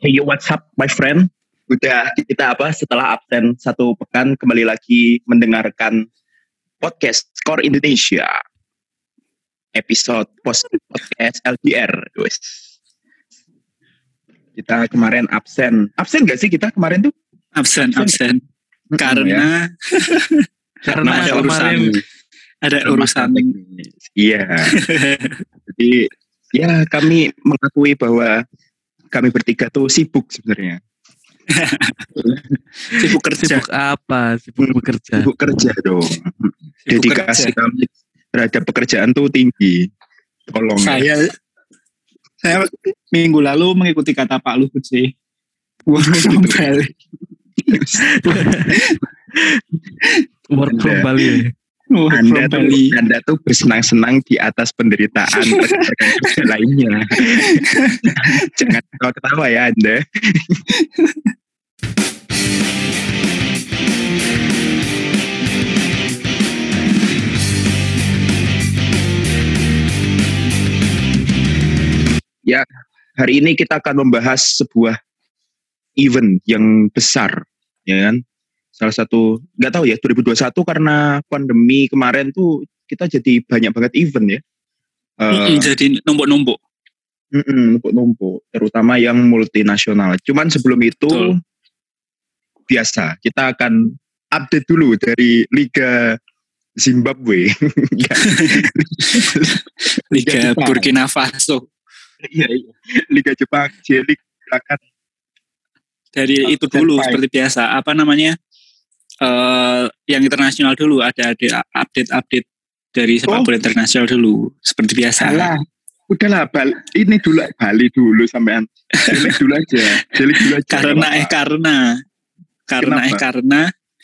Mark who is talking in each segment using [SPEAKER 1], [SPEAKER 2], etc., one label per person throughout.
[SPEAKER 1] Hey yo, what's up my friend? Udah kita apa setelah absen satu pekan kembali lagi mendengarkan podcast Core Indonesia. Episode post podcast LDR, guys. Kita kemarin absen. Absen gak sih kita kemarin tuh?
[SPEAKER 2] Absen, absen.
[SPEAKER 1] Mm-mm,
[SPEAKER 2] Karena
[SPEAKER 3] Karena
[SPEAKER 2] ada
[SPEAKER 3] kemarin
[SPEAKER 2] urusan ada urusan.
[SPEAKER 1] Iya. Jadi ya kami mengakui bahwa kami bertiga tuh sibuk sebenarnya.
[SPEAKER 2] sibuk kerja.
[SPEAKER 3] sibuk apa? Sibuk
[SPEAKER 1] Hmm,
[SPEAKER 3] bekerja.
[SPEAKER 1] Sibuk kerja dong.
[SPEAKER 2] Sibuk
[SPEAKER 1] Dedikasi
[SPEAKER 2] kerja.
[SPEAKER 1] kami terhadap pekerjaan tuh tinggi. Tolong. ya.
[SPEAKER 2] Saya saya minggu lalu mengikuti kata Pak Luhut sih. Work from Bali.
[SPEAKER 3] Work from Bali.
[SPEAKER 1] Anda tuh. Anda tuh bersenang-senang di atas penderitaan lainnya. Jangan ketawa-ketawa ya Anda. ya, hari ini kita akan membahas sebuah event yang besar, ya kan? Salah satu, nggak tahu ya, 2021 karena pandemi kemarin tuh kita jadi banyak banget event ya.
[SPEAKER 2] Mm-mm, Jadi numpuk-numpuk.
[SPEAKER 1] Numpuk-numpuk, terutama yang multinasional. Cuman sebelum itu
[SPEAKER 2] Betul.
[SPEAKER 1] biasa, kita akan update dulu dari Liga Zimbabwe.
[SPEAKER 2] Liga
[SPEAKER 1] Jepang.
[SPEAKER 2] Burkina Faso.
[SPEAKER 1] Iya, iya. Liga Jepang, silakan.
[SPEAKER 2] Dari itu dulu seperti biasa. Apa namanya? Eh yang internasional dulu ada ada update-update dari sepak
[SPEAKER 1] Oh.
[SPEAKER 2] bola internasional dulu seperti biasa.
[SPEAKER 1] Salah. Udahlah, Bal ini dulu Bali dulu sampean. J-League dulu aja. J-League dulu aja.
[SPEAKER 2] Karena eh karena karena eh
[SPEAKER 1] Kenapa?
[SPEAKER 2] karena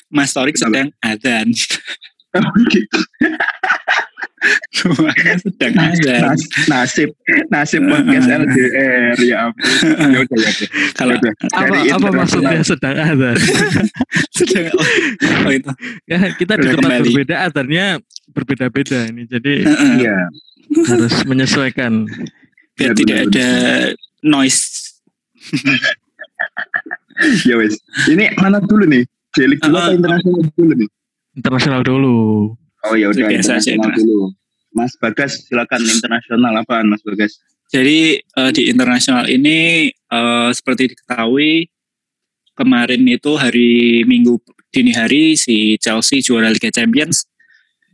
[SPEAKER 2] Mas Torik
[SPEAKER 1] Kenapa?
[SPEAKER 2] sedang adzan.
[SPEAKER 1] Oh, gitu.
[SPEAKER 2] Semuanya sedang.
[SPEAKER 1] Nas- nasib nasib podcast LDR ya ampun. Ya udah ya.
[SPEAKER 2] Kalau
[SPEAKER 1] Ya.
[SPEAKER 3] Apa apa maksudnya sedang ada?
[SPEAKER 2] sedang oh, oh itu.
[SPEAKER 3] ya, kita di tempat
[SPEAKER 2] kembali.
[SPEAKER 3] berbeda adarnya berbeda-beda ini. Jadi
[SPEAKER 1] Iya.
[SPEAKER 3] harus menyesuaikan.
[SPEAKER 2] Biar
[SPEAKER 1] Ya,
[SPEAKER 2] tidak
[SPEAKER 1] benar,
[SPEAKER 2] ada noise.
[SPEAKER 1] Ya wes. Ini mana dulu nih? J-League dulu atau
[SPEAKER 2] Uh-uh.
[SPEAKER 1] internasional dulu nih?
[SPEAKER 3] Internasional dulu.
[SPEAKER 1] Oh ya udah internasional dulu. Mas Bagas silakan internasional apaan Mas Bagas?
[SPEAKER 2] Jadi eh, di internasional ini eh, seperti diketahui kemarin itu hari Minggu dini hari si Chelsea juara Liga Champions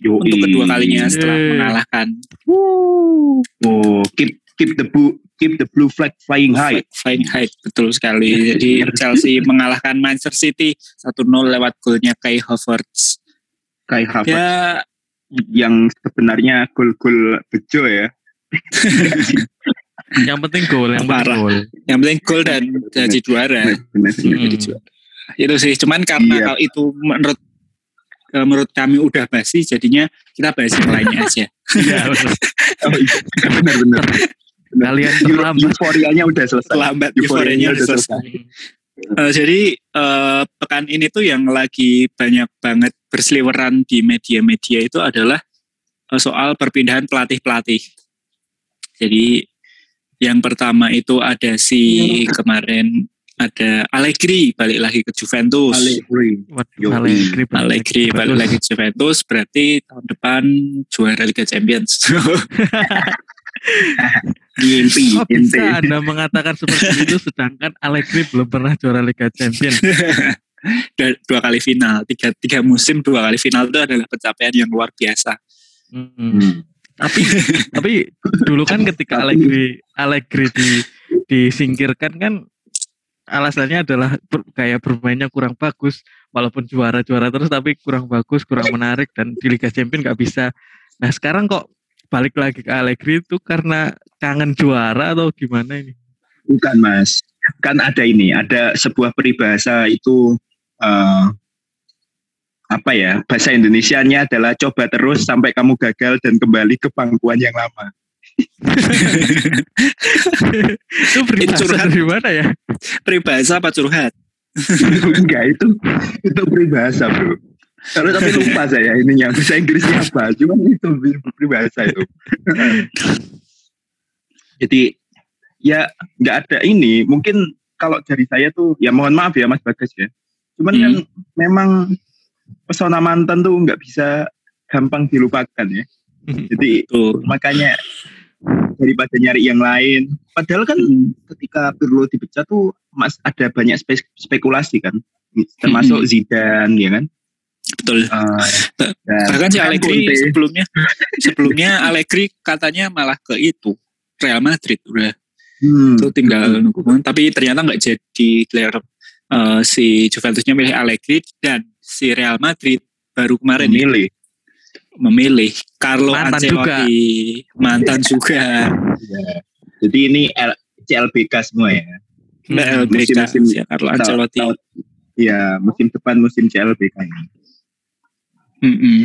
[SPEAKER 1] Yoi.
[SPEAKER 2] untuk kedua kalinya setelah mengalahkan
[SPEAKER 1] Oh, keep keep the blue keep the blue flag flying high.
[SPEAKER 2] Flying High betul sekali. Jadi Chelsea mengalahkan Manchester City 1-0 lewat golnya Kai Havertz.
[SPEAKER 1] Kai Havertz
[SPEAKER 2] Ya
[SPEAKER 1] yang sebenarnya gol-gol bejo ya.
[SPEAKER 3] Yang penting gol, yang penting
[SPEAKER 2] Parah.
[SPEAKER 3] gol.
[SPEAKER 2] yang penting gol dan jadi juara.
[SPEAKER 1] Benar.
[SPEAKER 3] Hmm.
[SPEAKER 2] Itu sih. Cuman karena
[SPEAKER 1] Iya.
[SPEAKER 2] kalau itu menurut eh, menurut kami udah basi jadinya kita bahas yang lainnya aja.
[SPEAKER 3] Iya, benar.
[SPEAKER 1] Oh, iya. benar benar.
[SPEAKER 3] Kalian terlambat.
[SPEAKER 1] Euforianya udah selesai.
[SPEAKER 2] Terlambat
[SPEAKER 1] Euforianya
[SPEAKER 2] euforianya
[SPEAKER 1] udah
[SPEAKER 2] selesai. Eh, jadi eh, pekan ini tuh yang lagi banyak banget berseliweran di media-media itu adalah eh, soal perpindahan pelatih-pelatih. Jadi yang pertama itu ada si kemarin ada Allegri balik lagi ke Juventus.
[SPEAKER 1] Allegri.
[SPEAKER 3] Allegri,
[SPEAKER 2] Allegri balik lagi ke Juventus berarti tahun depan juara Liga Champions.
[SPEAKER 1] Mimpi,
[SPEAKER 3] Kok
[SPEAKER 1] ente.
[SPEAKER 3] bisa Anda mengatakan seperti itu sedangkan Allegri belum pernah juara Liga Champions?
[SPEAKER 2] dua, dua kali final, tiga, tiga musim dua kali final itu adalah pencapaian yang luar biasa.
[SPEAKER 3] Hmm.
[SPEAKER 1] Hmm.
[SPEAKER 3] Tapi tapi dulu kan ketika Allegri Allegri di disingkirkan kan alasannya adalah ber- kayak bermainnya kurang bagus walaupun juara-juara terus tapi kurang bagus, kurang menarik dan di Liga Champions nggak bisa. Nah, sekarang kok balik lagi ke Allegri itu karena kangen juara atau gimana ini?
[SPEAKER 1] Bukan mas, kan ada ini, ada sebuah peribahasa itu eh, apa ya? Bahasa Indonesianya adalah coba terus sampai kamu gagal dan kembali ke pangkuan yang lama.
[SPEAKER 3] itu peribahasa
[SPEAKER 2] curhat.
[SPEAKER 3] dari mana ya?
[SPEAKER 2] Peribahasa apa curhat?
[SPEAKER 1] Enggak itu itu peribahasa bro. Kalau tapi lupa saya ininya bahasa Inggrisnya apa, cuman itu peribahasa itu. Jadi ya nggak ada ini, mungkin kalau dari saya tuh ya mohon maaf ya Mas Bagas ya. Cuman kan memang pesona mantan tuh nggak bisa gampang dilupakan ya. Jadi
[SPEAKER 2] Tuh.
[SPEAKER 1] makanya daripada nyari yang lain. Padahal kan ketika Pirlo dipecat tuh mas ada banyak spe- spekulasi kan, termasuk
[SPEAKER 2] Mm-mm.
[SPEAKER 1] Zidane ya kan.
[SPEAKER 2] Betul.
[SPEAKER 1] Dan
[SPEAKER 2] Bahkan si Allegri
[SPEAKER 1] Conte.
[SPEAKER 2] sebelumnya sebelumnya Allegri katanya malah ke itu Real Madrid udah
[SPEAKER 1] Hmm.
[SPEAKER 2] itu tinggal nunggu tapi ternyata nggak jadi Claire eh, si Juventusnya milih Allegri dan si Real Madrid baru kemarin nih
[SPEAKER 1] memilih.
[SPEAKER 2] memilih Carlo
[SPEAKER 3] Mantan
[SPEAKER 2] Ancelotti mantan juga
[SPEAKER 1] Ya. Jadi ini L- CLBK semua ya.
[SPEAKER 2] Mbak LBK
[SPEAKER 1] musim-musim
[SPEAKER 2] si Carlo Ancelotti
[SPEAKER 1] tahun- Ya musim depan musim CLBK ini.
[SPEAKER 2] Mm-mm.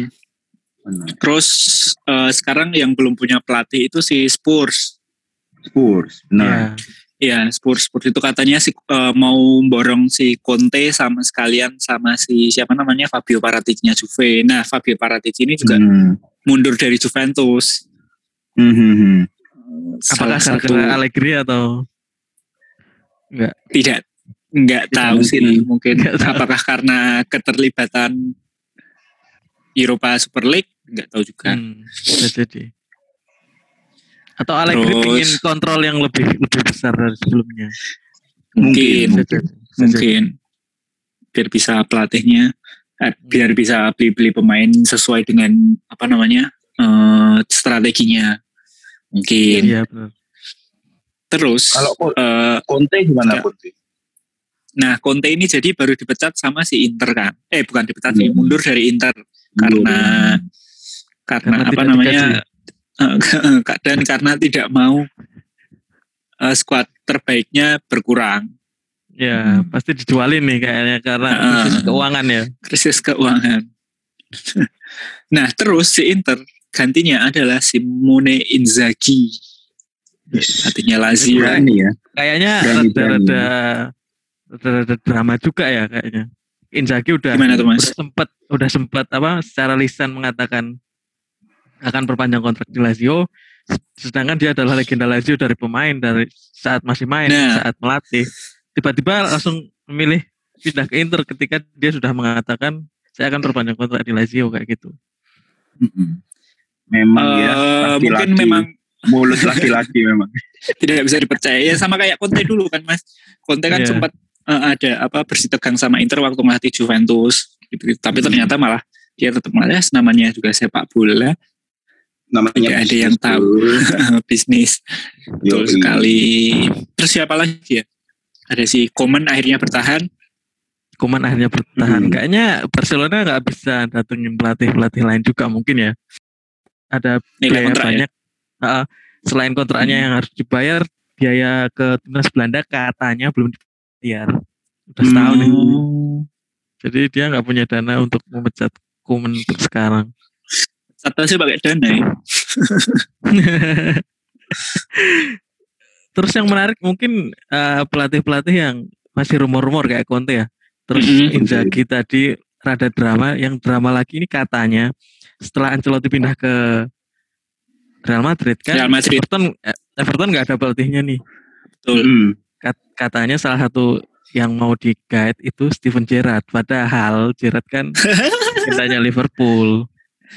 [SPEAKER 1] Benar.
[SPEAKER 2] terus eh, sekarang yang belum punya pelatih itu si Spurs
[SPEAKER 1] Spurs. Benar.
[SPEAKER 3] Ya.
[SPEAKER 2] Ya, Spurs Spurs itu katanya si eh, mau borong si Conte sama sekalian sama si siapa namanya Fabio Paratici-nya Juve. Nah, Fabio Paratici ini juga
[SPEAKER 1] Hmm.
[SPEAKER 2] mundur dari Juventus.
[SPEAKER 1] Hmm, hmm, hmm.
[SPEAKER 3] Apakah
[SPEAKER 2] Salah satu
[SPEAKER 3] gara-gara Allegri atau enggak?
[SPEAKER 2] tidak nggak
[SPEAKER 1] Tidak
[SPEAKER 2] tahu
[SPEAKER 1] mungkin.
[SPEAKER 2] sih mungkin
[SPEAKER 3] Nggak tahu.
[SPEAKER 2] apakah karena keterlibatan Eropa Super League nggak tahu juga.
[SPEAKER 3] Hmm, jadi. Atau Allegri
[SPEAKER 2] Terus-
[SPEAKER 3] ingin kontrol yang lebih lebih besar dari sebelumnya.
[SPEAKER 2] Mungkin
[SPEAKER 3] jadi.
[SPEAKER 2] mungkin biar bisa pelatihnya eh, biar bisa beli-beli pemain sesuai dengan apa namanya eh, strateginya mungkin
[SPEAKER 3] Iya benar.
[SPEAKER 2] terus
[SPEAKER 1] Kalau
[SPEAKER 2] eh,
[SPEAKER 1] Conte gimana
[SPEAKER 2] Ya.
[SPEAKER 1] Conte?
[SPEAKER 2] nah Conte ini jadi baru dipecat sama si Inter kan eh bukan dipecat sih
[SPEAKER 1] Hmm.
[SPEAKER 2] mundur dari Inter karena karena,
[SPEAKER 3] Karena
[SPEAKER 2] apa
[SPEAKER 3] tidak
[SPEAKER 2] namanya eh, dan karena tidak mau eh, skuad terbaiknya berkurang
[SPEAKER 3] Ya,
[SPEAKER 1] Hmm.
[SPEAKER 3] pasti dijualin nih kayaknya karena
[SPEAKER 2] Ah.
[SPEAKER 3] krisis keuangan ya.
[SPEAKER 2] krisis keuangan. nah, terus si Inter gantinya adalah Simone Inzaghi. Artinya Lazio.
[SPEAKER 1] Berani ya.
[SPEAKER 3] Kayaknya rada-rada rada-rada drama juga ya kayaknya. Inzaghi udah
[SPEAKER 2] Gimana tuh, Mas?
[SPEAKER 3] udah sempat udah sempat apa secara lisan mengatakan akan perpanjang kontrak di Lazio sedangkan dia adalah legenda Lazio dari pemain dari saat masih main
[SPEAKER 2] Nah.
[SPEAKER 3] saat melatih tiba-tiba langsung memilih pindah ke Inter ketika dia sudah mengatakan saya akan perpanjang kontrak di Lazio kayak gitu.
[SPEAKER 1] Memang ya.
[SPEAKER 2] Eh, mungkin
[SPEAKER 1] laki-laki.
[SPEAKER 2] memang
[SPEAKER 1] mulut laki-laki memang.
[SPEAKER 2] tidak bisa dipercaya. Ya sama kayak Conte dulu kan, Mas. Conte kan
[SPEAKER 3] Iya.
[SPEAKER 2] sempat eh, ada apa bersitegang sama Inter waktu melatih Juventus. Gitu. Tapi ternyata malah dia tetap melatih namanya juga sepak bola
[SPEAKER 1] Namanya
[SPEAKER 2] Tidak ada yang tahu. bisnis betul
[SPEAKER 1] Yoi.
[SPEAKER 2] sekali terus siapa lagi ya ada si Komen akhirnya bertahan
[SPEAKER 3] Kuman akhirnya bertahan.
[SPEAKER 1] Hmm.
[SPEAKER 3] Kayaknya Barcelona nggak bisa datengin pelatih-pelatih lain juga mungkin ya. Ada
[SPEAKER 2] nilai
[SPEAKER 3] biaya
[SPEAKER 2] kontrak ya
[SPEAKER 3] banyak. Ah, selain kontraknya
[SPEAKER 2] Hmm.
[SPEAKER 3] yang harus dibayar, biaya ke timnas Belanda katanya belum dibayar. Udah
[SPEAKER 1] Hmm.
[SPEAKER 3] setahun nih. Jadi dia nggak punya dana untuk memecat Kuman untuk sekarang.
[SPEAKER 2] Satu sih pakai dana ya
[SPEAKER 3] Terus yang menarik mungkin eh, pelatih-pelatih yang masih rumor-rumor kayak Conte ya. Terus
[SPEAKER 2] Mm-mm.
[SPEAKER 3] Inzaghi tadi rada drama. Yang drama lagi ini katanya setelah Ancelotti pindah ke Real Madrid kan.
[SPEAKER 2] Real Madrid.
[SPEAKER 3] Everton eh, Everton nggak ada pelatihnya nih.
[SPEAKER 2] betul
[SPEAKER 1] Hmm.
[SPEAKER 3] Kat- katanya salah satu yang mau di guide itu Steven Gerrard. Padahal Gerrard kan cintanya Liverpool.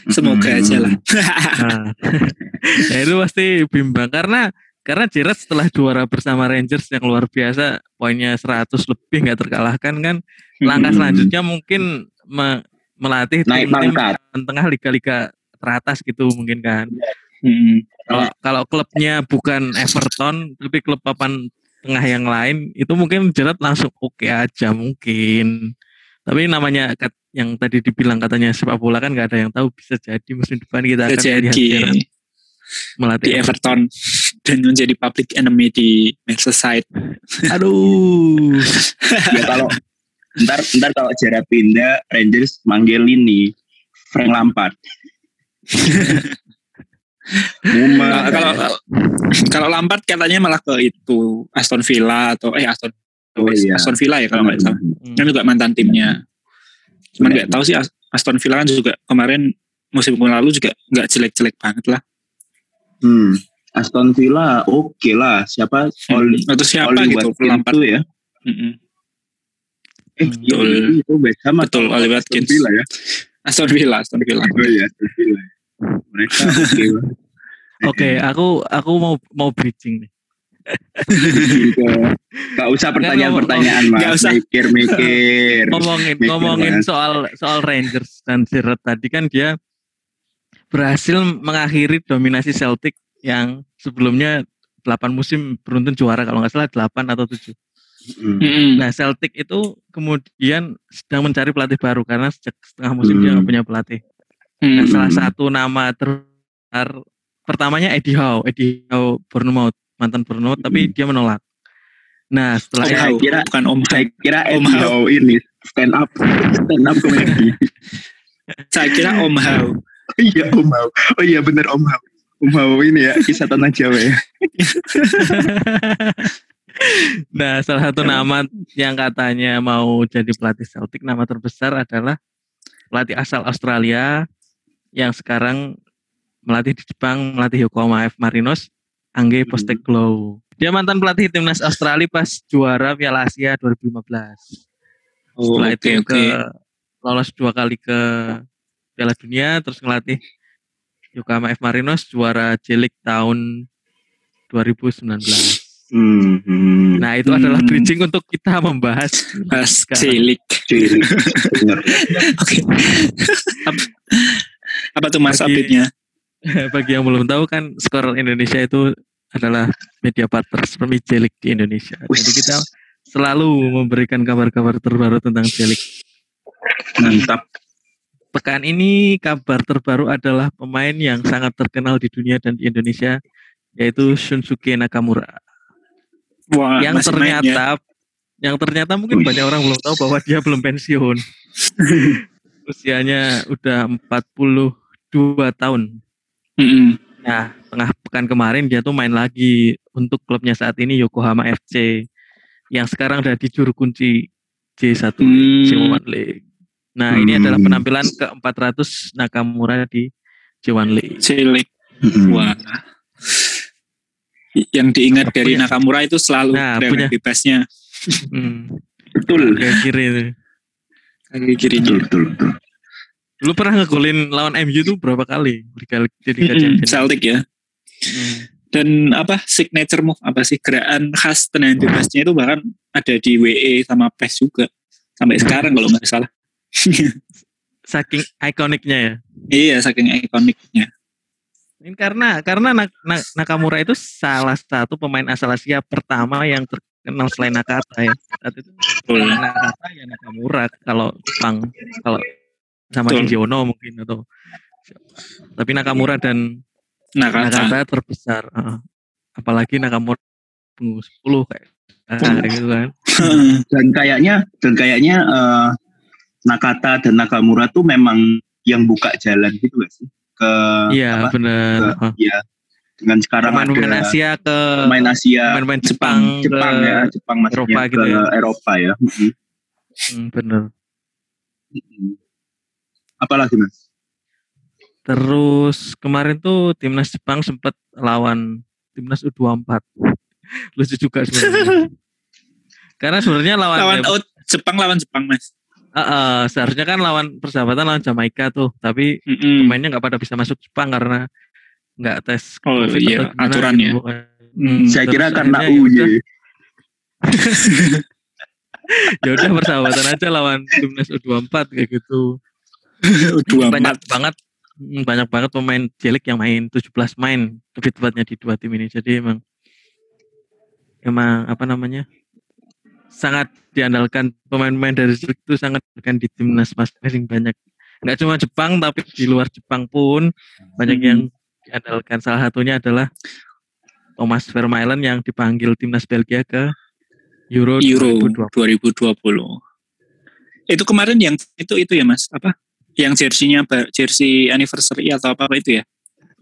[SPEAKER 2] Semoga
[SPEAKER 1] Hmm.
[SPEAKER 2] aja lah
[SPEAKER 3] Nah, nah itu pasti bimbang karena karena Gerrard setelah juara bersama Rangers yang luar biasa poinnya 100 lebih nggak terkalahkan kan langkah
[SPEAKER 1] Hmm.
[SPEAKER 3] selanjutnya mungkin me- melatih
[SPEAKER 1] Naik pangkat.
[SPEAKER 3] yang tengah liga-liga teratas gitu mungkin kan
[SPEAKER 2] Mm-mm.
[SPEAKER 3] kalau kalau klubnya bukan Everton tapi klub papan tengah yang lain itu mungkin Gerrard langsung oke aja mungkin tapi namanya yang tadi dibilang katanya sepak bola kan nggak ada yang tahu bisa jadi musim depan kita akan
[SPEAKER 2] jadi
[SPEAKER 3] melatih
[SPEAKER 2] di Everton dan menjadi public enemy di Merseyside
[SPEAKER 3] Aduh.
[SPEAKER 1] ya kalau ntar ntar kalau Gerrard pindah Rangers manggil ini Frank Lampard. Muma,
[SPEAKER 2] Nah, kalau kalau Lampard katanya malah ke itu Aston Villa atau eh Aston
[SPEAKER 1] Oh, iya.
[SPEAKER 2] Aston Villa ya kalau nggak salah
[SPEAKER 3] Hmm.
[SPEAKER 2] kan juga mantan timnya cuman nggak tahu sih As- Aston Villa kan juga kemarin musim lalu juga nggak jelek-jelek banget lah
[SPEAKER 1] Hmm. Aston Villa oke lah siapa Oli
[SPEAKER 2] atau siapa
[SPEAKER 1] Oli
[SPEAKER 2] gitu Lampard
[SPEAKER 1] itu ya
[SPEAKER 2] Mm-mm.
[SPEAKER 1] Eh,
[SPEAKER 3] Hmm.
[SPEAKER 1] iya,
[SPEAKER 2] Betul.
[SPEAKER 1] itu Ham
[SPEAKER 2] Betul, Oli
[SPEAKER 1] Aston
[SPEAKER 2] Watkins.
[SPEAKER 1] Villa ya.
[SPEAKER 2] Aston Villa, Aston Villa.
[SPEAKER 1] Oh iya, Aston Villa. Mereka oke banget.
[SPEAKER 3] Oke, aku aku mau mau bridging nih.
[SPEAKER 1] Gak, gak usah pertanyaan-pertanyaan mas,
[SPEAKER 2] Nggak usah.
[SPEAKER 1] mikir-mikir.
[SPEAKER 3] Ngomongin
[SPEAKER 1] Mikir,
[SPEAKER 3] ngomongin
[SPEAKER 1] Mas.
[SPEAKER 3] soal soal Rangers dan Giroud tadi kan dia berhasil mengakhiri dominasi Celtic yang sebelumnya 8 musim beruntun juara kalau nggak salah 8 atau 7.
[SPEAKER 1] Hmm.
[SPEAKER 2] Mm-mm.
[SPEAKER 3] Nah, Celtic itu kemudian sedang mencari pelatih baru karena sejak setengah musim dia
[SPEAKER 1] Hmm.
[SPEAKER 3] nggak punya pelatih. Nah,
[SPEAKER 2] Mm.
[SPEAKER 3] salah satu nama terbesar pertamanya Eddie Howe, Eddie Howe Bournemouth, mantan Bournemouth, tapi
[SPEAKER 1] Hmm.
[SPEAKER 3] dia menolak. Nah, setelah
[SPEAKER 2] Om
[SPEAKER 3] itu
[SPEAKER 1] kira-
[SPEAKER 2] bukan Om.
[SPEAKER 1] Saya kira
[SPEAKER 2] Om
[SPEAKER 1] Eddie
[SPEAKER 2] Hau.
[SPEAKER 1] Howe ini stand up, stand up komedi.
[SPEAKER 2] Saya kira Om Hau.
[SPEAKER 1] iya Om Hau. Oh iya bener Om Hau. Om Hau ini ya kisah tanah Jawa ya.
[SPEAKER 3] nah, salah satu nama yang katanya mau jadi pelatih Celtic, nama terbesar adalah pelatih asal Australia yang sekarang melatih di Jepang, melatih Yokohama F Marinos, Angge
[SPEAKER 1] Hmm.
[SPEAKER 3] Postecoglou. Dia mantan pelatih timnas Australia pas juara Piala Asia 2015.
[SPEAKER 2] Oh,
[SPEAKER 3] Setelah
[SPEAKER 2] oke
[SPEAKER 3] itu
[SPEAKER 2] oke.
[SPEAKER 3] ke lolos dua kali ke Piala Dunia, terus ngelatih Yokohama F Marinos juara J-League tahun 2019.
[SPEAKER 1] Hmm, hmm.
[SPEAKER 3] Nah, itu
[SPEAKER 2] Hmm.
[SPEAKER 3] adalah bridging untuk kita membahas
[SPEAKER 2] Mas cilik.
[SPEAKER 1] Cilik.
[SPEAKER 2] Oke. apa, tuh Mas update-nya?
[SPEAKER 3] bagi yang belum tahu kan skor Indonesia itu adalah media partner resmi J-League di Indonesia. Jadi
[SPEAKER 1] Wis.
[SPEAKER 3] kita selalu memberikan kabar-kabar terbaru tentang J-League.
[SPEAKER 1] Mantap.
[SPEAKER 3] Pekan ini kabar terbaru adalah pemain yang sangat terkenal di dunia dan di Indonesia yaitu Shunsuke Nakamura
[SPEAKER 2] Wah,
[SPEAKER 3] yang
[SPEAKER 2] ya?
[SPEAKER 3] ternyata yang ternyata mungkin
[SPEAKER 1] Wih.
[SPEAKER 3] banyak orang belum tahu bahwa dia belum pensiun. Usianya udah 42 tahun.
[SPEAKER 2] Mm-mm.
[SPEAKER 3] Nah, tengah pekan kemarin dia tuh main lagi untuk klubnya saat ini Yokohama FC yang sekarang udah di juru kunci J1
[SPEAKER 2] Hmm.
[SPEAKER 3] J1 League. Nah, ini
[SPEAKER 1] Hmm.
[SPEAKER 3] adalah penampilan ke-400 Nakamura di J1 League.
[SPEAKER 2] Cilik.
[SPEAKER 1] Hmm.
[SPEAKER 2] Wah. Yang diingat dari
[SPEAKER 3] Punya-
[SPEAKER 2] Nakamura itu selalu
[SPEAKER 3] Nah,
[SPEAKER 2] nah,
[SPEAKER 3] punya-
[SPEAKER 2] bebasnya
[SPEAKER 3] Hmm,
[SPEAKER 1] Betul.
[SPEAKER 3] kayak kiri itu.
[SPEAKER 2] kaki
[SPEAKER 1] Betul,
[SPEAKER 2] kirinya.
[SPEAKER 1] betul, betul.
[SPEAKER 3] Dulu pernah ngegolin lawan MU tuh berapa kali? Liga di Liga
[SPEAKER 2] Mm-mm,
[SPEAKER 3] Champions.
[SPEAKER 2] Celtic ya.
[SPEAKER 3] Hmm.
[SPEAKER 2] Dan apa signature move apa sih gerakan khas tendangan bebasnya itu bahkan ada di WE sama PES juga sampai sekarang kalau nggak salah.
[SPEAKER 3] Saking ikoniknya ya.
[SPEAKER 2] iya saking ikoniknya.
[SPEAKER 3] Ini karena karena Nak- Nak- Nakamura itu salah satu pemain asal Asia pertama yang terkenal selain Nakata ya. Saat itu Nakata ya Nakamura kalau Jepang kalau sama
[SPEAKER 2] Betul.
[SPEAKER 3] Shinji Ono mungkin atau tapi Nakamura dan
[SPEAKER 2] Nakata.
[SPEAKER 3] Nakata terbesar. Heeh. apalagi Nakamura pengurus 10 kayak gitu kan.
[SPEAKER 1] Dan kayaknya dan kayaknya eh, Nakata dan Nakamura tuh memang yang buka jalan gitu gak sih ke
[SPEAKER 3] Iya benar.
[SPEAKER 1] ke-
[SPEAKER 3] Heeh.
[SPEAKER 1] ya dengan sekarang
[SPEAKER 3] Pemain-pemain
[SPEAKER 1] ada
[SPEAKER 3] Asia ke
[SPEAKER 1] pemain Asia
[SPEAKER 3] pemain-pemain
[SPEAKER 2] Jepang,
[SPEAKER 3] Jepang,
[SPEAKER 1] Jepang
[SPEAKER 3] ke-
[SPEAKER 1] ya Jepang maksudnya
[SPEAKER 3] Eropa
[SPEAKER 1] ke
[SPEAKER 3] gitu ya.
[SPEAKER 1] Eropa ya Mm-mm.
[SPEAKER 3] Hmm, bener.
[SPEAKER 1] Apalagi mas
[SPEAKER 3] Terus kemarin tuh timnas Jepang sempat lawan timnas U24. Lucu juga sebenarnya. Karena sebenarnya lawan,
[SPEAKER 2] lawan out Jepang lawan Jepang mas.
[SPEAKER 3] eh, eh, seharusnya kan lawan persahabatan lawan Jamaika tuh, tapi
[SPEAKER 2] Mm-mm.
[SPEAKER 3] pemainnya nggak pada bisa masuk Jepang karena nggak tes
[SPEAKER 2] Oh,
[SPEAKER 3] COVID
[SPEAKER 2] iya,
[SPEAKER 3] atau
[SPEAKER 2] aturannya.
[SPEAKER 3] gitu.
[SPEAKER 2] Hmm,
[SPEAKER 1] saya kira karena
[SPEAKER 3] ya
[SPEAKER 1] UY
[SPEAKER 3] ya udah persahabatan aja lawan timnas U24 kayak gitu.
[SPEAKER 2] dua
[SPEAKER 3] banyak banget mm, banyak banget pemain cilik yang main 17 main lebih tepatnya di dua tim ini jadi emang emang apa namanya sangat diandalkan pemain-pemain dari itu sangat diandalkan di timnas masing-masing banyak nggak cuma Jepang tapi di luar Jepang pun banyak
[SPEAKER 2] Hmm.
[SPEAKER 3] yang diandalkan salah satunya adalah Thomas Vermaelen yang dipanggil timnas Belgia ke Euro,
[SPEAKER 2] Euro
[SPEAKER 3] 2020
[SPEAKER 2] 2020. Itu kemarin yang itu itu ya mas apa? Yang jersinya jersey anniversary atau apa, apa itu ya?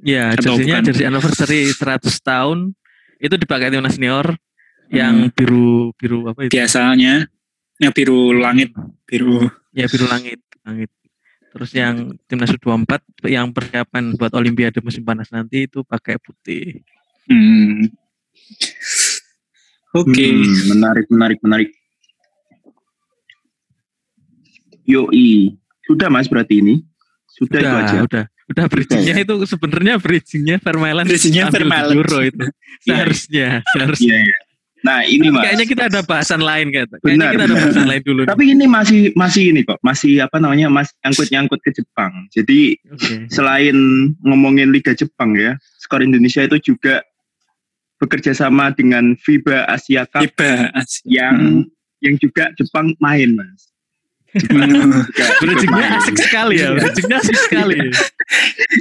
[SPEAKER 3] Ya, jersinya jersey anniversary 100 tahun itu dipakai timnas senior
[SPEAKER 2] Hmm.
[SPEAKER 3] yang biru biru apa itu?
[SPEAKER 2] Biasanya yang biru langit, biru.
[SPEAKER 3] Ya biru langit, langit. Terus yang timnas U24 yang persiapan buat olimpiade musim panas nanti itu pakai putih.
[SPEAKER 2] Hmm. Oke.
[SPEAKER 1] Hmm, menarik menarik menarik Yoi. Sudah Mas berarti ini. Sudah, itu
[SPEAKER 3] Udah,
[SPEAKER 1] aja.
[SPEAKER 3] udah. Udah bridgingnya itu sebenarnya bridgingnya Vermaelen
[SPEAKER 2] Bridgingnya Vermaelen.
[SPEAKER 3] Euro itu. Seharusnya, seharusnya.
[SPEAKER 1] Iya, iya. Nah, ini Mas.
[SPEAKER 3] Kayaknya kita ada bahasan lain kayaknya. Kayaknya
[SPEAKER 1] Benar,
[SPEAKER 3] kita ada
[SPEAKER 1] benar.
[SPEAKER 3] bahasan lain dulu. nih.
[SPEAKER 1] Tapi ini masih masih ini kok, masih apa namanya? Masih nyangkut-nyangkut ke Jepang. Jadi
[SPEAKER 3] Oke.
[SPEAKER 1] selain ngomongin Liga Jepang ya, skor Indonesia itu juga bekerja sama dengan FIBA Asia Cup
[SPEAKER 2] Tiba.
[SPEAKER 1] yang yang juga Jepang main, Mas. Jepang
[SPEAKER 2] Hmm.
[SPEAKER 1] juga
[SPEAKER 3] Bridgingnya
[SPEAKER 1] main.
[SPEAKER 3] asik sekali ya. Bridgingnya asik sekali. ya.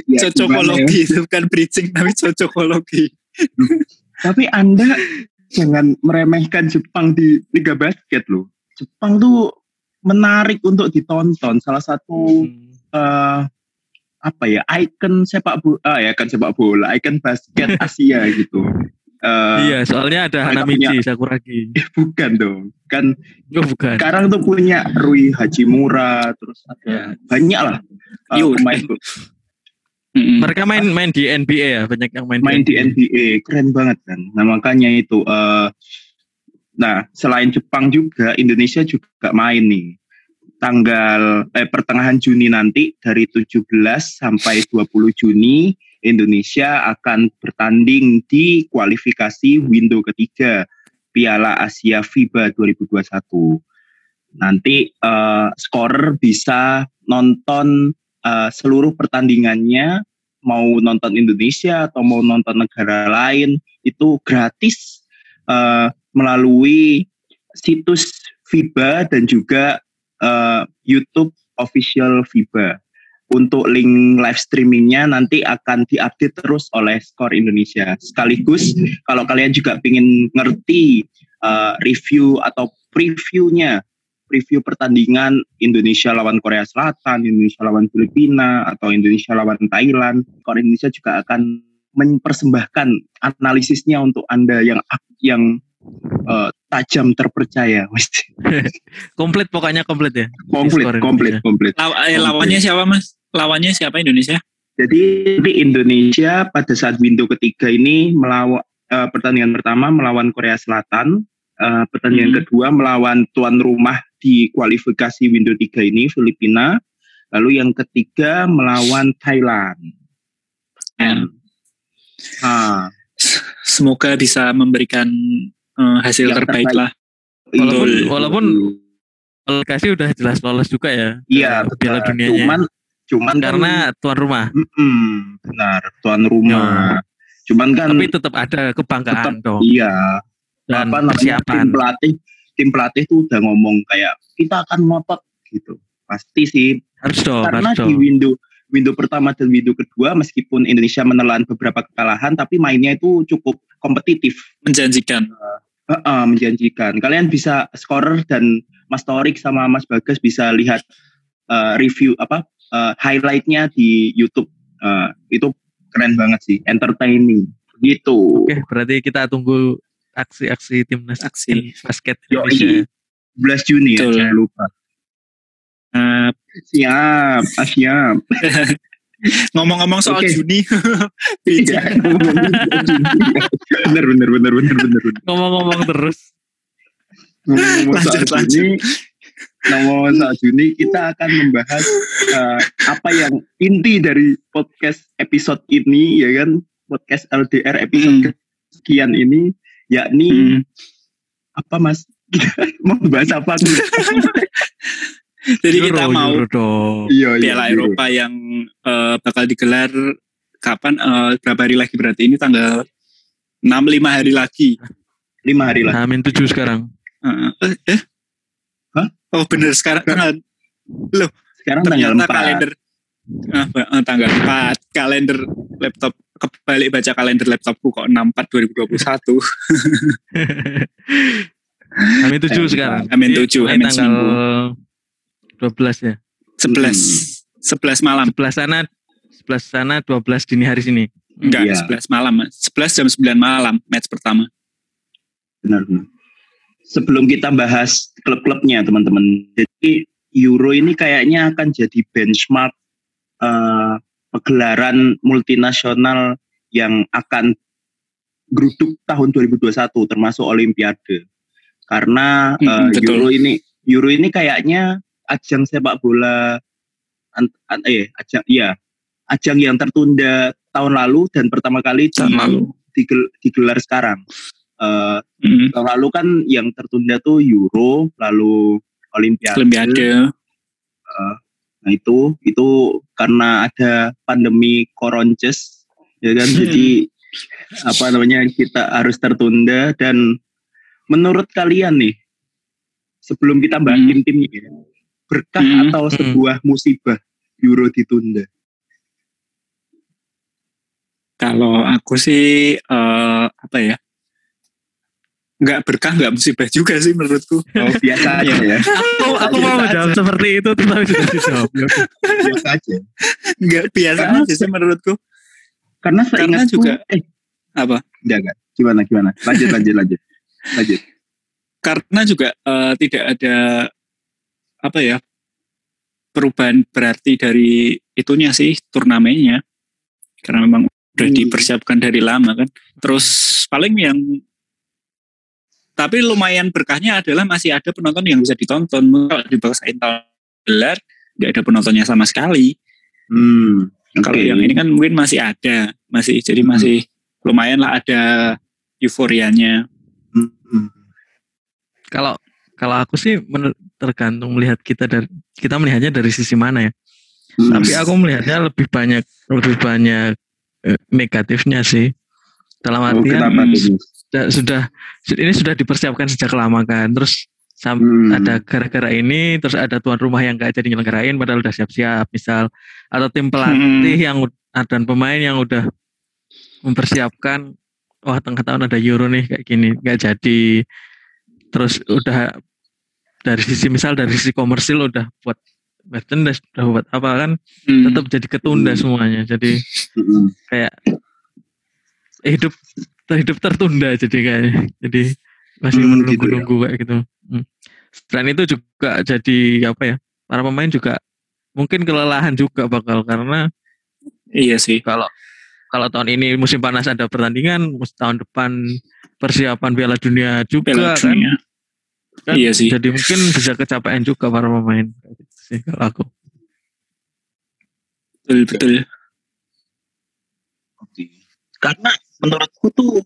[SPEAKER 1] Ya,
[SPEAKER 2] Cocokologi itu bukan bridging tapi cocokologi.
[SPEAKER 1] Tapi Anda jangan meremehkan Jepang di Liga Basket loh. Jepang tuh menarik untuk ditonton. Salah satu
[SPEAKER 3] Hmm.
[SPEAKER 1] eh, apa ya ikon sepak bola ah, ya kan sepak bola ikon basket Asia gitu Eh,
[SPEAKER 3] Iya, soalnya ada Hanamichi Sakuragi.
[SPEAKER 1] bukan dong kan
[SPEAKER 3] Oh, bukan.
[SPEAKER 1] sekarang tuh punya Rui Hachimura terus ada
[SPEAKER 3] Ya.
[SPEAKER 1] banyak lah eh,
[SPEAKER 2] Yo,
[SPEAKER 1] pemain
[SPEAKER 2] Mm-mm.
[SPEAKER 3] Mereka main main di NBA ya, banyak yang main,
[SPEAKER 1] main di NBA keren banget kan nah makanya itu eh, nah selain Jepang juga Indonesia juga main nih tanggal eh pertengahan Juni nanti dari 17 sampai 20 Juni Indonesia akan bertanding di kualifikasi window ketiga Piala Asia FIBA 2021. Nanti eh, scorer bisa nonton eh, seluruh pertandingannya mau nonton Indonesia atau mau nonton negara lain itu gratis eh, melalui situs FIBA dan juga eh, YouTube official FIBA. Untuk link live streamingnya nanti akan diupdate terus oleh Skor Indonesia. Sekaligus kalau kalian juga ingin ngerti eh, review atau previewnya, preview pertandingan Indonesia lawan Korea Selatan, Indonesia lawan Filipina, atau Indonesia lawan Thailand, Skor Indonesia juga akan mempersembahkan analisisnya untuk anda yang yang eh, tajam terpercaya,
[SPEAKER 3] Komplit pokoknya komplit ya.
[SPEAKER 1] komplit, komplit,
[SPEAKER 3] Indonesia.
[SPEAKER 1] komplit.
[SPEAKER 2] Law- eh, lawannya siapa mas? Lawannya siapa Indonesia?
[SPEAKER 1] Jadi di Indonesia pada saat window ketiga ini melawan eh, pertandingan pertama melawan Korea Selatan, eh, pertandingan
[SPEAKER 2] Hmm.
[SPEAKER 1] kedua melawan tuan rumah di kualifikasi window tiga ini Filipina, lalu yang ketiga melawan Thailand. Ah,
[SPEAKER 2] Semoga bisa memberikan eh, hasil
[SPEAKER 1] Yang
[SPEAKER 2] terbaik,
[SPEAKER 1] terbaik.
[SPEAKER 2] lah.
[SPEAKER 3] Walaupun walaupun kualifikasi udah jelas lolos juga ya.
[SPEAKER 1] iya
[SPEAKER 3] Piala. Dunianya.
[SPEAKER 1] Cuman cuman kan-
[SPEAKER 3] karena tuan rumah.
[SPEAKER 1] Mm-mm, benar tuan rumah. Cuman kan
[SPEAKER 3] Tapi tetap ada kebanggaan dong
[SPEAKER 1] iya
[SPEAKER 3] dan
[SPEAKER 1] apa
[SPEAKER 3] persiapan.
[SPEAKER 1] tim pelatih tim pelatih tuh udah ngomong kayak kita akan ngotot gitu pasti sih
[SPEAKER 3] Harus dong,
[SPEAKER 1] karena
[SPEAKER 3] harus
[SPEAKER 1] di window window pertama dan window kedua meskipun Indonesia menelan beberapa kekalahan tapi mainnya itu cukup kompetitif
[SPEAKER 2] Menjanjikan.
[SPEAKER 1] Heeh, menjanjikan kalian bisa scorer dan Mas Torik sama Mas Bagas bisa lihat eh, review apa eh, highlightnya di YouTube Eh, itu keren banget sih entertaining gitu
[SPEAKER 3] Oke, berarti kita tunggu aksi-aksi timnas
[SPEAKER 2] Aksi.
[SPEAKER 3] basket. Indonesia.
[SPEAKER 1] 11 Juni ya jangan lupa
[SPEAKER 2] Eh,
[SPEAKER 1] siap ah, siap
[SPEAKER 2] ngomong-ngomong soal
[SPEAKER 1] Oke.
[SPEAKER 2] Juni,
[SPEAKER 1] Iya, bener bener bener bener bener bener.
[SPEAKER 3] Ngomong-ngomong terus,
[SPEAKER 1] Ngomong soal
[SPEAKER 2] Lanjut, lanjut.
[SPEAKER 1] Ngomong soal Juni kita akan membahas eh, apa yang inti dari podcast episode ini ya kan podcast LDR episode
[SPEAKER 2] Hmm.
[SPEAKER 1] sekian ini yakni
[SPEAKER 2] Hmm.
[SPEAKER 1] apa mas kita mau bahas apa
[SPEAKER 2] jadi
[SPEAKER 3] Euro,
[SPEAKER 2] kita mau
[SPEAKER 3] Euro
[SPEAKER 1] iya iya
[SPEAKER 2] Piala
[SPEAKER 1] iya.
[SPEAKER 2] Eropa yang eh, bakal digelar kapan? Eh, berapa hari lagi berarti ini tanggal 6 lima hari lagi.
[SPEAKER 1] lima hari lah
[SPEAKER 3] Amin tujuh sekarang.
[SPEAKER 2] Eh, eh? Oh bener sekarang tanggal
[SPEAKER 1] sekarang tanggal 4
[SPEAKER 2] kalender ah, eh, tanggal 4 kalender laptop kebalik baca kalender laptopku kok 64 2021
[SPEAKER 3] Amin tujuh sekarang.
[SPEAKER 2] Amin tujuh, Amin
[SPEAKER 3] tanggal 12 ya.
[SPEAKER 2] 11 11 malam
[SPEAKER 3] 11 sana 11 sana 12 dini hari sini.
[SPEAKER 2] enggak
[SPEAKER 1] Iya.
[SPEAKER 2] 11 malam Mas. 11 jam 9 malam match pertama
[SPEAKER 1] benar benar. Sebelum kita bahas klub-klubnya teman-teman, jadi Euro ini kayaknya akan jadi benchmark eh, pegelaran multinasional yang akan geruduk tahun 2021 termasuk Olimpiade. Karena
[SPEAKER 2] Mm-mm,
[SPEAKER 1] eh,
[SPEAKER 2] betul.
[SPEAKER 1] Euro ini Euro ini kayaknya ajang sepak bola an, an, eh ajang iya ajang yang tertunda tahun lalu dan pertama kali di, digel, digelar sekarang. Tahun lalu kan yang tertunda tuh Euro, lalu Olimpiade.
[SPEAKER 2] Olimpiade.
[SPEAKER 1] Nah itu itu karena ada pandemi koronces, ya kan?
[SPEAKER 2] Hmm.
[SPEAKER 1] Jadi apa namanya kita harus tertunda dan menurut kalian nih sebelum kita bahas
[SPEAKER 2] Hmm.
[SPEAKER 1] tim-timnya ya, berkah
[SPEAKER 2] Hmm,
[SPEAKER 1] atau
[SPEAKER 3] hmm.
[SPEAKER 1] sebuah musibah Euro ditunda?
[SPEAKER 2] Kalau aku sih eh, apa ya? Nggak berkah, nggak musibah juga sih menurutku.
[SPEAKER 1] Oh, biasa aja ya.
[SPEAKER 3] Aku, aku mau menjawab seperti itu tetapi sudah dijawab.
[SPEAKER 1] Biasa aja.
[SPEAKER 2] Nggak biasa
[SPEAKER 1] Karena-
[SPEAKER 2] aja sih menurutku.
[SPEAKER 1] Karena
[SPEAKER 2] Karena juga-
[SPEAKER 1] eh
[SPEAKER 2] Apa?
[SPEAKER 1] enggak enggak. Gimana gimana? Lanjut lanjut lanjut. Lanjut.
[SPEAKER 2] Karena juga eh, tidak ada apa ya perubahan berarti dari itunya sih turnamennya. Karena memang udah
[SPEAKER 1] Hmm.
[SPEAKER 2] dipersiapkan dari lama kan. Terus paling yang tapi lumayan berkahnya adalah masih ada penonton yang bisa ditonton. Kalau dipaksain tahun gelar, nggak ada penontonnya sama sekali.
[SPEAKER 1] Hmm.
[SPEAKER 2] Kalau
[SPEAKER 1] oke.
[SPEAKER 2] yang ini kan mungkin masih ada, masih jadi
[SPEAKER 1] Hmm.
[SPEAKER 2] masih lumayan lah ada euforianya.
[SPEAKER 1] Hmm, hmm.
[SPEAKER 3] Kalau kalau aku sih tergantung melihat kita dari kita melihatnya dari sisi mana ya.
[SPEAKER 1] Hmm.
[SPEAKER 3] Tapi aku melihatnya lebih banyak lebih banyak eh, negatifnya sih. Dalam
[SPEAKER 1] Oh,
[SPEAKER 3] artian
[SPEAKER 1] tuh?
[SPEAKER 3] Sudah, sudah ini sudah dipersiapkan sejak lama kan. Terus sam-
[SPEAKER 1] Hmm.
[SPEAKER 3] ada gara-gara ini terus ada tuan rumah yang gak jadi nyelenggarain padahal udah siap-siap misal atau tim pelatih
[SPEAKER 2] Hmm.
[SPEAKER 3] yang dan pemain yang udah mempersiapkan wah tengah tahun ada Euro nih kayak gini nggak jadi terus udah dari sisi misal dari sisi komersil udah buat merchandise udah buat apa kan
[SPEAKER 2] hmm,
[SPEAKER 3] tetap jadi ketunda
[SPEAKER 1] Hmm.
[SPEAKER 3] semuanya jadi
[SPEAKER 1] Hmm.
[SPEAKER 3] kayak hidup hidup tertunda jadi kayak jadi masih
[SPEAKER 1] Hmm,
[SPEAKER 3] menunggu-nunggu kayak gitu. Hmm. Selain itu juga jadi apa ya? Para pemain juga mungkin kelelahan juga bakal karena
[SPEAKER 2] iya sih.
[SPEAKER 3] kalau kalau tahun ini musim panas ada pertandingan, tahun depan persiapan Piala Dunia juga
[SPEAKER 2] Piala
[SPEAKER 3] kan.
[SPEAKER 2] Dunia.
[SPEAKER 3] Kan
[SPEAKER 2] Iya sih.
[SPEAKER 3] Jadi mungkin bisa kecapean juga para pemain. Kayak gitu sih kalau aku.
[SPEAKER 2] Betul betul.
[SPEAKER 1] Oke. Karena menurutku tuh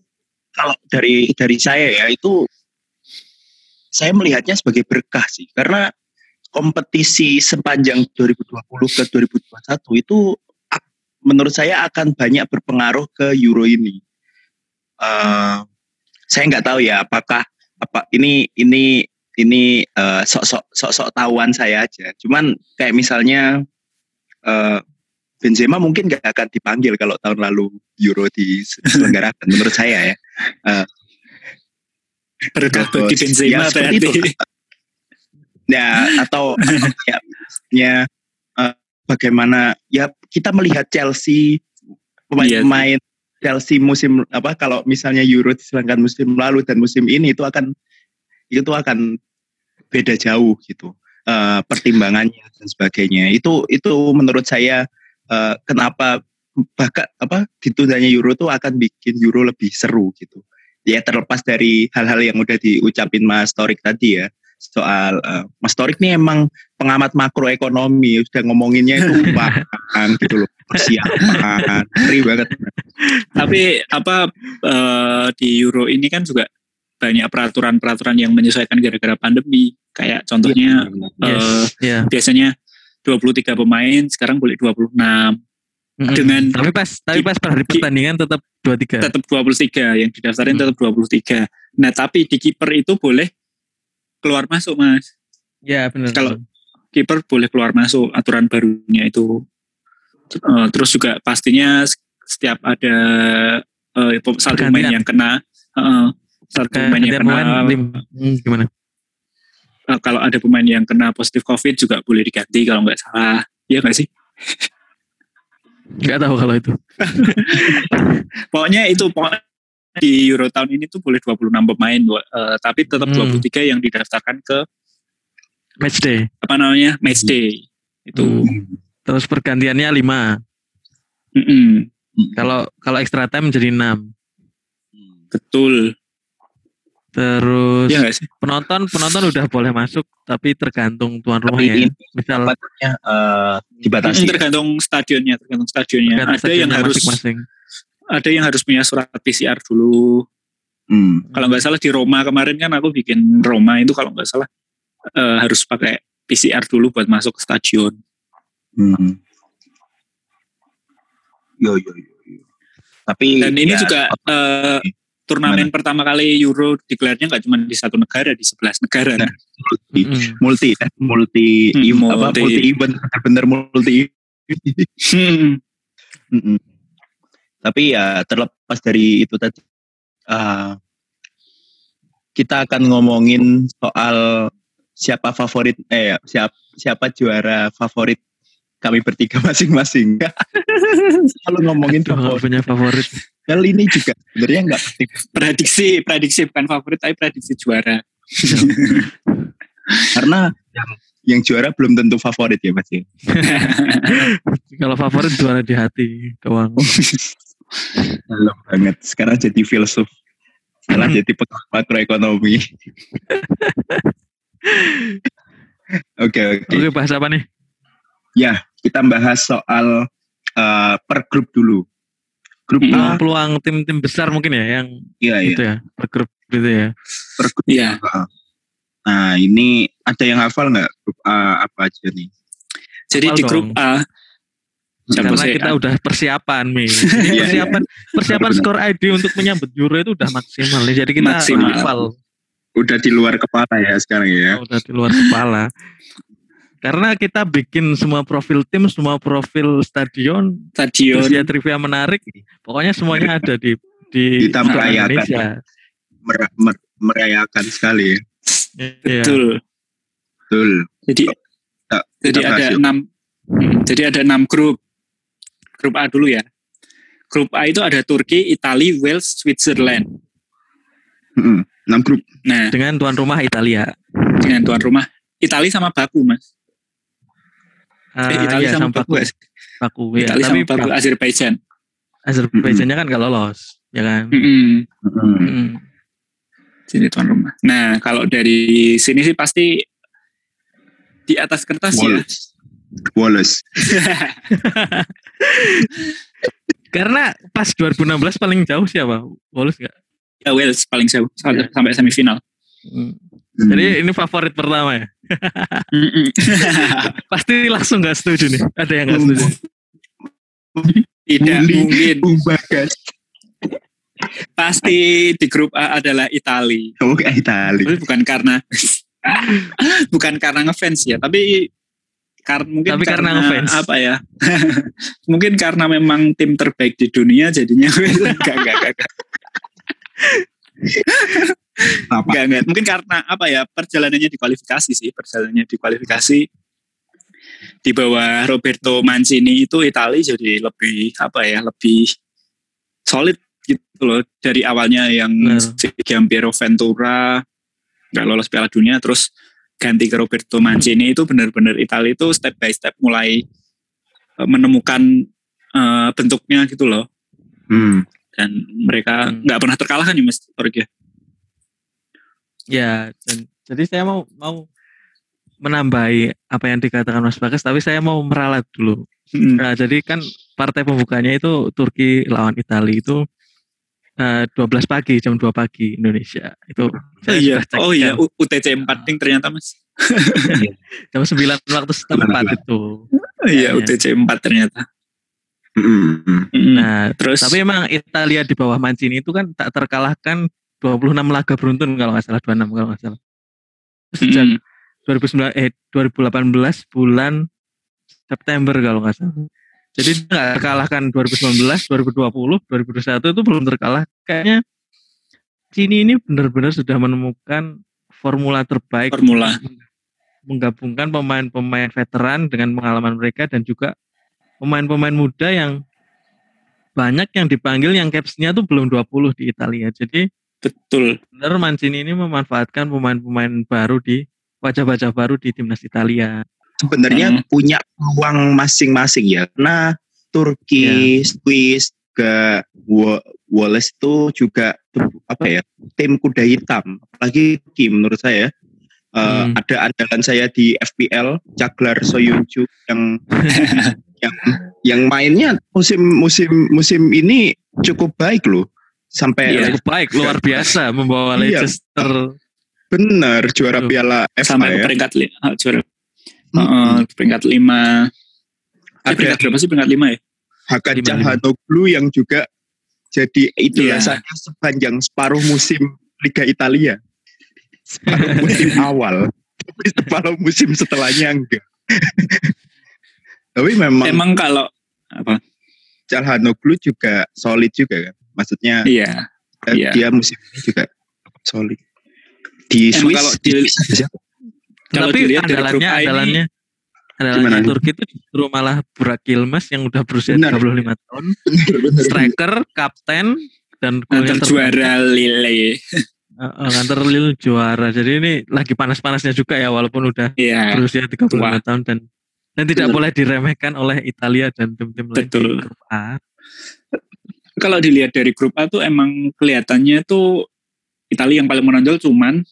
[SPEAKER 1] kalau dari dari saya ya itu saya melihatnya sebagai berkah sih karena kompetisi sepanjang 2020 ke 2021 itu menurut saya akan banyak berpengaruh ke Euro ini. Eh, saya nggak tahu ya apakah apa ini ini ini eh, sok-sok sok-sok tahuan saya aja. Cuman kayak misalnya eh, Benzema mungkin nggak akan dipanggil kalau tahun lalu Euro diselenggarakan menurut saya ya.
[SPEAKER 2] Berkah
[SPEAKER 1] Terus,
[SPEAKER 2] bagi Benzema
[SPEAKER 1] ya, seperti
[SPEAKER 2] berarti.
[SPEAKER 1] itu. Ya atau, atau kayak misalnya eh, bagaimana ya kita melihat Chelsea
[SPEAKER 2] Iya.
[SPEAKER 1] pemain-pemain Chelsea musim apa kalau misalnya Euro diselenggarakan musim lalu dan musim ini itu akan itu akan beda jauh gitu eh, pertimbangannya dan sebagainya itu itu menurut saya eh, kenapa bahkan apa ditundanya Euro tuh akan bikin Euro lebih seru gitu ya terlepas dari hal-hal yang udah diucapin Mas Torik tadi ya soal eh, Mas Torik nih emang pengamat makroekonomi sudah ngomonginnya itu bang gitu loh persiapan ngeri banget
[SPEAKER 2] Tapi apa eh, di Euro ini kan juga banyak peraturan-peraturan yang menyesuaikan gara-gara pandemi. Kayak contohnya
[SPEAKER 1] Iya,
[SPEAKER 2] eh,
[SPEAKER 3] Ya.
[SPEAKER 2] biasanya 23 pemain sekarang boleh 26
[SPEAKER 3] Mm-mm.
[SPEAKER 2] dengan-
[SPEAKER 3] tapi pas tapi pas pada hari pertandingan tetap dua tiga.
[SPEAKER 2] tetap 23 yang didaftarin
[SPEAKER 3] Hmm.
[SPEAKER 2] tetap 23 nah tapi di kiper itu boleh keluar masuk mas
[SPEAKER 3] Ya benar.
[SPEAKER 2] Kalau- kiper boleh keluar masuk aturan barunya itu Eh, terus juga pastinya setiap ada pem- satu pemain yang kena eh, satu pemain yang kena
[SPEAKER 3] pemain hmm, gimana?
[SPEAKER 2] Eh, kalau ada pemain yang kena positif covid juga boleh diganti kalau nggak salah Iya nggak sih
[SPEAKER 3] Nggak tahu kalau itu.
[SPEAKER 2] pokoknya itu pokoknya di Euro tahun ini tuh boleh 26 pemain eh, tapi tetap
[SPEAKER 3] Hmm.
[SPEAKER 2] 23 yang didaftarkan ke
[SPEAKER 3] Match day.
[SPEAKER 2] apa namanya match day itu
[SPEAKER 3] Hmm. Terus pergantiannya lima.
[SPEAKER 2] Mm-mm,
[SPEAKER 3] Kalau kalau extra time jadi enam.
[SPEAKER 2] betul
[SPEAKER 3] Terus
[SPEAKER 2] sih?
[SPEAKER 3] penonton penonton udah boleh masuk tapi tergantung tuan
[SPEAKER 1] Tapi
[SPEAKER 3] rumahnya.
[SPEAKER 1] ini
[SPEAKER 3] Misal
[SPEAKER 1] tempatnya eh, dibatasi.
[SPEAKER 2] Mm, tergantung stadionnya, tergantung stadionnya.
[SPEAKER 3] tergantung
[SPEAKER 2] ada yang
[SPEAKER 3] stadionnya
[SPEAKER 2] harus
[SPEAKER 3] masing-masing.
[SPEAKER 2] ada yang harus punya surat PCR dulu.
[SPEAKER 1] Hmm.
[SPEAKER 2] Kalau nggak salah di Roma kemarin kan aku bikin Roma itu kalau nggak salah eh, harus pakai PCR dulu buat masuk ke stadion.
[SPEAKER 1] Hmm. Yo yo yo. yo. Tapi
[SPEAKER 2] Dan ini
[SPEAKER 1] ya,
[SPEAKER 2] juga eh, turnamen pertama kali Euro digelarnya nggak cuma di satu negara, di 11 negara.
[SPEAKER 1] Nah. multi, multi, ya, multi,
[SPEAKER 2] Hmm,
[SPEAKER 1] im- apa,
[SPEAKER 2] multi.
[SPEAKER 1] multi event, benar-benar multi.
[SPEAKER 2] Hmm.
[SPEAKER 1] Mm-mm. Tapi ya terlepas dari itu tadi, eh, kita akan ngomongin soal siapa favorit, eh siapa siapa juara favorit kami bertiga masing-masing. Kalau ngomongin favorit,
[SPEAKER 3] punya favorit.
[SPEAKER 1] kali ini juga sebenarnya nggak
[SPEAKER 2] prediksi, prediksi bukan favorit tapi prediksi juara.
[SPEAKER 1] karena yang yang juara belum tentu favorit ya mas ya.
[SPEAKER 3] Kalau favorit juara di hati doang.
[SPEAKER 1] Dalam banget. Sekarang jadi filsuf. Sekarang jadi pengamat makroekonomi. Oke oke.
[SPEAKER 3] Oke, bahas apa nih?
[SPEAKER 1] Ya kita bahas soal eh, per grup dulu. Grup A,
[SPEAKER 3] Peluang tim-tim besar mungkin ya yang
[SPEAKER 1] iya iya.
[SPEAKER 3] itu ya, per grup gitu ya.
[SPEAKER 1] Per grup.
[SPEAKER 2] Iya.
[SPEAKER 1] A. Nah ini ada yang hafal nggak grup A apa aja nih?
[SPEAKER 2] Jadi
[SPEAKER 3] Hafal
[SPEAKER 2] di grup
[SPEAKER 3] dong.
[SPEAKER 2] A Siapa
[SPEAKER 3] Karena kita udah persiapan nih. Ini
[SPEAKER 1] Iya,
[SPEAKER 3] persiapan persiapan skor ID untuk menyambut Euro itu udah maksimal nih. Jadi kita
[SPEAKER 2] Maksimal.
[SPEAKER 3] hafal
[SPEAKER 1] Udah di luar kepala ya sekarang ya.
[SPEAKER 3] udah di luar kepala. Karena kita bikin semua profil tim, semua profil stadion,
[SPEAKER 2] stadion
[SPEAKER 3] usia trivia menarik. Pokoknya semuanya ada di di
[SPEAKER 1] Kita merayakan.
[SPEAKER 3] Indonesia.
[SPEAKER 1] Mer- mer- merayakan sekali ya.
[SPEAKER 3] Iya.
[SPEAKER 2] betul.
[SPEAKER 1] Betul.
[SPEAKER 2] Jadi
[SPEAKER 1] Kita-
[SPEAKER 2] jadi
[SPEAKER 1] kita
[SPEAKER 2] ada
[SPEAKER 1] bahas yuk.
[SPEAKER 2] enam hmm, jadi ada enam grup. Grup A dulu ya. Grup A itu ada Turki, Italia, Wales, Switzerland.
[SPEAKER 1] Mm-mm. Enam grup.
[SPEAKER 2] Nah,
[SPEAKER 3] Dengan tuan rumah Italia.
[SPEAKER 2] dengan tuan rumah Italia sama Baku, Mas.
[SPEAKER 3] Ah,
[SPEAKER 2] Eh, Italia
[SPEAKER 3] iya,
[SPEAKER 2] sama
[SPEAKER 3] sama
[SPEAKER 2] Baku.
[SPEAKER 3] Baku.
[SPEAKER 2] ya?
[SPEAKER 3] Ya.
[SPEAKER 2] Italia
[SPEAKER 3] Tapi
[SPEAKER 2] sama Baku,
[SPEAKER 3] Baku-
[SPEAKER 2] Azerbaijan.
[SPEAKER 3] Azerbaijannya kan gak lolos, ya kan?
[SPEAKER 2] Mm-mm.
[SPEAKER 1] Mm-mm.
[SPEAKER 3] Mm.
[SPEAKER 2] Sini tuan rumah. Nah, kalau dari sini sih pasti di atas kertas ya.
[SPEAKER 1] Wallace. Wallace.
[SPEAKER 3] Karena pas 2016 paling jauh siapa? Wallace gak?
[SPEAKER 2] Ya Wales paling jauh sampai,
[SPEAKER 3] Ya.
[SPEAKER 2] sampai semifinal.
[SPEAKER 3] Mm.
[SPEAKER 1] Hmm.
[SPEAKER 3] Jadi ini favorit pertama ya. Pasti langsung gak setuju nih. Ada yang gak setuju.
[SPEAKER 2] Tidak
[SPEAKER 1] Bully.
[SPEAKER 2] mungkin.
[SPEAKER 1] Bagas.
[SPEAKER 2] Pasti di grup A adalah Italia.
[SPEAKER 1] Kamu ke Itali.
[SPEAKER 2] Tapi bukan karena bukan karena ngefans ya, tapi kar mungkin
[SPEAKER 3] Tapi karena ngefans.
[SPEAKER 2] apa ya? mungkin karena memang tim terbaik di dunia jadinya enggak enggak enggak. Enggak, enggak. Mungkin karena apa ya? Perjalanannya di kualifikasi sih, perjalanannya di kualifikasi di bawah Roberto Mancini itu Italia jadi lebih apa ya? Lebih solid gitu loh dari awalnya yang si Giampiero Ventura nggak lolos Piala Dunia terus ganti ke Roberto Mancini itu benar-benar Italia itu step by step mulai eh, menemukan eh, bentuknya gitu loh
[SPEAKER 1] Hmm.
[SPEAKER 2] dan mereka
[SPEAKER 3] Hmm.
[SPEAKER 2] nggak pernah terkalahkan ya Mas Torge.
[SPEAKER 3] Ya, dan, jadi saya mau mau menambahi apa yang dikatakan Mas Bagas, tapi saya mau meralat dulu.
[SPEAKER 2] Hmm.
[SPEAKER 3] Nah, jadi kan partai pembukanya itu Turki lawan Italia itu eh, 12 pagi jam 2 pagi Indonesia. Itu saya
[SPEAKER 2] iya.
[SPEAKER 3] sudah cek
[SPEAKER 2] Oh iya,
[SPEAKER 3] jam,
[SPEAKER 2] U- UTC 4 ding ternyata Mas.
[SPEAKER 3] jam 9 waktu setempat itu.
[SPEAKER 2] Iya,
[SPEAKER 3] Iya.
[SPEAKER 2] UTC 4 ternyata.
[SPEAKER 1] Mm-mm.
[SPEAKER 2] Hmm.
[SPEAKER 3] Nah,
[SPEAKER 2] terus
[SPEAKER 3] tapi emang Italia di bawah Mancini itu kan tak terkalahkan 26 laga beruntun kalau nggak salah 26 kalau nggak salah. Sejak
[SPEAKER 2] hmm,
[SPEAKER 3] 2009 eh 2018 bulan September kalau nggak salah. Jadi nggak terkalahkan 2019, 2020, 2021 itu belum terkalah. Kayaknya Cini ini benar-benar sudah menemukan formula terbaik
[SPEAKER 2] formula.
[SPEAKER 3] menggabungkan pemain-pemain veteran dengan pengalaman mereka dan juga pemain-pemain muda yang banyak yang dipanggil yang capsnya tuh belum 20 di Italia. Jadi
[SPEAKER 2] Betul.
[SPEAKER 3] benar Mancini ini memanfaatkan pemain-pemain baru di wajah-wajah baru di timnas Italia.
[SPEAKER 1] Sebenarnya
[SPEAKER 2] Hmm.
[SPEAKER 1] punya peluang masing-masing ya. Karena Turki, Swiss, juga Wa- Wallace tuh juga apa ya tim kuda hitam apalagi Kim menurut saya Eh,
[SPEAKER 3] Hmm.
[SPEAKER 1] ada andalan saya di FPL Caglar Soyuncu yang yang yang mainnya musim musim musim ini cukup baik loh sampai
[SPEAKER 2] Iya.
[SPEAKER 3] Cukup baik, luar biasa membawa
[SPEAKER 1] Iya.
[SPEAKER 3] Leicester.
[SPEAKER 1] benar juara
[SPEAKER 3] Tuh.
[SPEAKER 1] Piala FA
[SPEAKER 2] sampai ke
[SPEAKER 1] ya.
[SPEAKER 2] peringkat li- ah, juara
[SPEAKER 1] Hmm.
[SPEAKER 2] Heeh, peringkat lima Eh,
[SPEAKER 1] Ada
[SPEAKER 2] peringkat berapa sih peringkat lima ya
[SPEAKER 1] Hakan. Calhanoglu yang juga jadi
[SPEAKER 2] Iya.
[SPEAKER 1] saya sepanjang separuh musim Liga Italia. Separuh musim awal. Tapi separuh musim setelahnya enggak. Tapi memang
[SPEAKER 2] emang kalau apa
[SPEAKER 1] Calhanoglu juga solid juga kan. Maksudnya
[SPEAKER 2] iya
[SPEAKER 1] eh,
[SPEAKER 2] iya.
[SPEAKER 1] dia musim ini juga solid. Di
[SPEAKER 2] Emang
[SPEAKER 1] Swiss
[SPEAKER 2] kalau
[SPEAKER 1] di
[SPEAKER 2] di-? Kalau
[SPEAKER 3] Tapi
[SPEAKER 2] dilihat dari
[SPEAKER 3] andalannya,
[SPEAKER 2] ini-
[SPEAKER 3] andalannya,
[SPEAKER 1] Gimana
[SPEAKER 3] andalannya? Turki itu justru malah Burak Yilmaz yang udah berusia
[SPEAKER 1] Benar.
[SPEAKER 3] 35 tahun, striker, kapten, dan terbanyak.
[SPEAKER 2] juara Lille
[SPEAKER 3] Heeh, nganter Lille juara. Jadi ini lagi panas-panasnya juga ya walaupun udah
[SPEAKER 2] iya
[SPEAKER 3] berusia 35
[SPEAKER 2] Tua.
[SPEAKER 3] tahun dan dan tidak
[SPEAKER 1] Betul.
[SPEAKER 3] boleh diremehkan oleh Italia dan tim-tim lain di
[SPEAKER 2] Betul.
[SPEAKER 3] grup A.
[SPEAKER 2] kalau dilihat dari grup A tuh emang kelihatannya tuh Italia yang paling menonjol cuman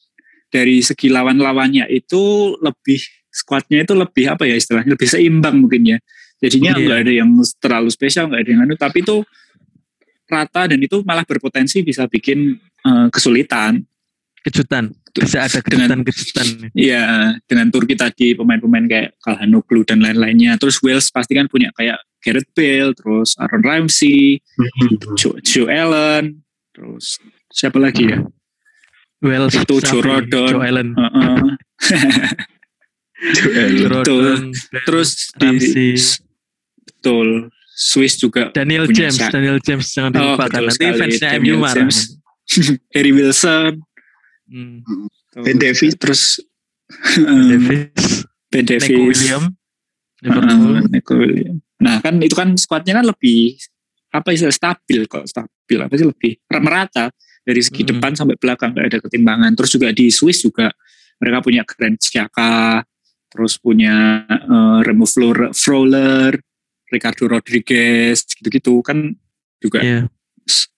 [SPEAKER 2] dari segi lawan-lawannya itu lebih skuadnya itu lebih apa ya istilahnya lebih seimbang mungkin ya jadinya
[SPEAKER 3] Iya.
[SPEAKER 2] nggak ada yang terlalu spesial nggak ada yang anu tapi itu rata dan itu malah berpotensi bisa bikin eh, kesulitan
[SPEAKER 3] Kejutan. Bisa ada kejutan-kejutan.
[SPEAKER 2] Iya, dengan Turki tadi pemain-pemain kayak Kalhanoglu dan lain-lainnya. Terus Wales pasti kan punya kayak Gareth Bale, terus Aaron Ramsey, Joe, Joe Allen, terus siapa lagi ya?
[SPEAKER 3] Well,
[SPEAKER 2] Itu Joe Rodon.
[SPEAKER 3] Joe Allen.
[SPEAKER 2] Heeh.
[SPEAKER 1] Duel.
[SPEAKER 3] Joe Rodon, Ben
[SPEAKER 2] terus di
[SPEAKER 3] Ramsey.
[SPEAKER 2] betul Swiss juga.
[SPEAKER 3] Daniel James, Daniel James jangan
[SPEAKER 2] Oh,
[SPEAKER 3] dilupakan.
[SPEAKER 2] betul
[SPEAKER 3] Nanti fansnya MU
[SPEAKER 2] Daniel
[SPEAKER 3] marah.
[SPEAKER 2] James. Harry Wilson,
[SPEAKER 3] Hmm.
[SPEAKER 1] Ben
[SPEAKER 2] terus
[SPEAKER 3] Davis,
[SPEAKER 2] Ben
[SPEAKER 3] Nico
[SPEAKER 2] Davies,
[SPEAKER 3] William, Liverpool.
[SPEAKER 2] Heeh, Nico William. Nah kan itu kan skuadnya kan lebih apa istilah stabil kok stabil apa sih lebih merata dari segi
[SPEAKER 3] Mm-mm.
[SPEAKER 2] depan sampai belakang nggak ada ketimbangan. Terus juga di Swiss juga mereka punya Grand Xhaka, terus punya eh, Remo Froller, Ricardo Rodriguez gitu-gitu kan juga
[SPEAKER 3] Iya.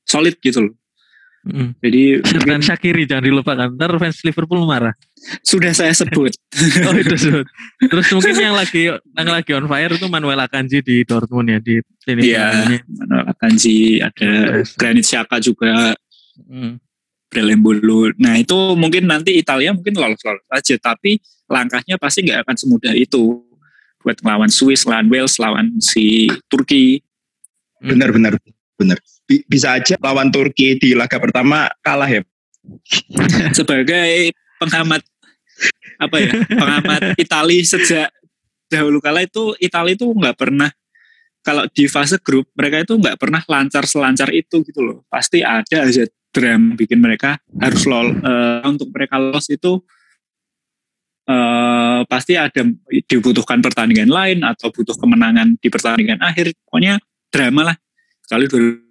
[SPEAKER 2] solid gitu loh.
[SPEAKER 3] Mm.
[SPEAKER 2] Jadi mungkin
[SPEAKER 3] Shakiri jangan dilupakan. Ntar fans Liverpool marah.
[SPEAKER 2] sudah saya sebut.
[SPEAKER 3] Oh itu sebut. Terus mungkin yang lagi yang lagi on fire itu Manuel Akanji di Dortmund ya di sini.
[SPEAKER 2] Iya, Manuel Akanji, ada
[SPEAKER 3] Yes.
[SPEAKER 2] Granit Xhaka juga,
[SPEAKER 3] Hmm.
[SPEAKER 2] Brelembulu. Nah itu mungkin nanti Italia mungkin lolos-lolos aja, tapi langkahnya pasti nggak akan semudah itu buat melawan Swiss, lawan Wales, lawan si Turki.
[SPEAKER 1] Benar benar benar. Bi- Bisa aja lawan Turki di laga pertama kalah ya.
[SPEAKER 2] Sebagai pengamat apa ya, pengamat Italia sejak dahulu kala itu Italia itu nggak pernah kalau di fase grup mereka itu nggak pernah lancar selancar itu gitu loh. Pasti ada aja drum bikin mereka harus lol eh, untuk mereka lolos itu eh pasti ada dibutuhkan pertandingan lain atau butuh kemenangan di pertandingan akhir. Pokoknya drama lah. Sekali dulu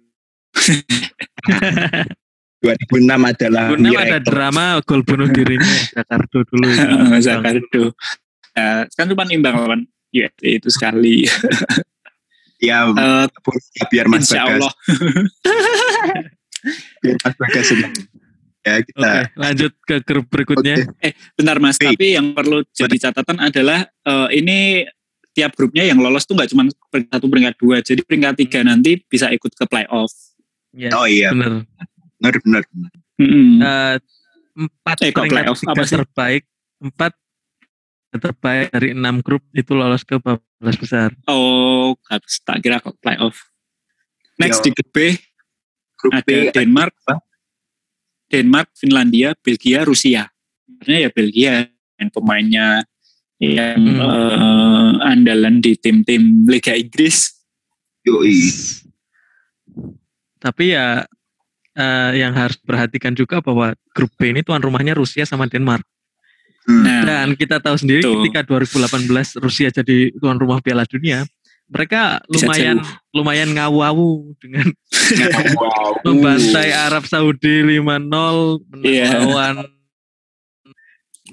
[SPEAKER 1] 2006 adalah
[SPEAKER 3] Guna ada
[SPEAKER 1] miracle.
[SPEAKER 3] drama gol bunuh dirinya Jakarta dulu.
[SPEAKER 2] Zakardo. Ya, kan cuma imbang lawan USA itu sekali.
[SPEAKER 1] Ya
[SPEAKER 2] Eh,
[SPEAKER 1] biar Mas
[SPEAKER 2] insya
[SPEAKER 1] Bagas
[SPEAKER 2] Allah.
[SPEAKER 1] biar Mas Bagas. Ya
[SPEAKER 3] Oke,
[SPEAKER 1] kita
[SPEAKER 3] lanjut ke grup berikutnya.
[SPEAKER 1] Oke.
[SPEAKER 2] Bentar mas,
[SPEAKER 1] Baik.
[SPEAKER 2] tapi yang perlu jadi catatan adalah eh, ini tiap grupnya yang lolos tuh nggak cuma peringkat satu peringkat dua, jadi peringkat tiga nanti bisa ikut ke playoff.
[SPEAKER 3] Ya,
[SPEAKER 1] Oh iya,
[SPEAKER 3] benar.
[SPEAKER 1] benar benar. benar.
[SPEAKER 2] Mm-mm.
[SPEAKER 3] Eh, empat
[SPEAKER 2] Eh, kok
[SPEAKER 3] peringkat
[SPEAKER 2] Apa
[SPEAKER 3] terbaik, empat terbaik dari enam grup itu lolos ke 14 besar.
[SPEAKER 2] oh, tak kira ke playoff. Next
[SPEAKER 1] Yo.
[SPEAKER 2] di grup B
[SPEAKER 1] Grup
[SPEAKER 2] ada
[SPEAKER 1] B
[SPEAKER 2] Denmark,
[SPEAKER 1] apa?
[SPEAKER 2] Denmark, Finlandia, Belgia, Rusia. Sebenarnya ya Belgia yang pemainnya yang
[SPEAKER 3] Hmm.
[SPEAKER 2] eh, andalan di tim-tim Liga Inggris.
[SPEAKER 1] Yoi.
[SPEAKER 3] Tapi ya eh, yang harus perhatikan juga bahwa grup B ini tuan rumahnya Rusia sama Denmark.
[SPEAKER 1] Hmm.
[SPEAKER 2] Nah,
[SPEAKER 3] Dan kita tahu sendiri
[SPEAKER 2] Tuh.
[SPEAKER 3] ketika 2018 Rusia jadi tuan rumah Piala Dunia, mereka
[SPEAKER 2] Bisa
[SPEAKER 3] lumayan
[SPEAKER 2] jauh.
[SPEAKER 3] lumayan ngawu dengan membantai Arab Saudi 5-0 menang
[SPEAKER 2] Iya.
[SPEAKER 3] lawan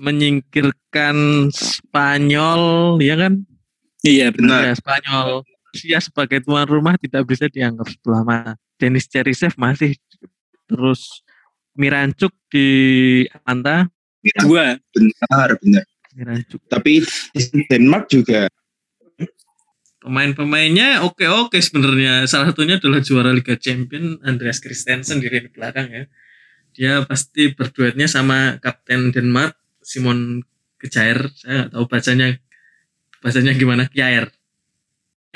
[SPEAKER 3] menyingkirkan Spanyol ya kan
[SPEAKER 2] iya benar.
[SPEAKER 1] Benar.
[SPEAKER 3] ya Spanyol Rusia sebagai tuan rumah tidak bisa dianggap sebelah mata. Denis Cherisev masih terus Mirancuk di Anta.
[SPEAKER 2] Dua.
[SPEAKER 1] Benar, benar.
[SPEAKER 3] Mirancuk.
[SPEAKER 1] Tapi Denmark juga
[SPEAKER 3] Pemain-pemainnya oke-oke sebenarnya. Salah satunya adalah juara Liga Champion Andreas Christensen di lini belakang ya. Dia pasti berduetnya sama Kapten Denmark Simon Kejair. Saya nggak tahu bacanya bacanya gimana Kjaer.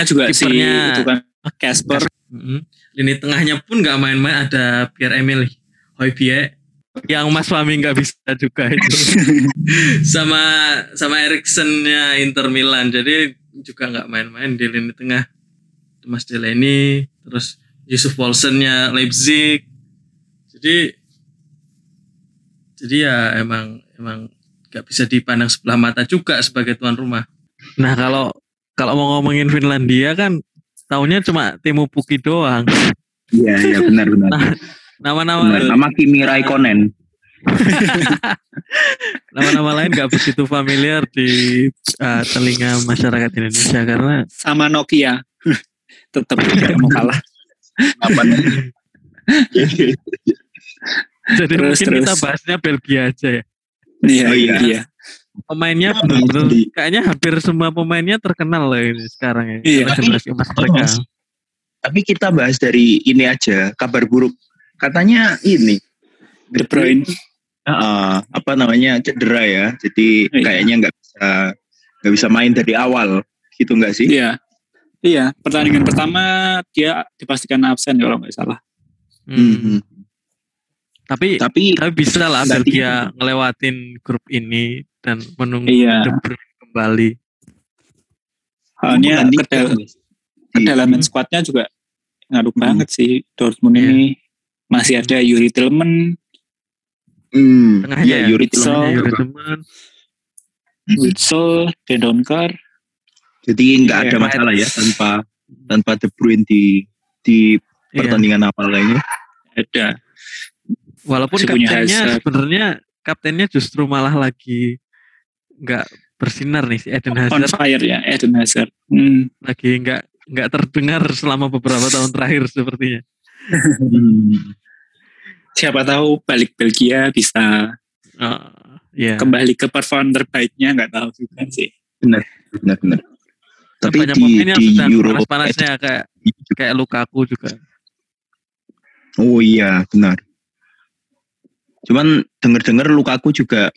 [SPEAKER 2] juga si
[SPEAKER 3] Kipernya-
[SPEAKER 2] itu kan Casper.
[SPEAKER 3] Mm-mm. Lini tengahnya pun nggak main-main ada Pierre Emil Højbjerg yang Mas Fahmi nggak bisa juga itu. Sama sama Eriksennya Inter Milan jadi juga nggak main-main di lini tengah. Thomas Delaney terus Yusuf Poulsennya Leipzig. Jadi jadi ya emang emang nggak bisa dipandang sebelah mata juga sebagai tuan rumah. Nah kalau kalau mau ngomongin Finlandia kan tahunya cuma Timo Pukki doang
[SPEAKER 1] Iya, iya benar benar.
[SPEAKER 3] nama-nama
[SPEAKER 1] benar. Sama Kimi Raikkonen.
[SPEAKER 3] nama-nama lain nggak begitu familiar di uh, telinga masyarakat Indonesia karena
[SPEAKER 2] sama Nokia. Tetap tidak mau kalah.
[SPEAKER 1] Apa
[SPEAKER 3] jadi
[SPEAKER 2] Terus,
[SPEAKER 3] mungkin
[SPEAKER 2] terus.
[SPEAKER 3] kita bahasnya Belgia aja ya
[SPEAKER 2] Iya,
[SPEAKER 1] Oh, iya.
[SPEAKER 2] iya.
[SPEAKER 3] Pemainnya
[SPEAKER 1] jadi-
[SPEAKER 3] kayaknya hampir semua pemainnya terkenal lah ini sekarang ya
[SPEAKER 2] Iya.
[SPEAKER 3] Generasi emas mereka
[SPEAKER 1] Tapi kita bahas dari ini aja, kabar buruk. Katanya ini
[SPEAKER 2] De Bruyne.
[SPEAKER 1] Heeh, apa namanya cedera ya. Jadi
[SPEAKER 2] Iya.
[SPEAKER 1] kayaknya nggak bisa nggak bisa main dari awal, gitu nggak sih?
[SPEAKER 2] Iya. Iya, pertandingan pertama dia dipastikan absen kalau nggak salah.
[SPEAKER 3] Hmm.
[SPEAKER 1] Hmm.
[SPEAKER 3] tapi
[SPEAKER 1] Tapi
[SPEAKER 3] tapi bisa lah
[SPEAKER 1] Gantinya
[SPEAKER 3] Belgia ngelewatin grup ini dan menunggu
[SPEAKER 2] Iya.
[SPEAKER 3] De Bruyne kembali
[SPEAKER 2] Halnya
[SPEAKER 1] ganti-
[SPEAKER 2] kedal
[SPEAKER 1] Iya.
[SPEAKER 2] kedalaman squadnya juga ngaruh
[SPEAKER 1] Hmm.
[SPEAKER 2] banget sih Dortmund
[SPEAKER 3] Iya.
[SPEAKER 2] ini. Masih ada Yuri Tillman,
[SPEAKER 1] Hmm,
[SPEAKER 3] tengahnya
[SPEAKER 1] iya,
[SPEAKER 3] ya
[SPEAKER 1] Yuri. Tillman.
[SPEAKER 3] Yuri Tillman.
[SPEAKER 2] Witsel, Dendonker.
[SPEAKER 1] Jadi nggak ada
[SPEAKER 2] Iya.
[SPEAKER 1] masalah ya tanpa tanpa De Bruyne di di
[SPEAKER 3] Iya.
[SPEAKER 1] pertandingan awal lainnya.
[SPEAKER 2] Ada.
[SPEAKER 3] Walaupun
[SPEAKER 2] Masih
[SPEAKER 3] kaptennya sebenarnya kaptennya justru malah lagi nggak bersinar nih si Eden
[SPEAKER 2] On
[SPEAKER 3] Hazard
[SPEAKER 2] fire ya, Eden Hazard. Hmm.
[SPEAKER 3] lagi nggak nggak terdengar selama beberapa tahun terakhir sepertinya.
[SPEAKER 1] Hmm.
[SPEAKER 2] Siapa tahu balik Belgia bisa
[SPEAKER 3] Oh, ya.
[SPEAKER 2] kembali ke perform terbaiknya nggak tahu juga sih.
[SPEAKER 1] Benar-benar. Tapi
[SPEAKER 3] banyak
[SPEAKER 1] di,
[SPEAKER 3] pemain yang
[SPEAKER 1] di
[SPEAKER 3] sedang
[SPEAKER 1] Euro
[SPEAKER 3] panas-panasnya kayak kayak Lukaku juga.
[SPEAKER 1] Oh iya, benar. Cuman denger-dengar Lukaku juga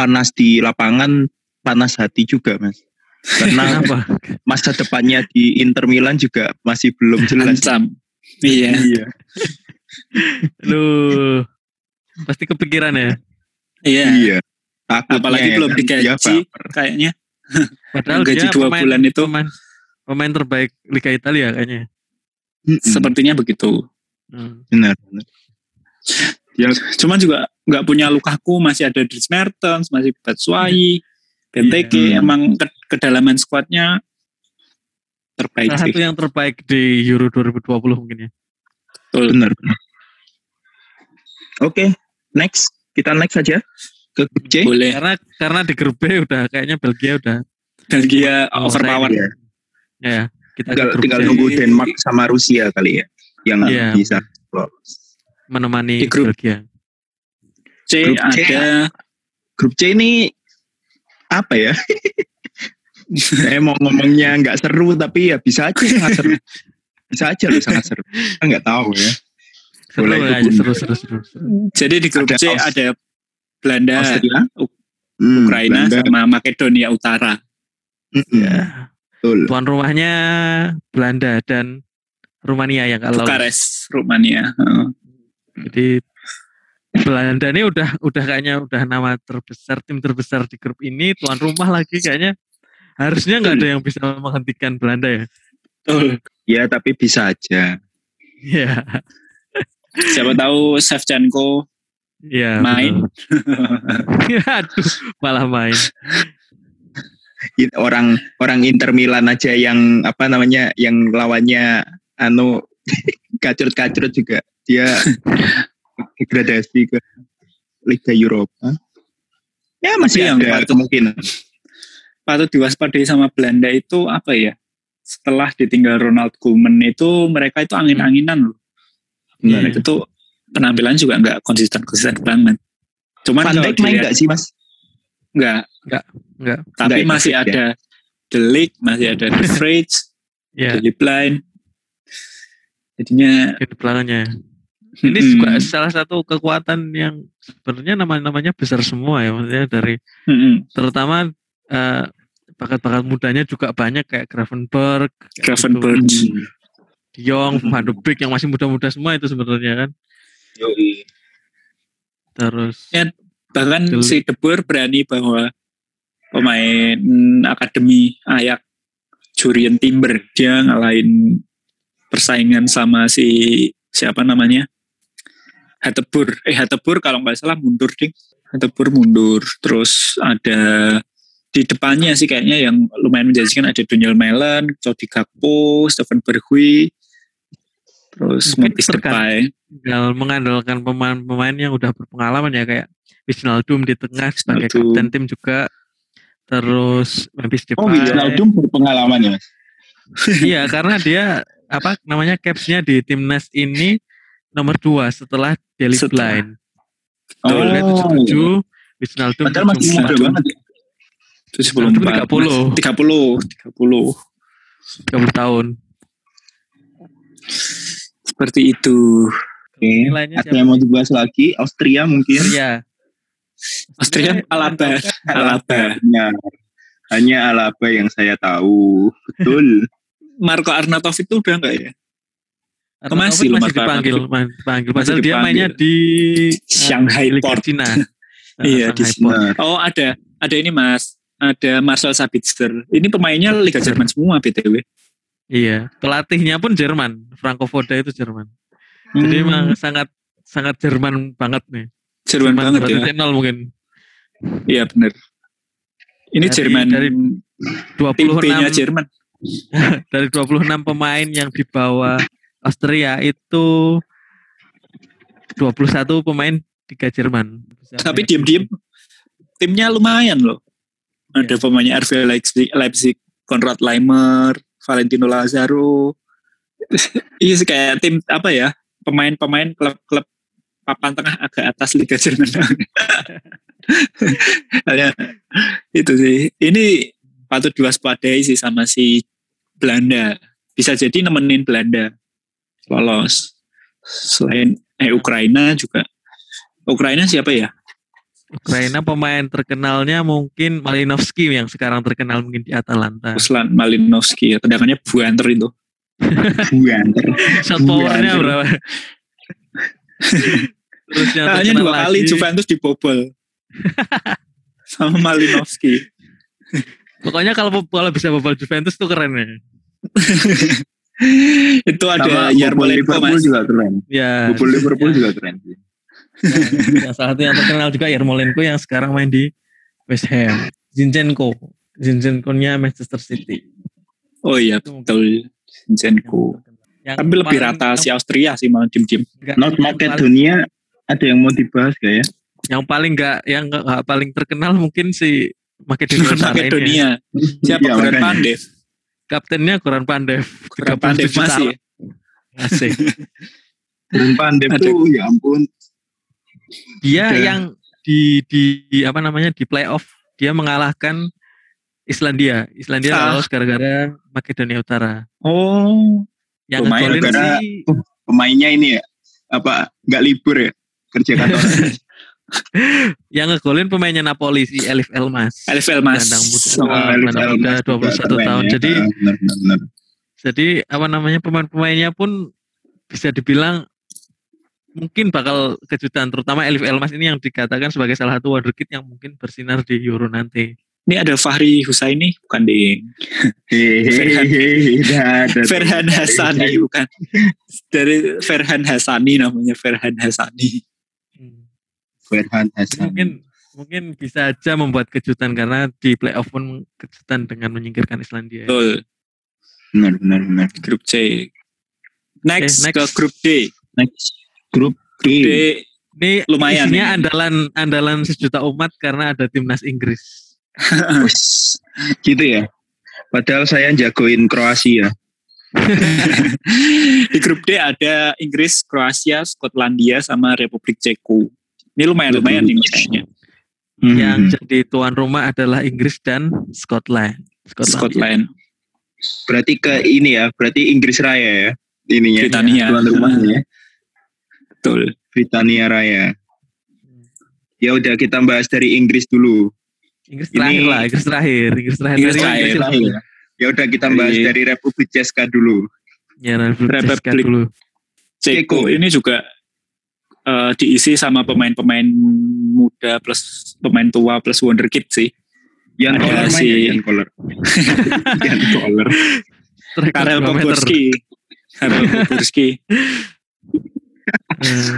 [SPEAKER 1] panas di lapangan, panas hati juga, Mas. Karena
[SPEAKER 3] Kenapa?
[SPEAKER 1] masa depannya di Inter Milan juga masih belum jelas.
[SPEAKER 2] Ancam. Iya.
[SPEAKER 1] Iya.
[SPEAKER 3] Lu pasti kepikiran ya.
[SPEAKER 2] Iya.
[SPEAKER 1] Iya. Takutnya
[SPEAKER 2] Apalagi
[SPEAKER 1] ya
[SPEAKER 2] belum
[SPEAKER 1] kan,
[SPEAKER 2] digaji kayaknya.
[SPEAKER 3] Padahal
[SPEAKER 2] Gaji dua
[SPEAKER 3] pemain,
[SPEAKER 2] bulan itu.
[SPEAKER 3] pemain, pemain terbaik Liga Italia kayaknya.
[SPEAKER 2] Sepertinya begitu.
[SPEAKER 3] Hmm.
[SPEAKER 1] benar, benar. Ya,
[SPEAKER 2] Cuman juga nggak punya Lukaku, masih ada Dries Mertens, masih Batshuayi, Benteke,
[SPEAKER 1] Iya.
[SPEAKER 2] emang ke- kedalaman skuadnya terbaik
[SPEAKER 3] Salah
[SPEAKER 2] sih.
[SPEAKER 3] satu yang terbaik di Euro 2020 mungkin ya.
[SPEAKER 2] Betul.
[SPEAKER 1] benar. Oke, next. Kita next saja ke grup C.
[SPEAKER 2] Boleh.
[SPEAKER 3] Karena karena di grup B udah kayaknya Belgia udah
[SPEAKER 2] Belgia
[SPEAKER 3] Oh,
[SPEAKER 2] overpower.
[SPEAKER 1] Iya.
[SPEAKER 3] ya kita
[SPEAKER 1] Tinggal, tinggal nunggu Denmark sama Rusia kali ya yang
[SPEAKER 3] Iya.
[SPEAKER 1] bisa lolos.
[SPEAKER 3] Menemani
[SPEAKER 2] Di grup-
[SPEAKER 3] Belgia.
[SPEAKER 2] C
[SPEAKER 1] Grup C.
[SPEAKER 2] ada
[SPEAKER 1] Grup C ini apa ya? Saya mau ngomongnya nggak seru tapi ya bisa aja sangat seru. Bisa aja loh sangat seru. Kita nggak tahu ya.
[SPEAKER 3] Seru
[SPEAKER 1] Boleh dukung.
[SPEAKER 3] seru, seru, seru, seru.
[SPEAKER 2] jadi di grup
[SPEAKER 1] Ada
[SPEAKER 2] C
[SPEAKER 1] Aus-
[SPEAKER 2] ada Belanda,
[SPEAKER 1] Austria,
[SPEAKER 2] U-
[SPEAKER 1] Hmm,
[SPEAKER 2] Ukraina
[SPEAKER 1] Belanda.
[SPEAKER 2] sama Makedonia Utara.
[SPEAKER 1] Mm-mm,
[SPEAKER 3] Ya.
[SPEAKER 1] Betul.
[SPEAKER 3] Tuan rumahnya Belanda dan Rumania yang kalau
[SPEAKER 2] Bukares, Rumania. Heeh.
[SPEAKER 3] Jadi Belanda ini udah udah kayaknya udah nama terbesar tim terbesar di grup ini tuan rumah lagi kayaknya harusnya nggak ada yang bisa menghentikan Belanda ya.
[SPEAKER 2] Betul.
[SPEAKER 1] Ya tapi bisa aja.
[SPEAKER 3] Iya,
[SPEAKER 2] Siapa tahu Shevchenko
[SPEAKER 3] iya.
[SPEAKER 2] Main.
[SPEAKER 3] Aduh, malah main.
[SPEAKER 1] Orang orang Inter Milan aja yang apa namanya yang lawannya anu kacrut-kacrut juga dia degradasi ke Liga Eropa. Ya masih
[SPEAKER 2] Tapi yang
[SPEAKER 1] ada
[SPEAKER 2] patut-
[SPEAKER 1] kemungkinan.
[SPEAKER 2] patut diwaspadai sama Belanda itu apa ya? setelah ditinggal Ronald Koeman itu mereka itu angin-anginan loh.
[SPEAKER 1] Benar.
[SPEAKER 2] Itu tuh penampilan juga nggak konsisten-konsisten banget. Cuman
[SPEAKER 1] Van Dijk main nggak sih mas?
[SPEAKER 2] nggak,
[SPEAKER 3] Enggak.
[SPEAKER 2] tapi
[SPEAKER 1] Nggak,
[SPEAKER 2] masih
[SPEAKER 1] ya.
[SPEAKER 2] ada The Ligt, masih ada The Fridge,
[SPEAKER 3] Ya,
[SPEAKER 2] The Blind. Jadinya
[SPEAKER 3] di belakangnya. Ini
[SPEAKER 2] mm,
[SPEAKER 3] juga salah satu kekuatan yang sebenarnya nama-namanya besar semua ya, maksudnya dari
[SPEAKER 2] mm, mm.
[SPEAKER 3] terutama eh, bakat-bakat mudanya juga banyak kayak Gravenberg, gitu. Jong,
[SPEAKER 1] Mm-mm.
[SPEAKER 3] Van de Beek yang masih muda-muda semua itu sebenarnya kan.
[SPEAKER 1] Yoi.
[SPEAKER 3] Terus
[SPEAKER 2] Ya, bahkan
[SPEAKER 3] Betul.
[SPEAKER 2] si De Boer berani bahwa pemain akademi Ayak Jurien Timber dia ngalahin persaingan sama si siapa namanya Hatebur eh Hatebur kalau nggak salah mundur ding Hatebur mundur terus ada di depannya sih kayaknya yang lumayan menjanjikan ada Daniel Mellon, Cody Gakpo, Stephen Bergui, terus Memphis Depay.
[SPEAKER 3] tinggal mengandalkan pemain-pemain yang udah berpengalaman ya kayak Wijnaldum di tengah sebagai
[SPEAKER 2] Wijnaldum.
[SPEAKER 3] kapten tim juga. Terus Memphis Depay.
[SPEAKER 1] Oh Wijnaldum berpengalaman ya mas?
[SPEAKER 3] iya, karena dia apa namanya capsnya di timnas ini nomor dua setelah Deli
[SPEAKER 2] Setelah.
[SPEAKER 3] Blind.
[SPEAKER 1] Oh,
[SPEAKER 3] Deli tujuh, Wijnaldum
[SPEAKER 1] Padahal masih muda
[SPEAKER 3] 74.
[SPEAKER 1] banget ya.
[SPEAKER 2] 74
[SPEAKER 3] 30.
[SPEAKER 2] 30 30
[SPEAKER 3] 30 tahun.
[SPEAKER 2] seperti itu
[SPEAKER 1] Oke.
[SPEAKER 3] Nilainya
[SPEAKER 1] Ada yang mau dibahas lagi? Austria mungkin?
[SPEAKER 3] Iya.
[SPEAKER 2] Austria Alaba Alaba
[SPEAKER 1] Hanya, hanya Alaba yang saya tahu. Betul.
[SPEAKER 2] Marco Arnautovic itu udah enggak ya Masih loh,
[SPEAKER 3] masih dipanggil, dipanggil. Padahal dia mainnya di
[SPEAKER 2] Shanghai
[SPEAKER 3] di Liga
[SPEAKER 2] Port.
[SPEAKER 3] Cina.
[SPEAKER 2] Iya,
[SPEAKER 3] Shanghai
[SPEAKER 2] di
[SPEAKER 3] Port.
[SPEAKER 1] Benar.
[SPEAKER 2] oh ada ada ini mas ada Marcel Sabitzer ini pemainnya Liga Jerman semua btw
[SPEAKER 3] Iya, pelatihnya pun Jerman, Franco Foda itu Jerman. Jadi
[SPEAKER 2] Hmm,
[SPEAKER 3] emang sangat sangat Jerman banget nih.
[SPEAKER 2] Jerman banget ya
[SPEAKER 3] 2.0 mungkin.
[SPEAKER 2] iya bener ini
[SPEAKER 3] Dari-
[SPEAKER 2] Jerman
[SPEAKER 3] dari
[SPEAKER 2] tim B-nya
[SPEAKER 3] 26
[SPEAKER 2] Jerman
[SPEAKER 3] dari 26 pemain yang dibawa Austria itu 21 pemain tiga Jerman.
[SPEAKER 2] tapi diem-diem timnya lumayan loh. Ada pemainnya RV Leipzig, Leipzig Konrad Leimer Valentino Lazaro iya sih kayak tim apa ya pemain-pemain klub-klub papan tengah agak atas Liga Jerman. Hanya itu sih. Ini patut diwaspadai sih sama si Belanda. Bisa jadi nemenin Belanda lolos. Selain eh Ukraina juga. Ukraina siapa ya?
[SPEAKER 3] Ukraina pemain terkenalnya mungkin Malinovski yang sekarang terkenal mungkin di Atalanta.
[SPEAKER 2] Ruslan Malinovski. Ya tendangannya buanter itu.
[SPEAKER 1] Buanter.
[SPEAKER 3] Shot powernya berapa? Terus yang
[SPEAKER 2] hanya dua kali
[SPEAKER 3] lagi,
[SPEAKER 2] Juventus dibobol. Sama Malinovski.
[SPEAKER 3] Pokoknya kalau kalau bisa bobol Juventus tuh keren ya.
[SPEAKER 2] itu ada
[SPEAKER 1] Sama
[SPEAKER 2] Yarmolenko
[SPEAKER 1] Liverpool
[SPEAKER 2] mas
[SPEAKER 1] juga keren.
[SPEAKER 3] Ya.
[SPEAKER 1] Bobol Liverpool
[SPEAKER 3] ya,
[SPEAKER 1] juga keren. sih.
[SPEAKER 3] yang salah satu yang terkenal juga Yarmolenko yang sekarang main di West Ham. Zinchenko. Zinchenko-nya Manchester City.
[SPEAKER 2] oh iya
[SPEAKER 3] Itu mungkin
[SPEAKER 2] betul Zinchenko
[SPEAKER 3] yang
[SPEAKER 2] tapi lebih
[SPEAKER 3] paling-
[SPEAKER 2] rata si Austria sih malah tim-tim
[SPEAKER 3] yang paling-
[SPEAKER 1] Macedonia ada yang mau dibahas gak ya?
[SPEAKER 3] yang paling enggak yang enggak, enggak paling terkenal mungkin si Makedonia ya.
[SPEAKER 2] Makedonia siapa
[SPEAKER 1] makanya.
[SPEAKER 2] Pandev
[SPEAKER 3] Kaptennya Goran Pandev.
[SPEAKER 2] Goran Pandev
[SPEAKER 3] 37
[SPEAKER 2] masih.
[SPEAKER 3] Asik.
[SPEAKER 1] Burung Pandev tuh ya ampun.
[SPEAKER 3] Dia yang di di apa namanya di playoff dia mengalahkan Islandia. Islandia
[SPEAKER 2] Ah.
[SPEAKER 3] lolos gara-gara Makedonia Utara.
[SPEAKER 2] oh
[SPEAKER 3] Yang ngegolin
[SPEAKER 1] gara-gara-
[SPEAKER 3] sih
[SPEAKER 1] Pemainnya ini ya apa nggak libur ya kerja kantor.
[SPEAKER 3] yang ngegolin pemainnya Napoli si Elif Elmas.
[SPEAKER 2] Elif Elmas
[SPEAKER 3] Gelandang muda.
[SPEAKER 2] Oh,
[SPEAKER 3] Ah,
[SPEAKER 1] Elif
[SPEAKER 3] gelandang muda,
[SPEAKER 1] Elmas juga
[SPEAKER 3] 21
[SPEAKER 1] keren
[SPEAKER 3] tahun.
[SPEAKER 1] ya.
[SPEAKER 3] Jadi
[SPEAKER 1] Ah, benar, benar.
[SPEAKER 3] jadi apa namanya pemain-pemainnya pun bisa dibilang mungkin bakal kejutan terutama Elif Elmas ini yang dikatakan sebagai salah satu wonderkid yang mungkin bersinar di Euro nanti.
[SPEAKER 2] ini ada Fahri Husaini bukan
[SPEAKER 1] dah,
[SPEAKER 2] Ferhan. Hasani bukan dari Ferhan Hasani namanya Ferhan Hasani
[SPEAKER 1] Ferhan Hasan.
[SPEAKER 3] Mungkin mungkin bisa aja membuat kejutan karena di playoff pun kejutan dengan menyingkirkan Islandia. ya.
[SPEAKER 2] betul
[SPEAKER 1] Benar, benar, benar.
[SPEAKER 2] grup C next,
[SPEAKER 3] Oke, next.
[SPEAKER 2] ke grup D
[SPEAKER 1] Next grup
[SPEAKER 2] D
[SPEAKER 1] D.
[SPEAKER 3] Ini
[SPEAKER 2] Lumayan
[SPEAKER 3] isinya
[SPEAKER 2] ini.
[SPEAKER 3] andalan andalan sejuta umat karena ada timnas Inggris.
[SPEAKER 1] Gitu ya. Padahal saya jagoin Kroasia.
[SPEAKER 2] Di grup D ada Inggris, Kroasia, Skotlandia, sama Republik Ceko. Ini lumayan-lumayan ini kayaknya.
[SPEAKER 1] Hmm.
[SPEAKER 3] Yang jadi tuan rumah adalah Inggris dan Scotland. Scotland.
[SPEAKER 2] Scotland.
[SPEAKER 1] Berarti ke ini ya, berarti Inggris Raya ya. Ininya.
[SPEAKER 2] Britania.
[SPEAKER 1] Tuan rumahnya.
[SPEAKER 2] Betul.
[SPEAKER 1] Britania Raya. Ya udah kita bahas dari Inggris dulu.
[SPEAKER 3] Inggris
[SPEAKER 1] Ini-
[SPEAKER 3] terakhir lah, Inggris terakhir, Inggris terakhir.
[SPEAKER 2] Inggris
[SPEAKER 3] Dari
[SPEAKER 2] terakhir.
[SPEAKER 3] Inggris
[SPEAKER 1] Terakhir. Ya udah kita bahas
[SPEAKER 2] Dari-
[SPEAKER 1] dari Republik Ceska dulu.
[SPEAKER 3] Ya, Republik Ceska
[SPEAKER 2] Republik.
[SPEAKER 3] dulu.
[SPEAKER 2] Ceko
[SPEAKER 1] Ceko.
[SPEAKER 2] ini juga eh, diisi sama pemain-pemain muda plus pemain tua plus wonderkid sih.
[SPEAKER 1] Yan
[SPEAKER 2] Ada
[SPEAKER 1] Koller
[SPEAKER 2] si-
[SPEAKER 1] ya, Yan Koller. Yan Koller.
[SPEAKER 3] Striker
[SPEAKER 2] Karel. Poborski. Karel Poborski.
[SPEAKER 3] Eh,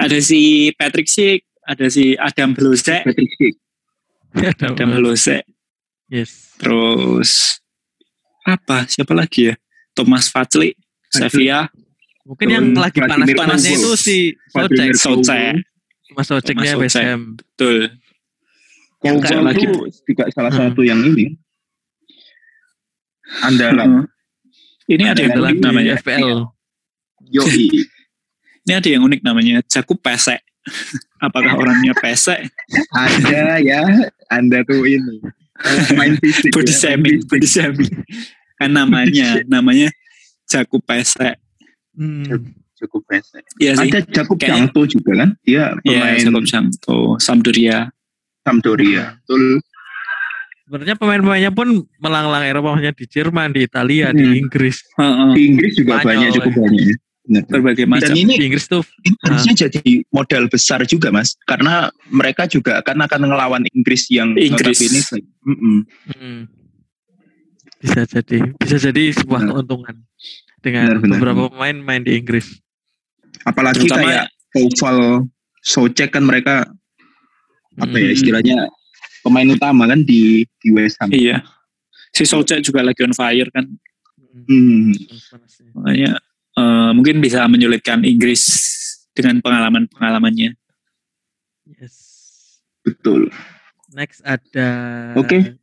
[SPEAKER 2] Ada si Patrick Schick, ada si Adam Blosek,
[SPEAKER 1] Patrick
[SPEAKER 3] ada
[SPEAKER 2] Adam Blosek,
[SPEAKER 3] Yes.
[SPEAKER 2] terus apa? Siapa lagi ya? Thomas Fazli, Sevilla,
[SPEAKER 3] Mungkin yang lagi panas-panasnya itu si Socek.
[SPEAKER 2] Socek,
[SPEAKER 3] Mas Soceknya West
[SPEAKER 2] Socek.
[SPEAKER 3] Ham.
[SPEAKER 2] betul.
[SPEAKER 3] Kayak
[SPEAKER 2] lagi.
[SPEAKER 1] itu juga salah
[SPEAKER 3] Hmm.
[SPEAKER 1] satu yang ini. Andalan.
[SPEAKER 2] Ini ada yang
[SPEAKER 3] Andalan
[SPEAKER 2] unik namanya.
[SPEAKER 3] FPL.
[SPEAKER 1] Yoi.
[SPEAKER 2] Ini ada yang unik namanya Jakub Pesek. Apakah orangnya pesek?
[SPEAKER 1] Ada ya, Anda tuh ini. Main fisik.
[SPEAKER 2] Body
[SPEAKER 1] ya,
[SPEAKER 2] shaming, body shaming. Kan namanya, namanya Jakub Pesek.
[SPEAKER 3] Hmm.
[SPEAKER 1] Cukup pesek.
[SPEAKER 2] Iya sih.
[SPEAKER 1] Ada Jakub
[SPEAKER 2] Kayaknya-
[SPEAKER 1] Jangto juga kan? Dia
[SPEAKER 2] Iya,
[SPEAKER 1] pemain
[SPEAKER 2] Jakub Janto, Sampdoria.
[SPEAKER 1] Sampdoria. Betul.
[SPEAKER 3] Sebenarnya pemain-pemainnya pun melanglang Eropa, maksudnya di Jerman, di Italia, di
[SPEAKER 1] Hmm.
[SPEAKER 3] Inggris.
[SPEAKER 2] Heeh,
[SPEAKER 1] Di Inggris juga
[SPEAKER 3] Spanyol,
[SPEAKER 1] banyak, cukup
[SPEAKER 3] ya.
[SPEAKER 1] banyak. ya. Benar.
[SPEAKER 2] berbagai
[SPEAKER 1] Dan
[SPEAKER 2] macam.
[SPEAKER 1] ini
[SPEAKER 3] Di Inggris tuh
[SPEAKER 1] ini harusnya jadi modal besar juga mas karena mereka juga akan akan ngelawan Inggris yang
[SPEAKER 2] Inggris.
[SPEAKER 1] notabene Mm-mm.
[SPEAKER 3] hmm, bisa jadi bisa jadi sebuah
[SPEAKER 1] Benar.
[SPEAKER 3] keuntungan dengan
[SPEAKER 1] Benar, benar.
[SPEAKER 3] beberapa pemain main di Inggris.
[SPEAKER 1] apalagi
[SPEAKER 2] Terutama-
[SPEAKER 1] kayak Koval Socek kan mereka apa ya
[SPEAKER 2] Hmm.
[SPEAKER 1] istilahnya pemain utama kan di di West Ham
[SPEAKER 2] Iya. Si Socek juga lagi on fire kan.
[SPEAKER 1] Hmm.
[SPEAKER 2] Makanya eh, mungkin bisa menyulitkan Inggris dengan pengalaman-pengalamannya.
[SPEAKER 3] Yes.
[SPEAKER 1] betul
[SPEAKER 3] Next ada
[SPEAKER 1] Oke.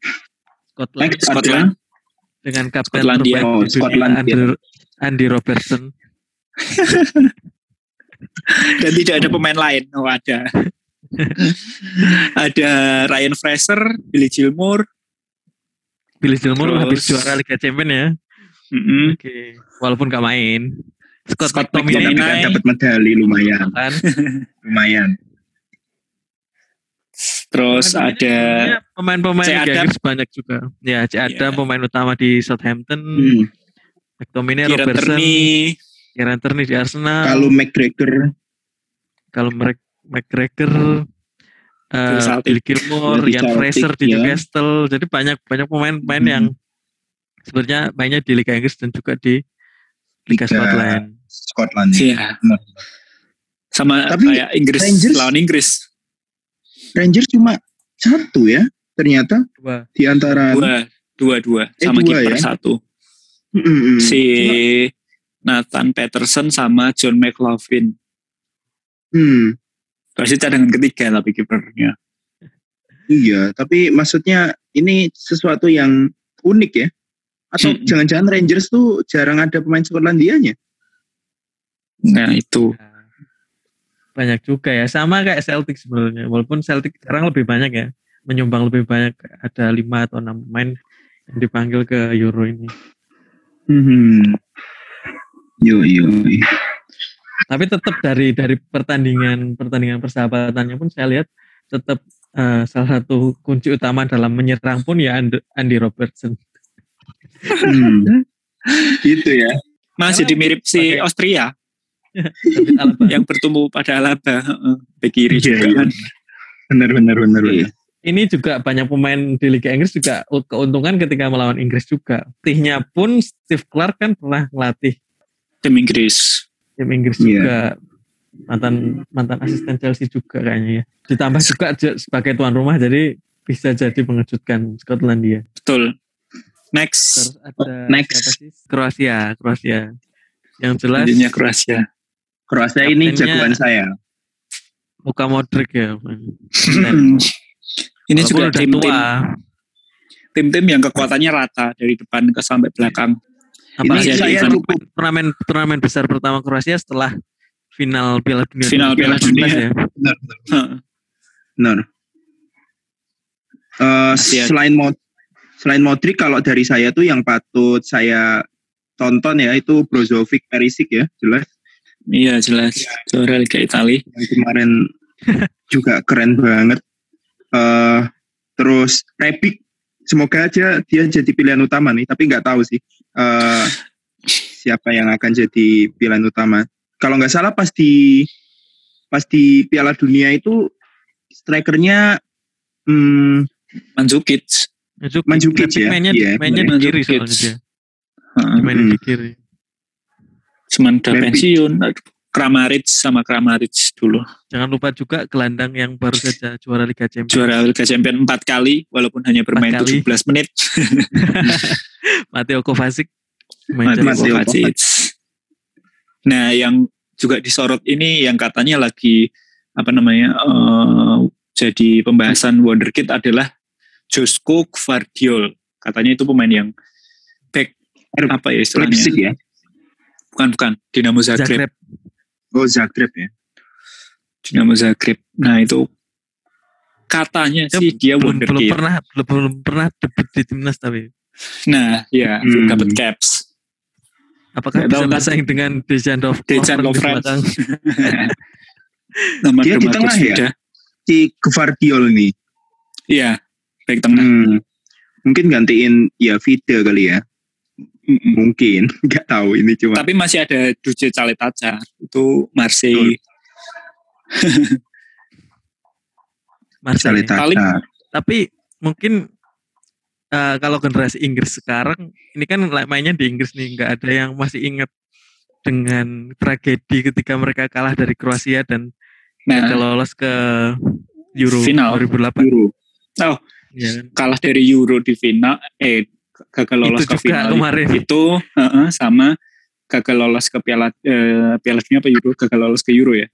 [SPEAKER 3] Scotland
[SPEAKER 1] next
[SPEAKER 2] Scotland.
[SPEAKER 1] ada
[SPEAKER 3] dengan kapten
[SPEAKER 2] Skotlandia.
[SPEAKER 3] terbaik
[SPEAKER 1] Oh,
[SPEAKER 3] di dunia
[SPEAKER 1] Skotlandia.
[SPEAKER 3] Andy, Andy Robertson.
[SPEAKER 2] Dan tidak ada pemain lain. Oh ada. ada Ryan Fraser, Billy Gilmore.
[SPEAKER 3] Billy Gilmore
[SPEAKER 2] Terus-
[SPEAKER 3] habis juara Liga Champions ya.
[SPEAKER 2] Mm-mm.
[SPEAKER 3] Oke, walaupun gak main. Scott,
[SPEAKER 2] Scott
[SPEAKER 3] McTominay
[SPEAKER 1] kan dapat medali lumayan
[SPEAKER 3] kan.
[SPEAKER 1] lumayan
[SPEAKER 2] Terus ada
[SPEAKER 3] Sebenarnya pemain-pemain. Liga. Inggris banyak juga. Ya, C. Adam
[SPEAKER 2] Iya.
[SPEAKER 3] pemain utama di Southampton,
[SPEAKER 1] hmm.
[SPEAKER 3] McTominay,
[SPEAKER 2] Kieran
[SPEAKER 3] Robertson,
[SPEAKER 2] Tierney,
[SPEAKER 3] Kieran Tierney di Arsenal,
[SPEAKER 1] kalau McGregor
[SPEAKER 3] kalau Mc- McGregor, eh,
[SPEAKER 2] Di Celtic.
[SPEAKER 3] Billy Gilmore,
[SPEAKER 1] Di
[SPEAKER 3] Ian Fraser di
[SPEAKER 1] ya.
[SPEAKER 3] Newcastle. Jadi banyak banyak pemain-pemain
[SPEAKER 1] Hmm.
[SPEAKER 3] yang sebenarnya mainnya di Liga Inggris dan juga di Liga,
[SPEAKER 1] Liga
[SPEAKER 3] Scotland.
[SPEAKER 1] Scotland
[SPEAKER 2] Iya.
[SPEAKER 1] Benar.
[SPEAKER 2] sama
[SPEAKER 1] Tapi
[SPEAKER 2] kayak Inggris
[SPEAKER 1] Rangers-
[SPEAKER 2] lawan Inggris.
[SPEAKER 1] Rangers cuma satu ya ternyata
[SPEAKER 3] Coba.
[SPEAKER 1] di antara
[SPEAKER 2] Dua, dua, dua.
[SPEAKER 1] Eh,
[SPEAKER 2] Sama
[SPEAKER 1] dua
[SPEAKER 2] kiper
[SPEAKER 1] ya?
[SPEAKER 2] satu.
[SPEAKER 1] Mm-mm.
[SPEAKER 2] Si Nathan Peterson sama John McLaughlin.
[SPEAKER 1] Hmm,
[SPEAKER 2] Pasti cadangan ketiga tapi kipernya.
[SPEAKER 1] iya, tapi maksudnya ini sesuatu yang unik ya? Atau
[SPEAKER 2] Hmm.
[SPEAKER 1] jangan-jangan Rangers tuh jarang ada pemain Skotlandianya?
[SPEAKER 2] Nah itu.
[SPEAKER 3] Banyak juga ya. Sama kayak Celtic sebenarnya. Walaupun Celtic sekarang lebih banyak ya. Menyumbang lebih banyak. Ada 5 atau 6 pemain yang dipanggil ke Euro ini.
[SPEAKER 1] Hmm. Yo yo.
[SPEAKER 3] Tapi tetap dari dari pertandingan pertandingan persahabatannya pun saya lihat tetap eh, salah satu kunci utama dalam menyerang pun ya And- Andy Robertson.
[SPEAKER 1] Hmm. gitu ya.
[SPEAKER 2] Masih
[SPEAKER 3] Karena
[SPEAKER 2] dimirip si
[SPEAKER 3] pakai-
[SPEAKER 2] Austria yang bertumbuh pada Alaba. heeh. Bek kiri
[SPEAKER 1] Iya,
[SPEAKER 2] juga
[SPEAKER 1] iya.
[SPEAKER 2] kan.
[SPEAKER 1] Benar benar benar.
[SPEAKER 2] Iya.
[SPEAKER 1] benar.
[SPEAKER 3] Ini juga banyak pemain di Liga Inggris juga keuntungan ketika melawan Inggris juga. Pelatihnya pun Steve Clark kan pernah melatih
[SPEAKER 2] Tim Inggris.
[SPEAKER 3] tim Inggris
[SPEAKER 1] Iya.
[SPEAKER 3] juga mantan mantan asisten Chelsea juga kayaknya ya. Ditambah juga sebagai tuan rumah jadi bisa jadi mengejutkan Skotlandia.
[SPEAKER 2] Betul. Next.
[SPEAKER 3] Terus ada
[SPEAKER 1] Next.
[SPEAKER 3] siapa sih? Kroasia, Kroasia. Yang jelas
[SPEAKER 2] Selanjutnya Kroasia.
[SPEAKER 1] Kroasia ini jagoan saya.
[SPEAKER 3] Muka Modric ya.
[SPEAKER 2] Ini
[SPEAKER 3] Walaupun
[SPEAKER 2] juga tim-tim
[SPEAKER 3] tua.
[SPEAKER 2] tim-tim yang kekuatannya rata dari depan ke sampai belakang.
[SPEAKER 3] Apalagi
[SPEAKER 1] Ini saya cukup-
[SPEAKER 3] turnamen turnamen besar pertama Kroasia setelah final Piala Dunia.
[SPEAKER 2] Final Piala
[SPEAKER 3] 2018
[SPEAKER 2] Dunia.
[SPEAKER 3] ya.
[SPEAKER 1] Benar, benar.
[SPEAKER 2] Heeh.
[SPEAKER 1] benar. Eh,
[SPEAKER 2] ada.
[SPEAKER 1] selain Mod selain Modric kalau dari saya tuh yang patut saya tonton ya itu Brozovic Perisic ya jelas
[SPEAKER 2] Iya jelas juara Liga Italia.
[SPEAKER 1] yang kemarin juga keren banget. Eh terus Rebic semoga aja dia jadi pilihan utama nih tapi nggak tahu sih eh siapa yang akan jadi pilihan utama. Kalau nggak salah pas di pas di Piala Dunia itu strikernya hmm,
[SPEAKER 2] Mandzukic
[SPEAKER 3] tapi
[SPEAKER 1] ya?
[SPEAKER 3] Mainnya,
[SPEAKER 1] Iya,
[SPEAKER 3] mainnya di kiri soalnya dia.
[SPEAKER 2] Heeh.
[SPEAKER 3] Mainnya di kiri.
[SPEAKER 1] Rebic.
[SPEAKER 2] pensiun. Aduh, Kramaric sama Kramaric dulu.
[SPEAKER 3] Jangan lupa juga gelandang yang baru saja juara Liga Champions.
[SPEAKER 2] Juara Liga Champions empat kali walaupun hanya bermain
[SPEAKER 3] kali.
[SPEAKER 2] 17 menit.
[SPEAKER 3] Mateo Kovacic.
[SPEAKER 2] Mateo Kovacic. Nah, yang juga disorot ini yang katanya lagi apa namanya eh, jadi pembahasan wonderkid adalah Josko Gvardiol. Katanya itu pemain yang back apa ya istilahnya?
[SPEAKER 1] Leipzig ya.
[SPEAKER 2] Bukan bukan Dinamo Zagreb.
[SPEAKER 3] Zagreb.
[SPEAKER 1] Oh Zagreb ya.
[SPEAKER 2] Dinamo Zagreb. Nah itu katanya
[SPEAKER 3] Dia
[SPEAKER 2] sih dia
[SPEAKER 3] belum, belum pernah belum, belum pernah debut di timnas tapi
[SPEAKER 2] Nah, ya
[SPEAKER 1] Hmm.
[SPEAKER 2] dapat caps.
[SPEAKER 3] apakah
[SPEAKER 2] tahu,
[SPEAKER 3] bisa bersaing dengan Dejan Dov
[SPEAKER 2] Dejan
[SPEAKER 3] di?
[SPEAKER 2] Nomor
[SPEAKER 1] Dia di tengah ya?
[SPEAKER 2] Vida.
[SPEAKER 1] Si Gvardiol nih.
[SPEAKER 2] Iya, back tengah.
[SPEAKER 1] Hmm, mungkin gantiin ya Vida kali ya.
[SPEAKER 2] Mm-mm.
[SPEAKER 1] Mungkin nggak tahu ini cuma.
[SPEAKER 2] Tapi masih ada Duje Caletaca itu Marseille.
[SPEAKER 3] Marseille.
[SPEAKER 2] Paling-.
[SPEAKER 3] Tapi mungkin eh, kalau generasi Inggris sekarang ini kan mainnya di Inggris nih nggak ada yang masih ingat dengan tragedi ketika mereka kalah dari Kroasia dan
[SPEAKER 2] Nah,
[SPEAKER 3] lolos ke Euro
[SPEAKER 2] Final.
[SPEAKER 3] 2008.
[SPEAKER 1] Euro.
[SPEAKER 3] Ya kan?
[SPEAKER 2] kalah dari Euro di final, eh gagal lolos
[SPEAKER 3] Itu
[SPEAKER 2] ke
[SPEAKER 3] juga
[SPEAKER 2] final
[SPEAKER 3] kemarin.
[SPEAKER 2] itu heeh, sama gagal lolos ke Piala eh, Piala Dunia apa Euro, gagal lolos ke Euro ya.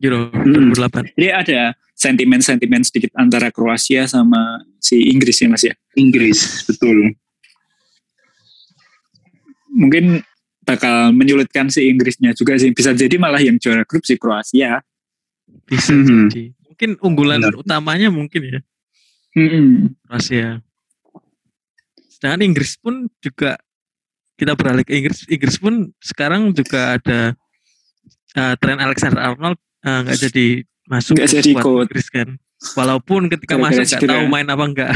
[SPEAKER 3] Euro
[SPEAKER 1] Hmm.
[SPEAKER 3] 2008.
[SPEAKER 2] Jadi ada sentimen-sentimen sedikit antara Kroasia sama si Inggris ya Mas ya.
[SPEAKER 1] Inggris betul.
[SPEAKER 2] Mungkin bakal menyulitkan si Inggrisnya juga sih. Bisa jadi malah yang juara grup si Kroasia.
[SPEAKER 3] Bisa
[SPEAKER 1] Mhm.
[SPEAKER 3] jadi. Mungkin unggulan
[SPEAKER 1] Benar.
[SPEAKER 3] utamanya mungkin ya
[SPEAKER 2] Mm-mm.
[SPEAKER 3] Kroasia. Sedangkan Inggris pun juga kita beralih ke Inggris. Inggris pun sekarang juga ada uh, Trent Alexander Arnold uh, nggak jadi masuk ke
[SPEAKER 2] jadi.
[SPEAKER 3] Inggris kan. Walaupun ketika
[SPEAKER 2] Gara-gara
[SPEAKER 3] masuk nggak tahu main apa enggak.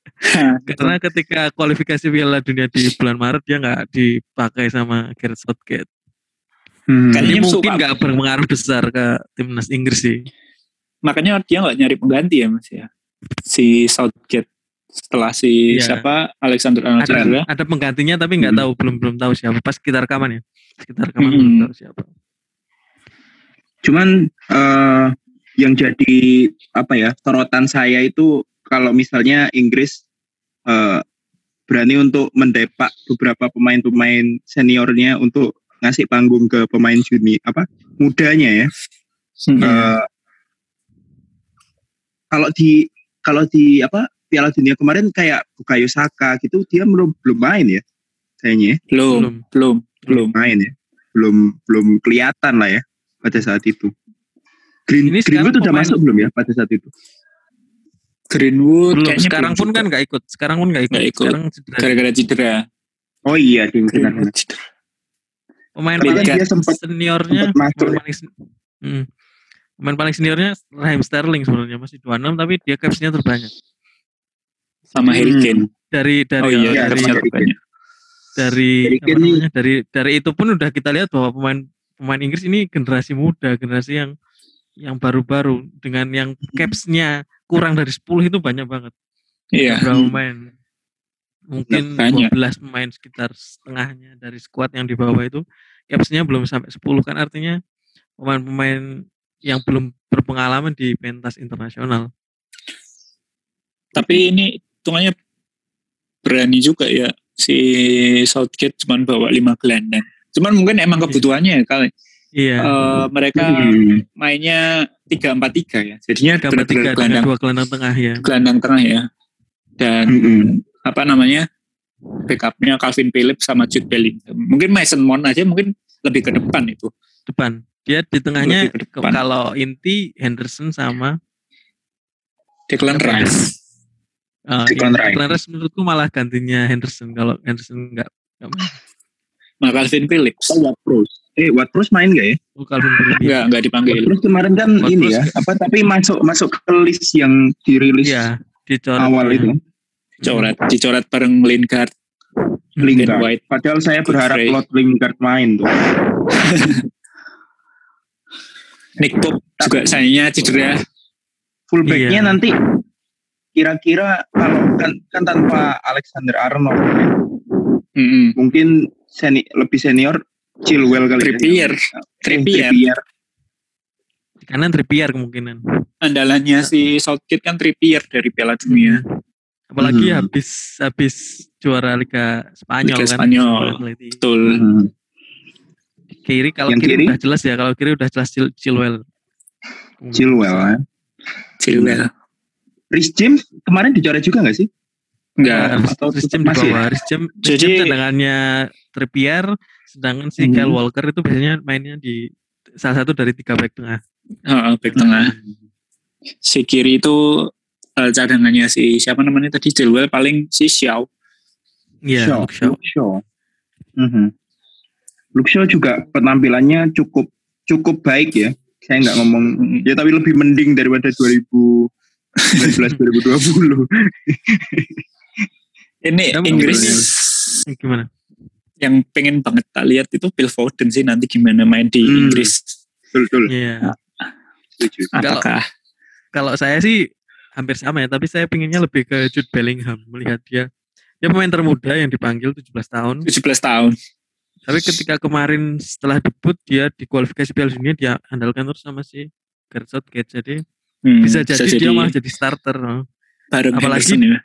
[SPEAKER 3] Karena ketika kualifikasi Piala Dunia di bulan Maret dia nggak dipakai sama Gareth Southgate.
[SPEAKER 1] Hmm.
[SPEAKER 2] Kan
[SPEAKER 3] Jadi mungkin nggak berpengaruh besar ke timnas Inggris sih.
[SPEAKER 2] makanya dia nggak nyari pengganti ya Mas ya. Si Southgate setelah si
[SPEAKER 3] Iya.
[SPEAKER 2] siapa Alexander Arnold
[SPEAKER 3] Ada ada penggantinya tapi nggak
[SPEAKER 1] Hmm.
[SPEAKER 3] tahu belum belum tahu siapa. Pas kita rekaman ya. Kita rekaman
[SPEAKER 2] Hmm.
[SPEAKER 3] belum tahu siapa.
[SPEAKER 1] Cuman eh, yang jadi apa ya sorotan saya itu kalau misalnya Inggris eh, berani untuk mendepak beberapa pemain-pemain seniornya untuk ngasih panggung ke pemain juni apa mudanya ya.
[SPEAKER 2] Hmm.
[SPEAKER 1] Eh, kalau di kalau di apa Piala Dunia kemarin kayak Bukayo Saka gitu dia belum belum main ya kayaknya ya.
[SPEAKER 2] belum,
[SPEAKER 3] belum.
[SPEAKER 2] belum, belum.
[SPEAKER 1] main ya belum belum kelihatan lah ya pada saat itu Green,
[SPEAKER 3] Ini sekarang
[SPEAKER 1] Greenwood udah masuk belum ya pada saat itu
[SPEAKER 2] Greenwood
[SPEAKER 3] Belum
[SPEAKER 2] kayaknya
[SPEAKER 3] sekarang
[SPEAKER 2] belum
[SPEAKER 3] pun
[SPEAKER 2] juga.
[SPEAKER 3] kan nggak ikut. Sekarang pun nggak ikut.
[SPEAKER 2] Nggak ikut.
[SPEAKER 3] Sekarang cedera.
[SPEAKER 2] gara-gara cedera.
[SPEAKER 1] oh iya
[SPEAKER 2] Greenwood cedera.
[SPEAKER 3] Pemain
[SPEAKER 2] Tapi
[SPEAKER 3] paling
[SPEAKER 2] kan
[SPEAKER 1] dia sempat
[SPEAKER 3] seniornya
[SPEAKER 1] sempat masuk
[SPEAKER 3] pemain
[SPEAKER 1] ya.
[SPEAKER 3] paling, Hmm. pemain paling seniornya Raheem Sterling sebenarnya masih 26 tapi dia capsnya terbanyak
[SPEAKER 2] sama
[SPEAKER 1] Hmm.
[SPEAKER 2] Harry Kane.
[SPEAKER 3] dari dari
[SPEAKER 2] Oh iya,
[SPEAKER 3] dari dari
[SPEAKER 1] ini-
[SPEAKER 3] namanya, dari dari itu pun udah kita lihat bahwa pemain pemain Inggris ini generasi muda generasi yang yang baru-baru dengan yang capsnya kurang dari 10 itu banyak banget
[SPEAKER 2] Iya.
[SPEAKER 3] berapa
[SPEAKER 1] Hmm.
[SPEAKER 3] pemain mungkin
[SPEAKER 2] Banyak.
[SPEAKER 3] 12 pemain sekitar setengahnya dari squad yang di bawah itu capsnya belum sampai 10 kan artinya pemain-pemain yang belum berpengalaman di pentas internasional
[SPEAKER 2] Tapi ini hitungannya berani juga ya si Southgate cuman bawa lima gelandang. Cuman mungkin emang
[SPEAKER 3] Iya.
[SPEAKER 2] kebutuhannya ya kali.
[SPEAKER 3] iya
[SPEAKER 2] Eh, mereka
[SPEAKER 1] Hmm.
[SPEAKER 2] mainnya tiga empat tiga ya. Jadinya
[SPEAKER 3] gambar tiga
[SPEAKER 2] gelandang
[SPEAKER 3] dua gelandang tengah ya
[SPEAKER 2] gelandang tengah ya. Dan
[SPEAKER 1] Hmm.
[SPEAKER 2] apa namanya backupnya Calvin Phillips sama Jude Bellingham. Mungkin Mason Mount aja mungkin lebih ke depan itu.
[SPEAKER 3] Depan. Dia di tengahnya
[SPEAKER 2] depan.
[SPEAKER 3] kalau inti Henderson sama
[SPEAKER 2] Declan? Rice.
[SPEAKER 3] Uh,
[SPEAKER 1] Declan Rice.
[SPEAKER 3] Declan Rice menurutku malah gantinya Henderson kalau Henderson enggak enggak main.
[SPEAKER 2] Nah, Calvin Phillips.
[SPEAKER 1] Oh, Watprus. Eh, Watprus main gak ya?
[SPEAKER 3] Oh, Calvin Phillips.
[SPEAKER 2] Enggak, enggak dipanggil.
[SPEAKER 1] Watprus kemarin kan
[SPEAKER 3] Watprus
[SPEAKER 1] ini ya,
[SPEAKER 3] nggak-
[SPEAKER 1] apa tapi masuk masuk ke list yang dirilis
[SPEAKER 3] Iya, dicoret.
[SPEAKER 1] awal itu.
[SPEAKER 2] Dicoret, dicoret bareng Lingard.
[SPEAKER 1] Lingard.
[SPEAKER 2] White.
[SPEAKER 1] Padahal saya
[SPEAKER 2] Good
[SPEAKER 1] berharap
[SPEAKER 2] Frey.
[SPEAKER 1] Lord Lingard main tuh.
[SPEAKER 2] Nick Pope juga sayangnya cedera.
[SPEAKER 1] Fullbacknya
[SPEAKER 3] Iya.
[SPEAKER 1] nanti kira-kira kalau kan, kan tanpa Alexander Arnold ya,
[SPEAKER 2] Mm-mm.
[SPEAKER 1] mungkin seni, lebih senior Chilwell kali
[SPEAKER 2] Trippier.
[SPEAKER 1] ya. Eh,
[SPEAKER 2] Trippier.
[SPEAKER 1] Trippier.
[SPEAKER 3] Kanan Trippier kemungkinan.
[SPEAKER 2] Andalannya si Southgate kan Trippier dari Piala Dunia.
[SPEAKER 3] Apalagi
[SPEAKER 1] Hmm.
[SPEAKER 3] habis habis juara Liga Spanyol
[SPEAKER 2] Liga
[SPEAKER 3] kan.
[SPEAKER 2] Spanyol. Betul.
[SPEAKER 1] Hmm.
[SPEAKER 3] Kiri kalau
[SPEAKER 1] Yang
[SPEAKER 3] kiri,
[SPEAKER 1] kiri?
[SPEAKER 3] udah jelas ya, kalau kiri udah jelas Chil Chilwell.
[SPEAKER 1] Chilwell ya.
[SPEAKER 2] Chilwell.
[SPEAKER 1] Rhys James kemarin dicoret juga gak sih?
[SPEAKER 2] Enggak.
[SPEAKER 3] Rhys-
[SPEAKER 1] atau tetap
[SPEAKER 3] James
[SPEAKER 1] masih ya?
[SPEAKER 3] Rhys James,
[SPEAKER 2] Jadi-
[SPEAKER 3] James cadangannya Trippier, sedangkan si
[SPEAKER 1] Mhm.
[SPEAKER 3] Kyle Walker itu biasanya mainnya di salah satu dari tiga back tengah.
[SPEAKER 2] Heeh, back tengah. Si kiri itu eh, cadangannya si siapa namanya tadi Chilwell paling si Xiao.
[SPEAKER 3] Iya,
[SPEAKER 1] Shaw.
[SPEAKER 3] Luke Shaw.
[SPEAKER 1] Luke Shaw. Mhm. Luke Shaw juga penampilannya cukup cukup baik ya. Saya nggak ngomong
[SPEAKER 2] Mm.
[SPEAKER 1] ya tapi lebih mending daripada 2019 2020.
[SPEAKER 2] Ini
[SPEAKER 3] Kamu
[SPEAKER 2] Inggris
[SPEAKER 3] ngobrolnya. Gimana?
[SPEAKER 2] yang pengen banget tak lihat itu Phil Foden sih nanti gimana main di
[SPEAKER 1] Hmm.
[SPEAKER 2] Inggris.
[SPEAKER 1] betul betul.
[SPEAKER 3] Iya.
[SPEAKER 1] Setuju.
[SPEAKER 3] Kalau-
[SPEAKER 2] Apakah
[SPEAKER 3] Kalau saya sih hampir sama ya, tapi saya pinginnya lebih ke Jude Bellingham melihat dia dia pemain termuda yang dipanggil 17 tahun.
[SPEAKER 2] 17 tahun?
[SPEAKER 3] Tapi ketika kemarin setelah debut dia di kualifikasi Piala Dunia dia andalkan terus sama si Gareth Southgate. Jadi
[SPEAKER 2] Hmm,
[SPEAKER 3] bisa jadi dia malah jadi starter.
[SPEAKER 2] bareng
[SPEAKER 3] apalagi-
[SPEAKER 2] ya.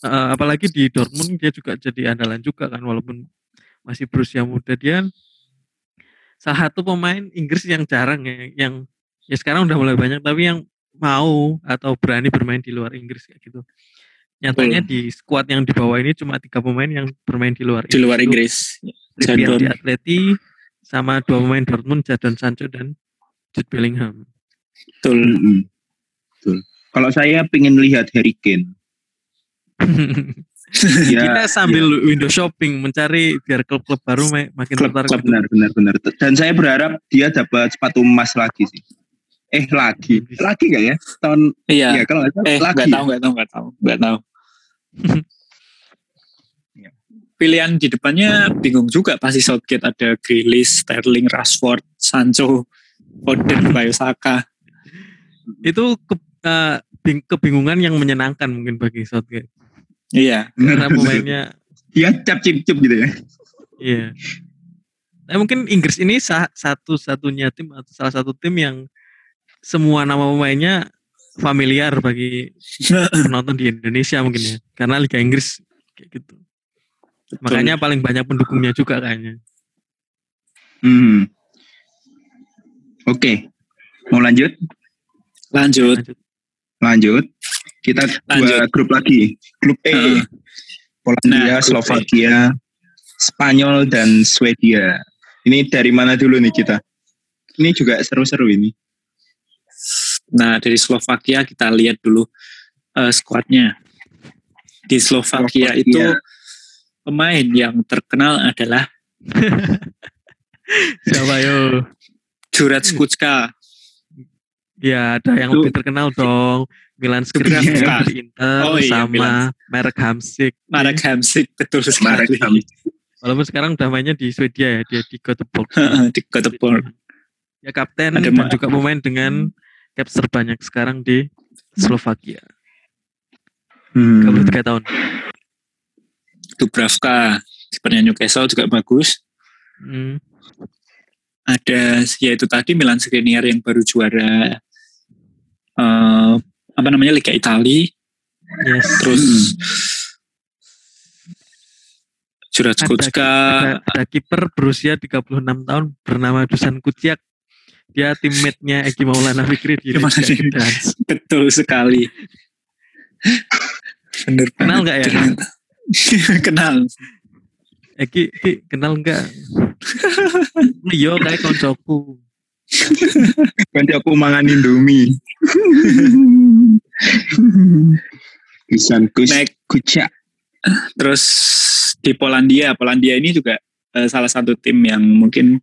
[SPEAKER 3] Eh, apalagi di Dortmund dia juga jadi andalan juga kan walaupun masih berusia muda dia salah satu pemain Inggris yang jarang ya yang ya sekarang udah mulai banyak tapi yang mau atau berani bermain di luar Inggris kayak gitu. Nyatanya di squad yang di bawah ini cuma tiga pemain yang bermain di luar
[SPEAKER 2] di luar Inggris.
[SPEAKER 3] Trippier di Atleti sama dua pemain Dortmund Jadon Sancho dan Jude Bellingham.
[SPEAKER 2] Betul.
[SPEAKER 1] Mm-mm. Betul. Kalau saya pengen lihat Harry Kane. Ya,
[SPEAKER 3] Kita sambil window shopping mencari biar klub-klub baru ma- makin
[SPEAKER 2] Klub-
[SPEAKER 3] tertarik.
[SPEAKER 2] klub
[SPEAKER 1] benar benar benar. Dan saya berharap dia dapat sepatu emas lagi sih. Eh lagi, lagi nggak ya? Tahun
[SPEAKER 2] Iya.
[SPEAKER 1] ya kalau nggak
[SPEAKER 2] Eh,
[SPEAKER 1] lagi.
[SPEAKER 2] nggak
[SPEAKER 1] ya?
[SPEAKER 2] tahu, nggak tahu, nggak tahu, nggak tahu.
[SPEAKER 1] Ya.
[SPEAKER 2] Pilihan di depannya bingung juga pasti Southgate ada Grealish, Sterling, Rashford, Sancho, Foden, Bayo Saka.
[SPEAKER 3] Itu ke- eh, bing- kebingungan yang menyenangkan mungkin bagi Southgate.
[SPEAKER 2] Iya.
[SPEAKER 3] Karena pemainnya
[SPEAKER 1] Dia cap cip cip gitu ya.
[SPEAKER 3] Iya. Nah, mungkin Inggris ini sa- satu-satunya tim atau salah satu tim yang semua nama pemainnya familiar bagi penonton di Indonesia mungkin ya. Karena Liga Inggris kayak gitu. Makanya paling banyak pendukungnya juga kayaknya.
[SPEAKER 1] Hmm. Oke, mau lanjut?
[SPEAKER 2] Lanjut.
[SPEAKER 3] Lanjut.
[SPEAKER 1] Lanjut. Kita dua
[SPEAKER 2] Lanjut.
[SPEAKER 1] grup lagi. Grup E.
[SPEAKER 2] Heeh.
[SPEAKER 1] Polandia,
[SPEAKER 2] Nah, E.
[SPEAKER 1] Slovakia, Spanyol dan Swedia. Ini dari mana dulu nih kita? Ini juga seru-seru ini.
[SPEAKER 2] Nah, dari Slovakia kita lihat dulu eh, skuadnya. Di Slovakia,
[SPEAKER 1] Slovakia.
[SPEAKER 2] itu pemain yang terkenal adalah
[SPEAKER 3] Siapa yo?
[SPEAKER 2] Jurat Skucka.
[SPEAKER 3] Ya ada yang
[SPEAKER 1] Itu-
[SPEAKER 3] lebih terkenal dong. Milan Skriniar di Inter
[SPEAKER 2] Oh iya,
[SPEAKER 3] sama
[SPEAKER 2] Milan.
[SPEAKER 3] Marek Hamsik.
[SPEAKER 2] Marek Hamsik, betul
[SPEAKER 1] Marek
[SPEAKER 2] sekali.
[SPEAKER 1] Hamsik.
[SPEAKER 3] Walaupun sekarang udah mainnya di Swedia ya, dia di Göteborg.
[SPEAKER 2] di Göteborg.
[SPEAKER 3] Ya kapten
[SPEAKER 2] Ada
[SPEAKER 3] dan juga pemain dengan caps terbanyak sekarang di Slovakia.
[SPEAKER 1] Hmm.
[SPEAKER 3] 33 tahun.
[SPEAKER 2] Dubravka, kipernya Newcastle juga bagus.
[SPEAKER 3] Hmm.
[SPEAKER 2] Ada ya itu tadi Milan Skriniar yang baru juara eh, apa namanya Liga Italia.
[SPEAKER 3] Yes.
[SPEAKER 2] Terus
[SPEAKER 1] Hmm.
[SPEAKER 2] Jurat
[SPEAKER 3] ada,
[SPEAKER 2] Skucka,
[SPEAKER 3] ada, ada kiper berusia 36 tahun bernama Dusan Kuciak. Dia teammate-nya Egi Maulana Fikri di Liga
[SPEAKER 2] betul sekali. Bener
[SPEAKER 3] Kenal nggak ya?
[SPEAKER 2] Kenal.
[SPEAKER 3] Eki, Ki, kenal enggak? Iya, kayak koncoku.
[SPEAKER 1] Nanti aku mangan Indomie. Pisan kus
[SPEAKER 2] Nek.
[SPEAKER 1] kucak.
[SPEAKER 2] Terus di Polandia, Polandia ini juga eh, salah satu tim yang mungkin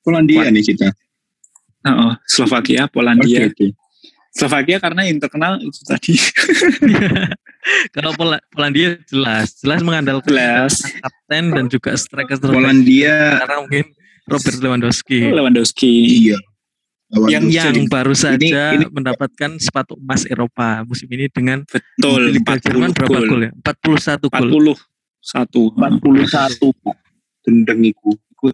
[SPEAKER 1] Polandia nih kita.
[SPEAKER 2] oh, Slovakia, Polandia.
[SPEAKER 1] Oke, oke.
[SPEAKER 2] Slovakia karena yang terkenal itu tadi
[SPEAKER 3] Kalau Pola- Polandia jelas, jelas mengandalkan
[SPEAKER 2] Jelas.
[SPEAKER 3] kapten dan juga striker terbaik
[SPEAKER 1] Polandia
[SPEAKER 3] karena mungkin Robert Lewandowski.
[SPEAKER 2] Lewandowski.
[SPEAKER 1] iya. Lawan
[SPEAKER 2] Yang-
[SPEAKER 1] Rusia
[SPEAKER 3] yang baru saja
[SPEAKER 1] ini-
[SPEAKER 3] mendapatkan sepatu emas Eropa musim ini dengan
[SPEAKER 2] Betul,
[SPEAKER 3] di Liga Jerman
[SPEAKER 2] 40
[SPEAKER 3] berapa
[SPEAKER 2] gol.
[SPEAKER 3] ya? 41 gol.
[SPEAKER 2] 41.
[SPEAKER 1] 41 Pak. Gendeng iku. Iku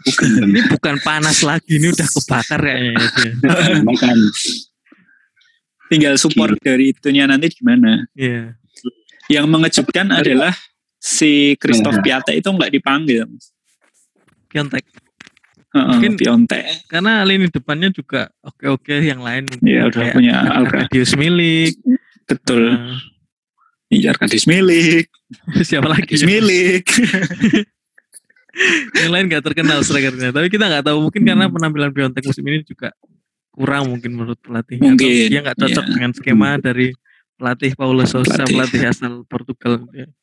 [SPEAKER 1] iku gendeng.
[SPEAKER 3] Ini bukan panas lagi, ini udah kebakar kayaknya. dia.
[SPEAKER 1] Makan.
[SPEAKER 2] Tinggal support dari itunya nanti gimana.
[SPEAKER 3] Iya.
[SPEAKER 2] Yang mengejutkan adalah si Christoph Piatek itu nggak dipanggil.
[SPEAKER 3] Piontek. Mungkin-
[SPEAKER 2] Piontek.
[SPEAKER 3] Karena lini depannya juga oke-oke yang lain.
[SPEAKER 2] Ya udah
[SPEAKER 3] Kayak
[SPEAKER 2] punya.
[SPEAKER 3] Arkadius Milik.
[SPEAKER 2] Betul.
[SPEAKER 3] eh,
[SPEAKER 2] Ini Arkadius Milik.
[SPEAKER 3] siapa lagi?
[SPEAKER 2] Arkadius Milik.
[SPEAKER 3] yang lain gak terkenal strikernya. Tapi kita nggak tahu mungkin karena
[SPEAKER 2] Hmm.
[SPEAKER 3] penampilan Piontek musim ini juga kurang mungkin menurut pelatihnya. Atau
[SPEAKER 2] Mungkin,
[SPEAKER 3] Dia nggak cocok
[SPEAKER 2] iya.
[SPEAKER 3] dengan skema dari pelatih Paulo Sousa,
[SPEAKER 2] Pelatih.
[SPEAKER 3] pelatih asal Portugal. Ya.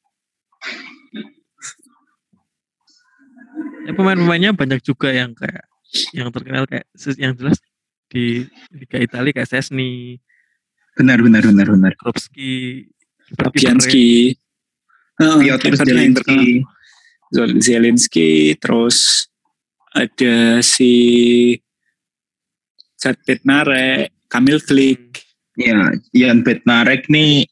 [SPEAKER 3] Ya, pemain-pemainnya banyak juga yang kayak yang terkenal kayak yang jelas di Liga Italia kayak Sesni,
[SPEAKER 1] Benar benar benar benar.
[SPEAKER 3] Kropski,
[SPEAKER 2] Fabianski. Heeh,
[SPEAKER 1] Piotr Zelensky,
[SPEAKER 2] terus ada si Zat Bednarek, Kamil Glik.
[SPEAKER 1] Ya, Ian Bednarek nih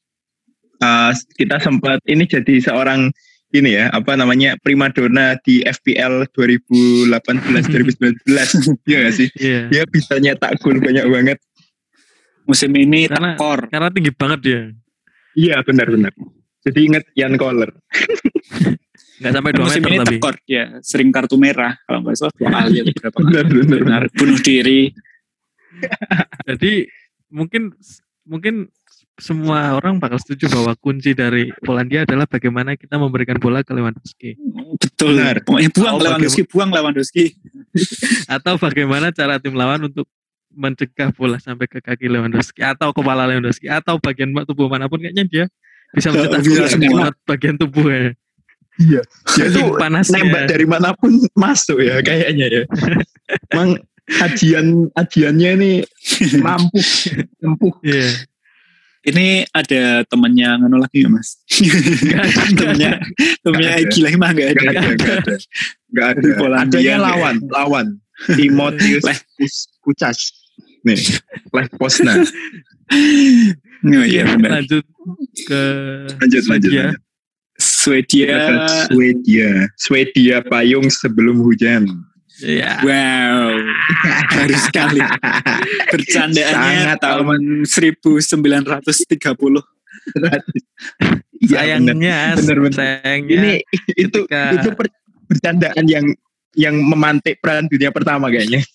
[SPEAKER 1] uh, kita sempat ini jadi seorang ini ya apa namanya primadona di FPL 2018 2019 Iya gak sih?
[SPEAKER 3] Iya.
[SPEAKER 1] Dia bisa nyetak gol banyak banget.
[SPEAKER 2] Musim ini
[SPEAKER 3] Karena-
[SPEAKER 2] tekor.
[SPEAKER 3] Karena tinggi banget dia.
[SPEAKER 1] Iya benar benar. Jadi inget Ian Kohler.
[SPEAKER 3] Nggak sampai 2
[SPEAKER 2] Musim
[SPEAKER 3] meter
[SPEAKER 2] ini
[SPEAKER 3] tapi.
[SPEAKER 2] tekor ya, sering kartu merah kalau nggak salah dua kali atau berapa kali.
[SPEAKER 1] Benar benar.
[SPEAKER 2] Benar, bunuh diri.
[SPEAKER 3] Jadi mungkin mungkin semua orang bakal setuju bahwa kunci dari Polandia adalah bagaimana kita memberikan bola ke Lewandowski
[SPEAKER 2] Betul.
[SPEAKER 1] Benar.
[SPEAKER 2] Pokoknya buang
[SPEAKER 3] Oh,
[SPEAKER 2] Lewandowski, buang Lewandowski.
[SPEAKER 3] atau bagaimana cara tim lawan untuk mencegah bola sampai ke kaki Lewandowski atau kepala Lewandowski atau bagian tubuh mana pun kayaknya dia bisa mencetak gol
[SPEAKER 2] semua.
[SPEAKER 3] semua bagian tubuh ya.
[SPEAKER 1] Iya. Tuh
[SPEAKER 3] panasnya.
[SPEAKER 1] nembak dari mana pun masuk ya kayaknya ya. Emang ajian ajiannya ini mampu empuh.
[SPEAKER 3] Iya.
[SPEAKER 2] Ini ada temannya nganu lagi ya mas?
[SPEAKER 3] Nggak nggak
[SPEAKER 2] temennya temennya
[SPEAKER 1] Nggak ada.
[SPEAKER 2] Egi lagi mah nggak ada.
[SPEAKER 1] Gak ada, gak ada. Gak ada.
[SPEAKER 2] Di Polandia
[SPEAKER 1] Adanya
[SPEAKER 2] nggak
[SPEAKER 1] lawan, lawan. Timotius Kucas. Nih, Lech Poznan.
[SPEAKER 2] Oh, iya benar.
[SPEAKER 3] lanjut ke
[SPEAKER 1] Lanjut, lanjut,
[SPEAKER 3] Swedia.
[SPEAKER 1] lanjut.
[SPEAKER 2] Swedia.
[SPEAKER 1] Dekat Swedia. Swedia payung sebelum hujan.
[SPEAKER 3] Ya.
[SPEAKER 2] Wow, baru sekali. Bercandaannya
[SPEAKER 1] Sangat
[SPEAKER 2] tahun 1930.
[SPEAKER 1] Iya, bener.
[SPEAKER 3] sayangnya,
[SPEAKER 1] Bener, bener.
[SPEAKER 3] sayangnya
[SPEAKER 1] Ini itu
[SPEAKER 3] ketika-
[SPEAKER 1] itu per- bercandaan yang yang memantik perang dunia pertama kayaknya.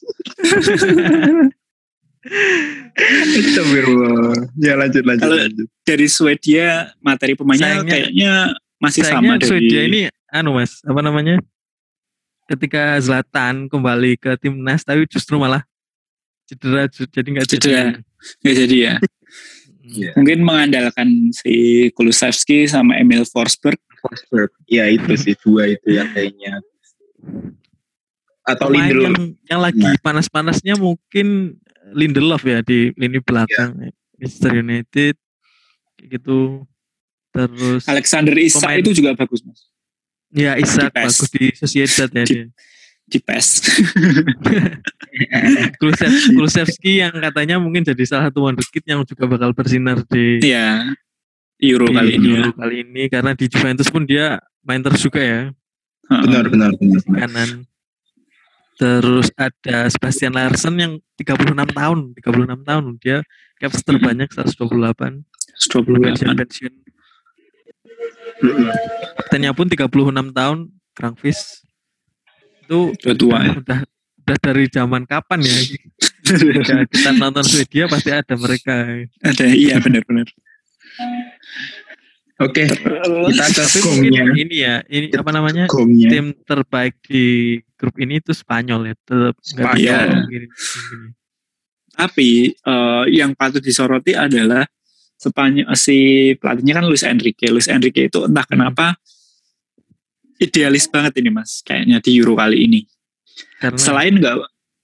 [SPEAKER 1] Ya lanjut lanjut.
[SPEAKER 2] Kalau
[SPEAKER 1] lanjut.
[SPEAKER 2] Dari Swedia materi pemainnya
[SPEAKER 3] Sayangnya-
[SPEAKER 2] kayaknya masih
[SPEAKER 3] sayangnya
[SPEAKER 2] sama dari
[SPEAKER 3] Swedia ini anu mas apa namanya ketika Zlatan kembali ke timnas tapi justru malah cedera jadi nggak
[SPEAKER 2] Cedera. nggak jadi ya.
[SPEAKER 1] Iya.
[SPEAKER 2] Mungkin mengandalkan si Kulusevski sama Emil Forsberg.
[SPEAKER 1] Forsberg. Ya itu sih dua itu yang kayaknya. Atau
[SPEAKER 3] pemain
[SPEAKER 1] Lindelof.
[SPEAKER 3] yang, yang lagi
[SPEAKER 1] Nah.
[SPEAKER 3] panas-panasnya mungkin Lindelof ya di lini belakang
[SPEAKER 1] Iya.
[SPEAKER 3] Manchester United kayak gitu terus
[SPEAKER 2] Alexander Isak itu juga bagus mas.
[SPEAKER 3] Ya Isak
[SPEAKER 2] di PES.
[SPEAKER 3] bagus di Sociedad ya
[SPEAKER 2] Di-
[SPEAKER 3] dia
[SPEAKER 2] Di PES.
[SPEAKER 3] Kulusevski, Kulusevski yang katanya mungkin jadi salah satu wonderkid yang juga bakal bersinar di
[SPEAKER 2] Iya. Euro
[SPEAKER 3] di
[SPEAKER 2] kali ini ya.
[SPEAKER 3] Euro kali ini karena di Juventus pun dia main terus juga ya
[SPEAKER 2] Heeh.
[SPEAKER 1] Benar benar benar. benar.
[SPEAKER 3] kanan. Terus ada Sebastian Larsen yang 36 tahun, 36 tahun dia caps terbanyak 128 belum
[SPEAKER 2] 28.
[SPEAKER 3] pensiun Kaptennya pun 36 tahun, Krangvis. Itu
[SPEAKER 2] Udah tua ya.
[SPEAKER 3] udah udah dari zaman kapan ya? Kita nonton Swedia pasti ada mereka.
[SPEAKER 2] Ada iya benar-benar.
[SPEAKER 1] Oke, kita ke
[SPEAKER 3] Tapi
[SPEAKER 1] gongnya.
[SPEAKER 3] mungkin ini ya, ini apa namanya?
[SPEAKER 1] Gongnya.
[SPEAKER 3] Tim terbaik di grup ini itu Spanyol ya. Tetap
[SPEAKER 2] Spanyol.
[SPEAKER 3] gini- gini.
[SPEAKER 2] Tapi eh, yang patut disoroti adalah Spanyol si pelatihnya kan Luis Enrique. Luis Enrique itu entah
[SPEAKER 3] Hmm.
[SPEAKER 2] kenapa idealis banget ini mas, kayaknya di Euro kali ini.
[SPEAKER 3] Karena
[SPEAKER 2] Selain nggak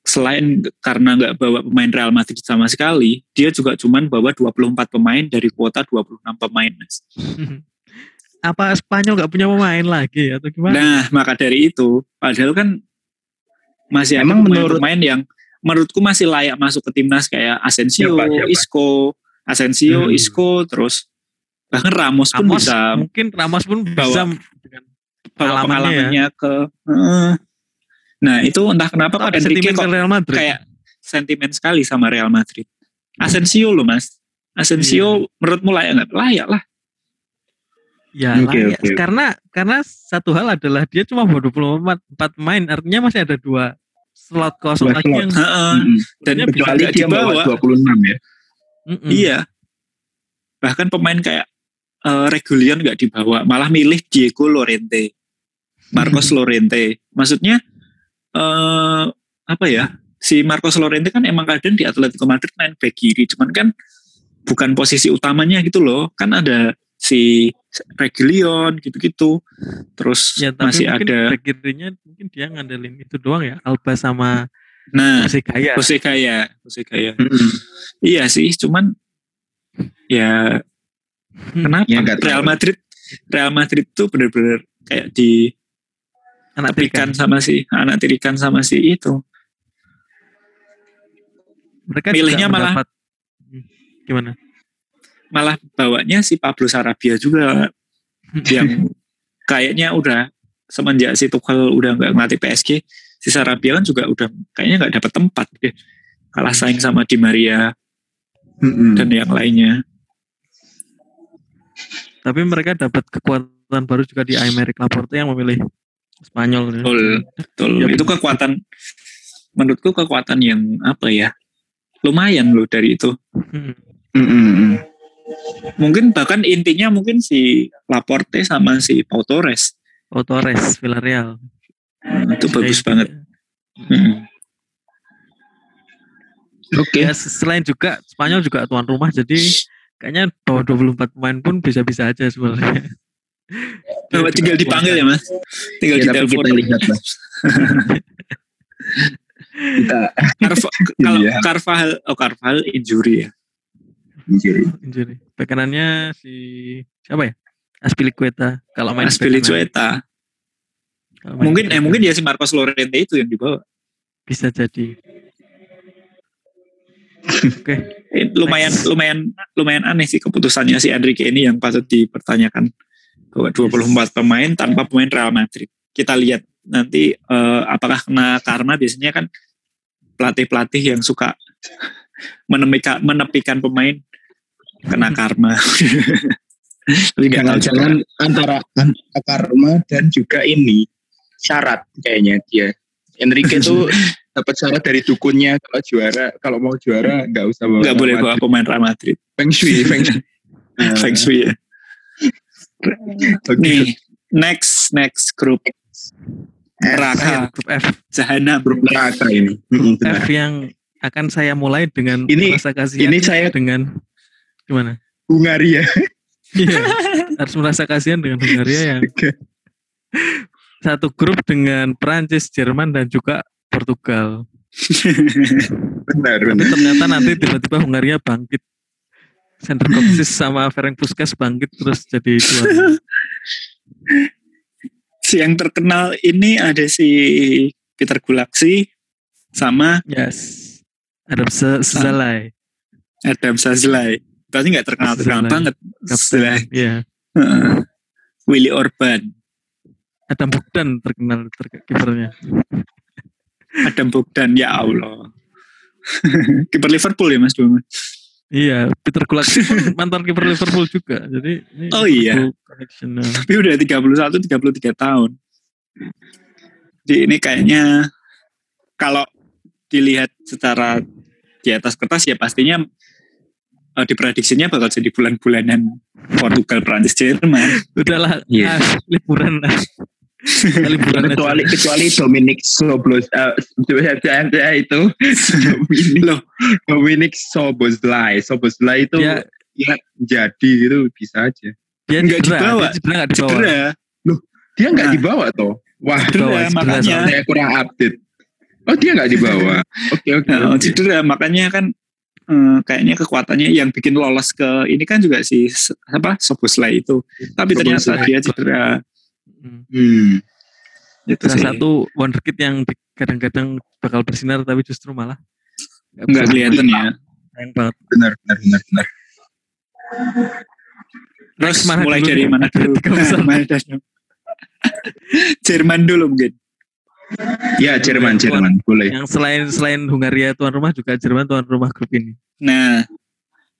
[SPEAKER 2] selain karena nggak bawa pemain Real Madrid sama sekali, dia juga cuman bawa 24 pemain dari kuota 26 pemain. Mas.
[SPEAKER 3] apa Spanyol nggak punya pemain lagi atau gimana?
[SPEAKER 2] Nah, maka dari itu, padahal kan masih ada
[SPEAKER 1] Emang menurut-
[SPEAKER 2] pemain-pemain yang menurutku masih layak masuk ke timnas kayak Asensio,
[SPEAKER 1] Siapa, siapa?
[SPEAKER 2] Isco, Asensio,
[SPEAKER 1] Hmm.
[SPEAKER 2] Isco, terus bahkan Ramos pun
[SPEAKER 3] Ramos
[SPEAKER 2] bisa
[SPEAKER 3] mungkin Ramos pun bisa
[SPEAKER 2] bawa-
[SPEAKER 3] dengan
[SPEAKER 2] bawa
[SPEAKER 3] pengalamannya
[SPEAKER 2] pengalamannya ke. Heeh. Nah itu entah kenapa Enrique
[SPEAKER 3] sentimen ke
[SPEAKER 2] kok
[SPEAKER 3] Real Madrid.
[SPEAKER 2] kayak sentimen sekali sama Real Madrid. Asensio loh mas, Asensio menurutmu layak nggak? Layak lah.
[SPEAKER 3] Ya,
[SPEAKER 1] Oke,
[SPEAKER 3] layak.
[SPEAKER 1] oke.
[SPEAKER 3] karena karena satu hal adalah dia cuma bawa 24 pemain, artinya masih ada dua slot kosong lagi yang
[SPEAKER 2] Heeh.
[SPEAKER 1] Mm-mm.
[SPEAKER 2] Dan
[SPEAKER 3] bisa
[SPEAKER 1] Kecuali dia bawa
[SPEAKER 2] dibawa.
[SPEAKER 1] 26 ya.
[SPEAKER 3] Mm-mm.
[SPEAKER 2] Iya. Bahkan pemain kayak eh, Regulion nggak dibawa, malah milih Diego Lorente, Marcos Lorente. Maksudnya eh apa ya? Si Marcos Lorente kan emang kadang di Atletico Madrid main back kiri, cuman kan bukan posisi utamanya gitu loh. Kan ada si Regulion gitu-gitu. Terus
[SPEAKER 3] Ya, tapi
[SPEAKER 2] masih
[SPEAKER 3] mungkin
[SPEAKER 2] ada
[SPEAKER 3] back kirinya mungkin dia ngandelin itu doang ya, Alba sama
[SPEAKER 2] nah
[SPEAKER 3] Jose Gaya.
[SPEAKER 2] Jose Gaya, Jose Gaya.
[SPEAKER 1] Mm-mm.
[SPEAKER 2] Iya sih, cuman ya kenapa
[SPEAKER 1] Ya.
[SPEAKER 2] Real Madrid Real Madrid tuh bener-bener kayak di
[SPEAKER 3] Anak tirikan.
[SPEAKER 2] sama si anak tirikan sama si itu.
[SPEAKER 3] Mereka
[SPEAKER 2] milihnya
[SPEAKER 3] juga
[SPEAKER 2] malah-
[SPEAKER 3] mendapat- Hmm, gimana?
[SPEAKER 2] Malah bawanya si Pablo Sarabia juga yang kayaknya udah semenjak si Tuchel udah nggak ngelatih PSG, si Sarabia kan juga udah kayaknya nggak dapat tempat deh. Kalah saing sama Di Maria
[SPEAKER 1] Mm-mm.
[SPEAKER 2] dan yang lainnya.
[SPEAKER 3] Tapi mereka dapat kekuatan baru juga di Aymeric Laporte yang memilih Spanyol. ya.
[SPEAKER 2] Betul, betul.
[SPEAKER 3] Ya,
[SPEAKER 2] itu kekuatan menurutku kekuatan yang apa ya? Lumayan loh dari itu.
[SPEAKER 3] Hmm.
[SPEAKER 1] Mm-mm.
[SPEAKER 2] Mungkin bahkan intinya mungkin si Laporte sama si Pau Torres.
[SPEAKER 3] Oh, Torres, Villarreal.
[SPEAKER 2] Nah, itu bagus banget. Hmm.
[SPEAKER 1] Oke.
[SPEAKER 3] Ya, selain juga Spanyol juga tuan rumah jadi kayaknya bawa 24 pemain pun bisa-bisa aja sebenarnya.
[SPEAKER 2] Coba tinggal dipanggil ya mas. Tinggal
[SPEAKER 1] Ya, kita lihat lah. kita
[SPEAKER 2] Carva- kalau
[SPEAKER 1] Iya.
[SPEAKER 2] Carvajal, oh Carvajal injury ya.
[SPEAKER 1] injury.
[SPEAKER 3] Injury. Bek kanannya si siapa ya? Aspilicueta. Kalau main.
[SPEAKER 2] Aspilicueta. Mungkin eh mungkin ya si Marcos Lorente itu yang dibawa.
[SPEAKER 3] bisa jadi. Oke.
[SPEAKER 2] Eh, lumayan
[SPEAKER 3] Next.
[SPEAKER 2] lumayan lumayan aneh sih keputusannya si Enrique ini yang patut dipertanyakan. Bahwa 24 pemain tanpa pemain Real Madrid. Kita lihat nanti eh, apakah kena karma biasanya kan pelatih-pelatih yang suka menepikan menepikan pemain kena karma.
[SPEAKER 1] Jangan-jangan antara antara karma dan juga ini syarat kayaknya dia. Enrique tuh dapat syarat dari dukunnya kalau juara kalau mau juara nggak usah bawa
[SPEAKER 2] nggak boleh bawa pemain Real Madrid.
[SPEAKER 1] Feng Shui, Feng Shui.
[SPEAKER 2] Feng Shui ya.
[SPEAKER 1] oke.
[SPEAKER 2] Nih, next next grup neraka
[SPEAKER 3] Grup F.
[SPEAKER 2] jahanam.
[SPEAKER 1] grup neraka ini. Benar.
[SPEAKER 3] F yang akan saya mulai dengan
[SPEAKER 1] Ini-
[SPEAKER 3] rasa kasihan
[SPEAKER 1] Ini saya
[SPEAKER 3] dengan gimana?
[SPEAKER 1] Hungaria.
[SPEAKER 3] Iya, harus merasa kasihan dengan Hungaria yang satu grup dengan Prancis, Jerman dan juga Portugal.
[SPEAKER 1] benar,
[SPEAKER 3] Tapi
[SPEAKER 1] benar.
[SPEAKER 3] ternyata nanti tiba-tiba Hungaria bangkit. Center Koksis sama Ferenc Puskas bangkit terus jadi juara.
[SPEAKER 2] Si yang terkenal ini ada si Peter Gulaksi sama
[SPEAKER 3] Yes. Ada Se- Sezalai.
[SPEAKER 2] Adam Sazlai. Tapi nggak terkenal terkenal banget.
[SPEAKER 3] Iya.
[SPEAKER 2] Heeh. Willy Orban,
[SPEAKER 3] Adam Bogdan terkenal ter- kipernya.
[SPEAKER 2] Adam Bogdan, ya Allah. Kiper Liverpool ya Mas dulu.
[SPEAKER 3] Iya, Peter Gulaksi pun mantan kiper Liverpool juga. Jadi ini
[SPEAKER 2] Oh iya.
[SPEAKER 3] Connection.
[SPEAKER 2] Tapi udah 31 33 tahun. Jadi ini kayaknya kalau dilihat secara di atas kertas ya pastinya eh, diprediksinya bakal jadi bulan-bulanan Portugal, Prancis, Jerman.
[SPEAKER 3] Udahlah,
[SPEAKER 1] Iya.
[SPEAKER 3] ah, liburan lah. Liburan aja.
[SPEAKER 1] kecuali kecuali Dominic Sobos eh, itu Dominic
[SPEAKER 2] Loh.
[SPEAKER 1] Dominic Soboslai Soboslai itu
[SPEAKER 3] Dia-
[SPEAKER 1] ya jadi gitu bisa aja
[SPEAKER 3] Dia
[SPEAKER 2] Nggak dibawa.
[SPEAKER 3] dia nggak dibawa.
[SPEAKER 2] Cedera,
[SPEAKER 1] dia nggak
[SPEAKER 2] Nah.
[SPEAKER 1] dibawa toh wah
[SPEAKER 2] cedera,
[SPEAKER 3] cedera
[SPEAKER 2] makanya.
[SPEAKER 1] saya kurang update oh dia nggak dibawa oke oke
[SPEAKER 2] Nah,
[SPEAKER 1] oke.
[SPEAKER 2] cedera, makanya kan eh, kayaknya kekuatannya yang bikin lolos ke ini kan juga si apa Soboslai itu. Tapi ternyata
[SPEAKER 1] Soboslai.
[SPEAKER 2] dia cedera.
[SPEAKER 3] Hmm.
[SPEAKER 1] hmm.
[SPEAKER 2] Itu
[SPEAKER 3] Salah
[SPEAKER 2] sih.
[SPEAKER 3] satu wonderkid yang kadang-kadang bakal bersinar tapi justru malah
[SPEAKER 2] nggak kelihatan ya.
[SPEAKER 3] Sayang banget.
[SPEAKER 1] benar benar benar benar
[SPEAKER 2] Terus
[SPEAKER 3] Mana
[SPEAKER 2] mulai
[SPEAKER 3] dulu
[SPEAKER 2] dari mana dulu? Mana dulu? Jerman dulu mungkin.
[SPEAKER 1] ya Jerman Jerman boleh
[SPEAKER 3] Yang selain selain Hungaria tuan rumah juga Jerman tuan rumah grup ini.
[SPEAKER 2] Nah,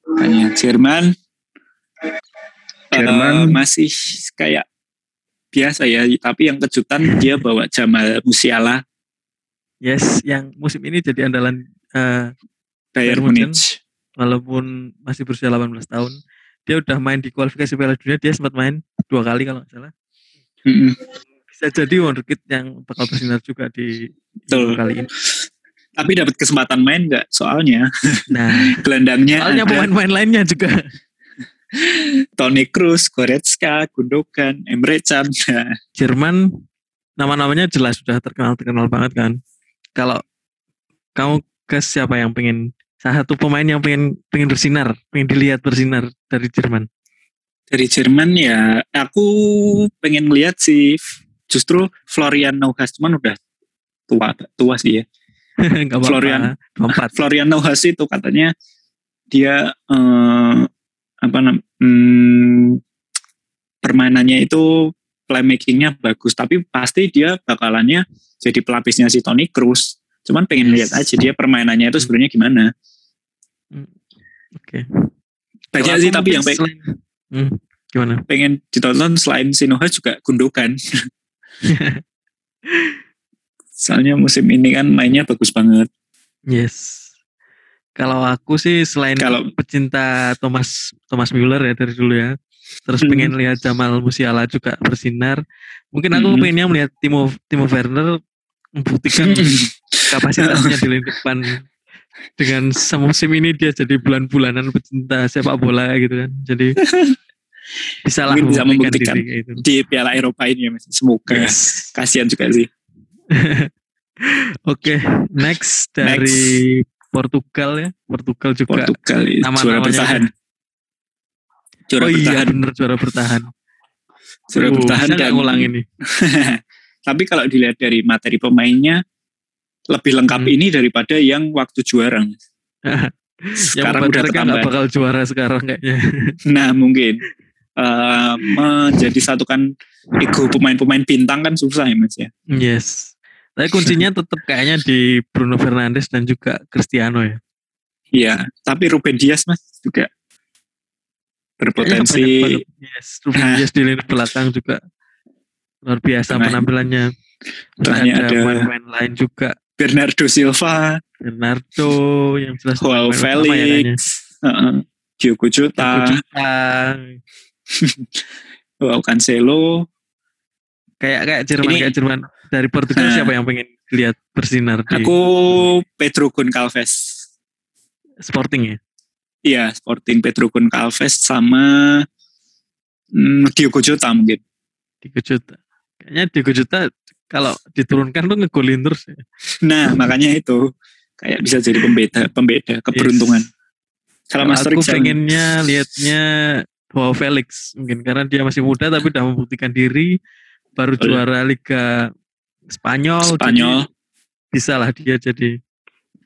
[SPEAKER 2] makanya Jerman,
[SPEAKER 1] Jerman.
[SPEAKER 2] eh, masih kayak biasa ya, tapi yang kejutan dia bawa Jamal Musiala
[SPEAKER 3] Yes, yang musim ini jadi andalan eh,
[SPEAKER 2] Bayern. Munich.
[SPEAKER 3] walaupun masih berusia 18 tahun. Dia udah main di kualifikasi Piala Dunia, dia sempat main dua kali kalau nggak salah.
[SPEAKER 2] Mm-mm.
[SPEAKER 3] Bisa jadi wonderkid yang bakal bersinar juga di
[SPEAKER 2] Betul.
[SPEAKER 3] kali ini.
[SPEAKER 2] Tapi dapat kesempatan main nggak? Soalnya
[SPEAKER 3] Nah,
[SPEAKER 2] gelandangnya
[SPEAKER 3] soalnya pemain-pemain lainnya juga.
[SPEAKER 2] Toni Kroos, Goretzka, Gundogan, Emre Can.
[SPEAKER 3] Jerman nama-namanya jelas sudah terkenal terkenal banget kan. Kalau kamu ke siapa yang pengen salah satu pemain yang pengen pengen bersinar, pengen dilihat bersinar dari Jerman.
[SPEAKER 2] dari Jerman ya, aku pengen lihat sih justru Florian Neuhaus cuman udah tua tua sih ya. Florian.
[SPEAKER 3] 24.
[SPEAKER 2] Florian Neuhaus itu katanya dia eh, apa hmm, permainannya itu playmakingnya bagus tapi pasti dia bakalannya jadi pelapisnya si Toni Kroos cuman pengen
[SPEAKER 3] Yes.
[SPEAKER 2] lihat aja dia permainannya itu sebenarnya gimana
[SPEAKER 3] Oke.
[SPEAKER 2] banyak
[SPEAKER 3] Kalau
[SPEAKER 2] sih tapi yang pe-
[SPEAKER 3] selain- Hmm, gimana?
[SPEAKER 2] pengen ditonton selain si Neuhaus juga Gundogan soalnya musim ini kan mainnya bagus banget
[SPEAKER 3] Yes. Kalau aku sih selain
[SPEAKER 2] Kalau-
[SPEAKER 3] pecinta Thomas Thomas Müller ya dari dulu ya. Terus
[SPEAKER 2] Hmm.
[SPEAKER 3] pengen lihat Jamal Musiala juga bersinar. Mungkin aku
[SPEAKER 2] Hmm.
[SPEAKER 3] pengennya melihat Timo Timo Werner membuktikan kapasitasnya di lini depan dengan semusim ini dia jadi bulan-bulanan pecinta sepak bola gitu kan. Jadi bisa lah
[SPEAKER 2] bisa
[SPEAKER 3] membuktikan diri gitu.
[SPEAKER 2] di Piala Eropa ini ya Mas. semoga
[SPEAKER 3] Yes.
[SPEAKER 2] kasihan juga sih
[SPEAKER 3] Oke, next dari Portugal ya. Portugal juga
[SPEAKER 2] Portugal ya,
[SPEAKER 3] Nama-namanya
[SPEAKER 2] juara bertahan juara
[SPEAKER 3] oh iya
[SPEAKER 2] bertahan
[SPEAKER 3] bener juara bertahan.
[SPEAKER 2] juara
[SPEAKER 3] Uh,
[SPEAKER 2] bertahan dan
[SPEAKER 3] ngulang ini.
[SPEAKER 2] tapi kalau dilihat dari materi pemainnya lebih lengkap
[SPEAKER 3] Hmm.
[SPEAKER 2] ini daripada yang waktu juara Mas.
[SPEAKER 3] Yang
[SPEAKER 2] sekarang udah
[SPEAKER 3] mereka nggak bakal juara sekarang kayaknya.
[SPEAKER 2] nah mungkin eh, menjadi satukan ego pemain-pemain bintang kan susah ya mas ya
[SPEAKER 3] yes. Tapi kuncinya tetap kayaknya di Bruno Fernandes dan juga Cristiano ya.
[SPEAKER 2] iya tapi Ruben Dias mas juga berpotensi.
[SPEAKER 3] Yes, Ruben
[SPEAKER 2] Nah.
[SPEAKER 3] Dias di lini belakang juga luar biasa
[SPEAKER 2] Tengah-
[SPEAKER 3] penampilannya. Terus
[SPEAKER 2] tengahnya
[SPEAKER 3] ada pemain-pemain lain juga.
[SPEAKER 2] Bernardo Silva
[SPEAKER 3] Bernardo yang jelas
[SPEAKER 2] Joao
[SPEAKER 3] pemain kayaknya.
[SPEAKER 2] Felix Diogo Jota
[SPEAKER 3] Thiago Jota.
[SPEAKER 2] Joao Cancelo
[SPEAKER 3] Kayak kayak Jerman
[SPEAKER 2] Ini-
[SPEAKER 3] kayak Jerman dari Portugal
[SPEAKER 2] Nah.
[SPEAKER 3] siapa yang pengen lihat bersinar di
[SPEAKER 2] aku Pedro Goncalves
[SPEAKER 3] Sporting ya?
[SPEAKER 2] Iya, Sporting Pedro Goncalves sama mm, Diogo Jota mungkin.
[SPEAKER 3] Diego Jota. Kayaknya Diego Jota kalau diturunkan tuh ngegolin terus ya.
[SPEAKER 2] Nah, makanya itu kayak bisa jadi pembeda, pembeda keberuntungan. Kalau
[SPEAKER 3] Kalau
[SPEAKER 2] Mas
[SPEAKER 3] aku pengennya lihatnya Joao Felix mungkin karena dia masih muda tapi udah membuktikan diri baru
[SPEAKER 2] Betul.
[SPEAKER 3] juara Liga Spanyol,
[SPEAKER 2] Spanyol,
[SPEAKER 3] bisa lah dia jadi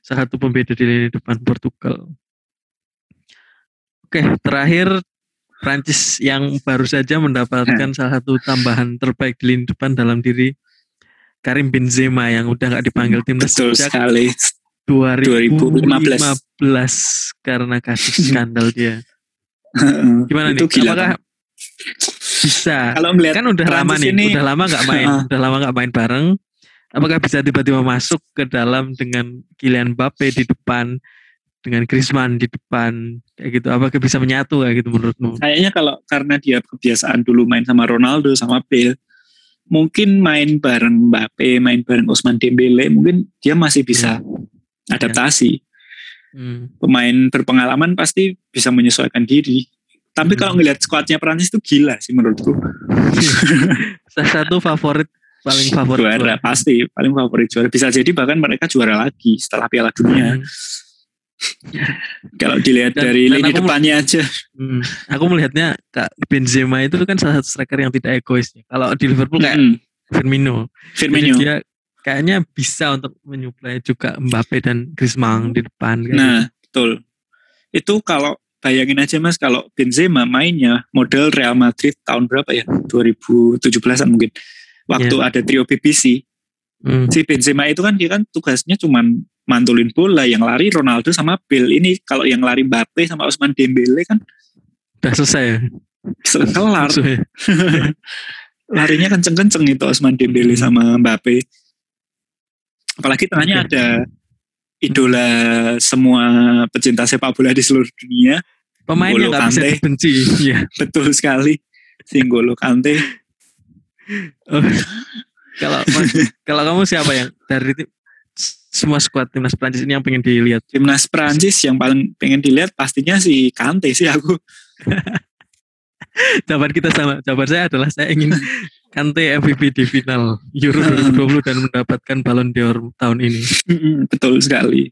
[SPEAKER 3] salah satu pembeda di lini depan Portugal. Oke, terakhir Prancis yang baru saja mendapatkan salah satu tambahan terbaik di lini depan dalam diri Karim Benzema yang udah nggak dipanggil timnas
[SPEAKER 2] betul
[SPEAKER 3] sejak
[SPEAKER 2] sekali.
[SPEAKER 3] 2015
[SPEAKER 2] 2015.
[SPEAKER 3] karena kasus skandal dia. Gimana
[SPEAKER 2] itu
[SPEAKER 3] nih?
[SPEAKER 2] gila.
[SPEAKER 3] Apakah
[SPEAKER 2] kan?
[SPEAKER 3] Bisa?
[SPEAKER 2] Kalau melihat
[SPEAKER 3] Kan udah lama nih,
[SPEAKER 2] ini-
[SPEAKER 3] udah lama nggak main,
[SPEAKER 2] Heeh.
[SPEAKER 3] udah lama nggak main bareng. Apakah bisa tiba-tiba masuk ke dalam dengan Kylian Mbappe di depan dengan Griezmann di depan kayak gitu apa bisa menyatu kayak gitu menurutmu?
[SPEAKER 2] Kayaknya kalau karena dia kebiasaan dulu main sama Ronaldo sama Bale, mungkin main bareng Mbappe, main bareng Osman Dembele, mungkin dia masih bisa
[SPEAKER 3] Hmm.
[SPEAKER 2] adaptasi.
[SPEAKER 3] Hmm.
[SPEAKER 2] Pemain berpengalaman pasti bisa menyesuaikan diri. Tapi
[SPEAKER 3] Hmm.
[SPEAKER 2] kalau ngelihat skuadnya Prancis itu gila sih menurutku.
[SPEAKER 3] Salah satu favorit paling favorit
[SPEAKER 2] Juara
[SPEAKER 3] gua.
[SPEAKER 2] pasti paling favorit juara. Bisa jadi bahkan mereka juara lagi setelah Piala Dunia.
[SPEAKER 3] Hmm.
[SPEAKER 2] Kalau dilihat
[SPEAKER 3] Dan-
[SPEAKER 2] dari
[SPEAKER 3] dan
[SPEAKER 2] lini depannya aja.
[SPEAKER 3] Hmm. Aku melihatnya Kak Benzema itu kan salah satu striker yang tidak egois. Kalau di Liverpool kayak
[SPEAKER 2] Mm-mm.
[SPEAKER 3] Firmino.
[SPEAKER 2] Firmino.
[SPEAKER 3] Jadi dia kayaknya bisa untuk menyuplai juga Mbappe dan Griezmann di depan. kayak gitu.
[SPEAKER 2] Nah, betul. Itu kalau bayangin aja Mas kalau Benzema mainnya model Real Madrid tahun berapa ya? 2017-an mungkin. Waktu
[SPEAKER 3] Iya.
[SPEAKER 2] ada trio BBC,
[SPEAKER 3] Hmm.
[SPEAKER 2] si Benzema itu kan dia kan tugasnya cuman mantulin bola, yang lari Ronaldo sama Bale. Ini kalau yang lari Mbappe sama Osman Dembele kan
[SPEAKER 3] Udah selesai ya.
[SPEAKER 2] kelar.
[SPEAKER 3] Ya.
[SPEAKER 2] Larinya kenceng-kenceng itu Osman Dembele
[SPEAKER 3] Hmm.
[SPEAKER 2] sama Mbappe. Apalagi tengahnya
[SPEAKER 3] Oke.
[SPEAKER 2] ada idola semua pecinta sepak bola di seluruh dunia.
[SPEAKER 3] Pemain
[SPEAKER 2] N'Golo
[SPEAKER 3] yang nggak bisa dibenci. Iya.
[SPEAKER 2] Betul sekali. Singgolo Kante.
[SPEAKER 3] Oh. kalau kalau kamu siapa yang dari tim- semua skuad timnas Prancis ini yang pengen dilihat?
[SPEAKER 2] Timnas Prancis yang paling pengen dilihat pastinya si Kante sih aku.
[SPEAKER 3] Jawaban kita sama. Jawaban saya adalah saya ingin Kante MVP di final Euro 2020 dan mendapatkan Ballon d'Or tahun ini.
[SPEAKER 2] Betul sekali.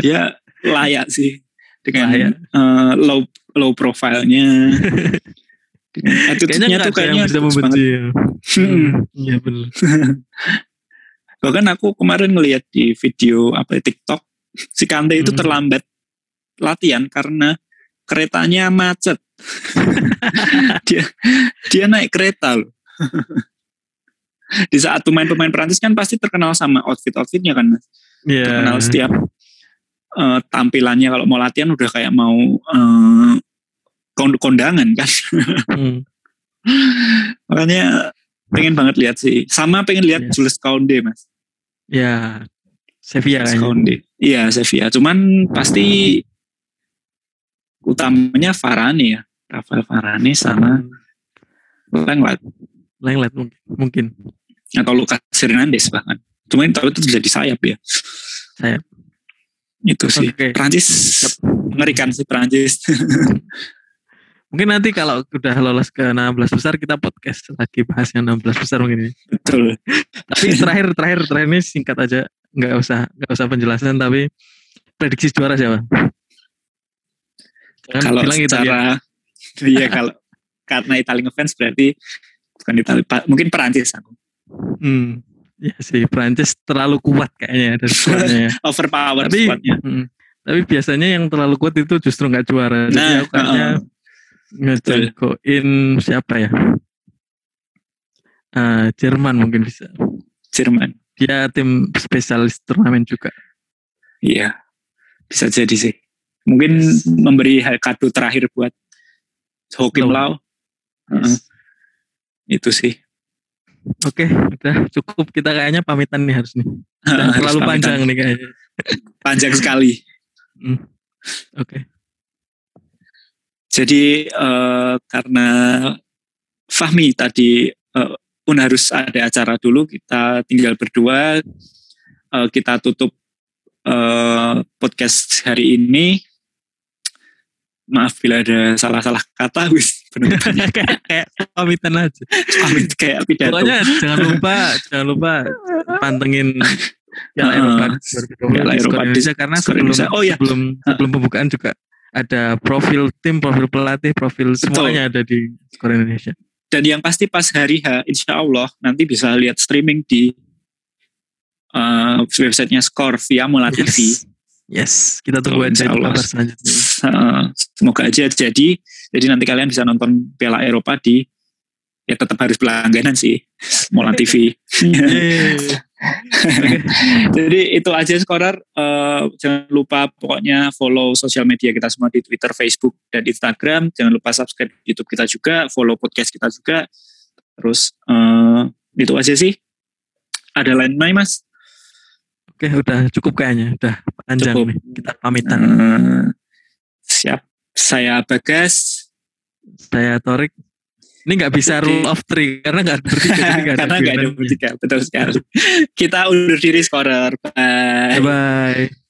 [SPEAKER 2] Dia layak sih dengan
[SPEAKER 3] Layak.
[SPEAKER 2] eh, low low profile-nya.
[SPEAKER 3] Kayaknya
[SPEAKER 2] attitude-nya tuh kayaknya
[SPEAKER 3] bisa membenci. ya.
[SPEAKER 2] Hmm.
[SPEAKER 3] Iya benar.
[SPEAKER 2] Bahkan aku kemarin ngelihat di video apa ya, TikTok si Kante itu
[SPEAKER 3] Hmm.
[SPEAKER 2] terlambat latihan karena keretanya macet. dia dia naik kereta loh. di saat pemain-pemain Prancis kan pasti terkenal sama outfit-outfitnya kan Mas.
[SPEAKER 3] Iya.
[SPEAKER 2] Terkenal setiap eh, tampilannya kalau mau latihan udah kayak mau kond- kondangan kan.
[SPEAKER 3] Hmm.
[SPEAKER 2] Makanya pengen banget lihat sih. Sama pengen lihat
[SPEAKER 3] Iya.
[SPEAKER 2] Jules Kounde Mas.
[SPEAKER 3] Ya, Sevilla
[SPEAKER 2] Jules. Kounde. Iya Sevilla. Cuman pasti utamanya Varane ya. Rafael Varane sama Lenglet
[SPEAKER 3] Lenglet mungkin. mungkin.
[SPEAKER 2] atau Lucas Hernandez bahkan. Cuman tapi itu jadi sayap ya.
[SPEAKER 3] Sayap.
[SPEAKER 2] Itu sih.
[SPEAKER 3] Oke.
[SPEAKER 2] Prancis mengerikan sih Prancis.
[SPEAKER 3] Mungkin nanti kalau udah lolos ke 16 besar kita podcast lagi bahas yang 16 besar mungkin.
[SPEAKER 2] Betul.
[SPEAKER 3] Tapi terakhir terakhir terakhir ini singkat aja, nggak usah nggak usah penjelasan tapi prediksi juara siapa? Jangan
[SPEAKER 2] kalau
[SPEAKER 3] bilang
[SPEAKER 2] secara iya kalau karena Italia ngefans berarti bukan Italia Pa- mungkin Perancis aku
[SPEAKER 3] Hmm. Ya sih Prancis terlalu kuat kayaknya dari squadnya ya.
[SPEAKER 2] overpower
[SPEAKER 3] Tapi-
[SPEAKER 2] squadnya
[SPEAKER 3] Hmm. Tapi biasanya yang terlalu kuat itu justru nggak juara. Jadi
[SPEAKER 2] Nah,
[SPEAKER 3] aku kayaknya
[SPEAKER 2] uh-uh.
[SPEAKER 3] ngejagoin siapa ya? Eh, Jerman mungkin bisa.
[SPEAKER 2] Jerman
[SPEAKER 3] Dia tim spesialis turnamen juga.
[SPEAKER 2] iya bisa jadi sih mungkin memberi kado terakhir buat Hokim
[SPEAKER 3] Lau.
[SPEAKER 2] Lau Heeh. Itu sih
[SPEAKER 3] Oke, udah cukup kita kayaknya pamitan nih harus nih.
[SPEAKER 2] Harus
[SPEAKER 3] terlalu
[SPEAKER 2] pamitan.
[SPEAKER 3] panjang nih kayaknya.
[SPEAKER 2] panjang sekali
[SPEAKER 3] Oke.
[SPEAKER 2] Jadi eh, karena Fahmi tadi eh, pun harus ada acara dulu, kita tinggal berdua, eh, kita tutup eh, podcast hari ini. Maaf bila ada salah-salah kata, wis
[SPEAKER 3] kayak kayak pamitan aja.
[SPEAKER 2] pamit kayak pidato.
[SPEAKER 3] Pokoknya jangan lupa jangan lupa pantengin Piala
[SPEAKER 2] Heeh.
[SPEAKER 3] Eropa 2020
[SPEAKER 2] Piala Eropa
[SPEAKER 3] Indonesia karena sebelum
[SPEAKER 2] Indonesia. Oh, iya.
[SPEAKER 3] sebelum sebelum pembukaan juga ada profil tim, profil pelatih, profil semuanya ada di Skor Indonesia.
[SPEAKER 2] Dan yang pasti pas hari H, insya Allah nanti bisa lihat streaming di eh, websitenya Skor via Mola TV.
[SPEAKER 3] Yes. Kita tunggu aja kabar selanjutnya.
[SPEAKER 2] Uh, semoga aja jadi jadi nanti kalian bisa nonton Piala Eropa di ya tetap harus berlangganan sih Mola TV jadi itu aja skorer. Uh, jangan lupa pokoknya follow sosial media kita semua di Twitter Facebook dan Instagram. Jangan lupa subscribe YouTube kita juga follow podcast kita juga. Terus uh, itu aja sih. Ada lain lain mas
[SPEAKER 3] Oke, udah cukup kayaknya. Udah panjang
[SPEAKER 2] Cukup.
[SPEAKER 3] nih. Kita pamitan.
[SPEAKER 2] Eh, siap. Saya Bagas.
[SPEAKER 3] Saya Torik. Ini nggak bisa rule of three karena nggak bertiga. jadi nggak
[SPEAKER 2] Karena nggak ada bertiga. Betul sekali. Kita undur diri scorer. Bye.
[SPEAKER 3] Bye bye.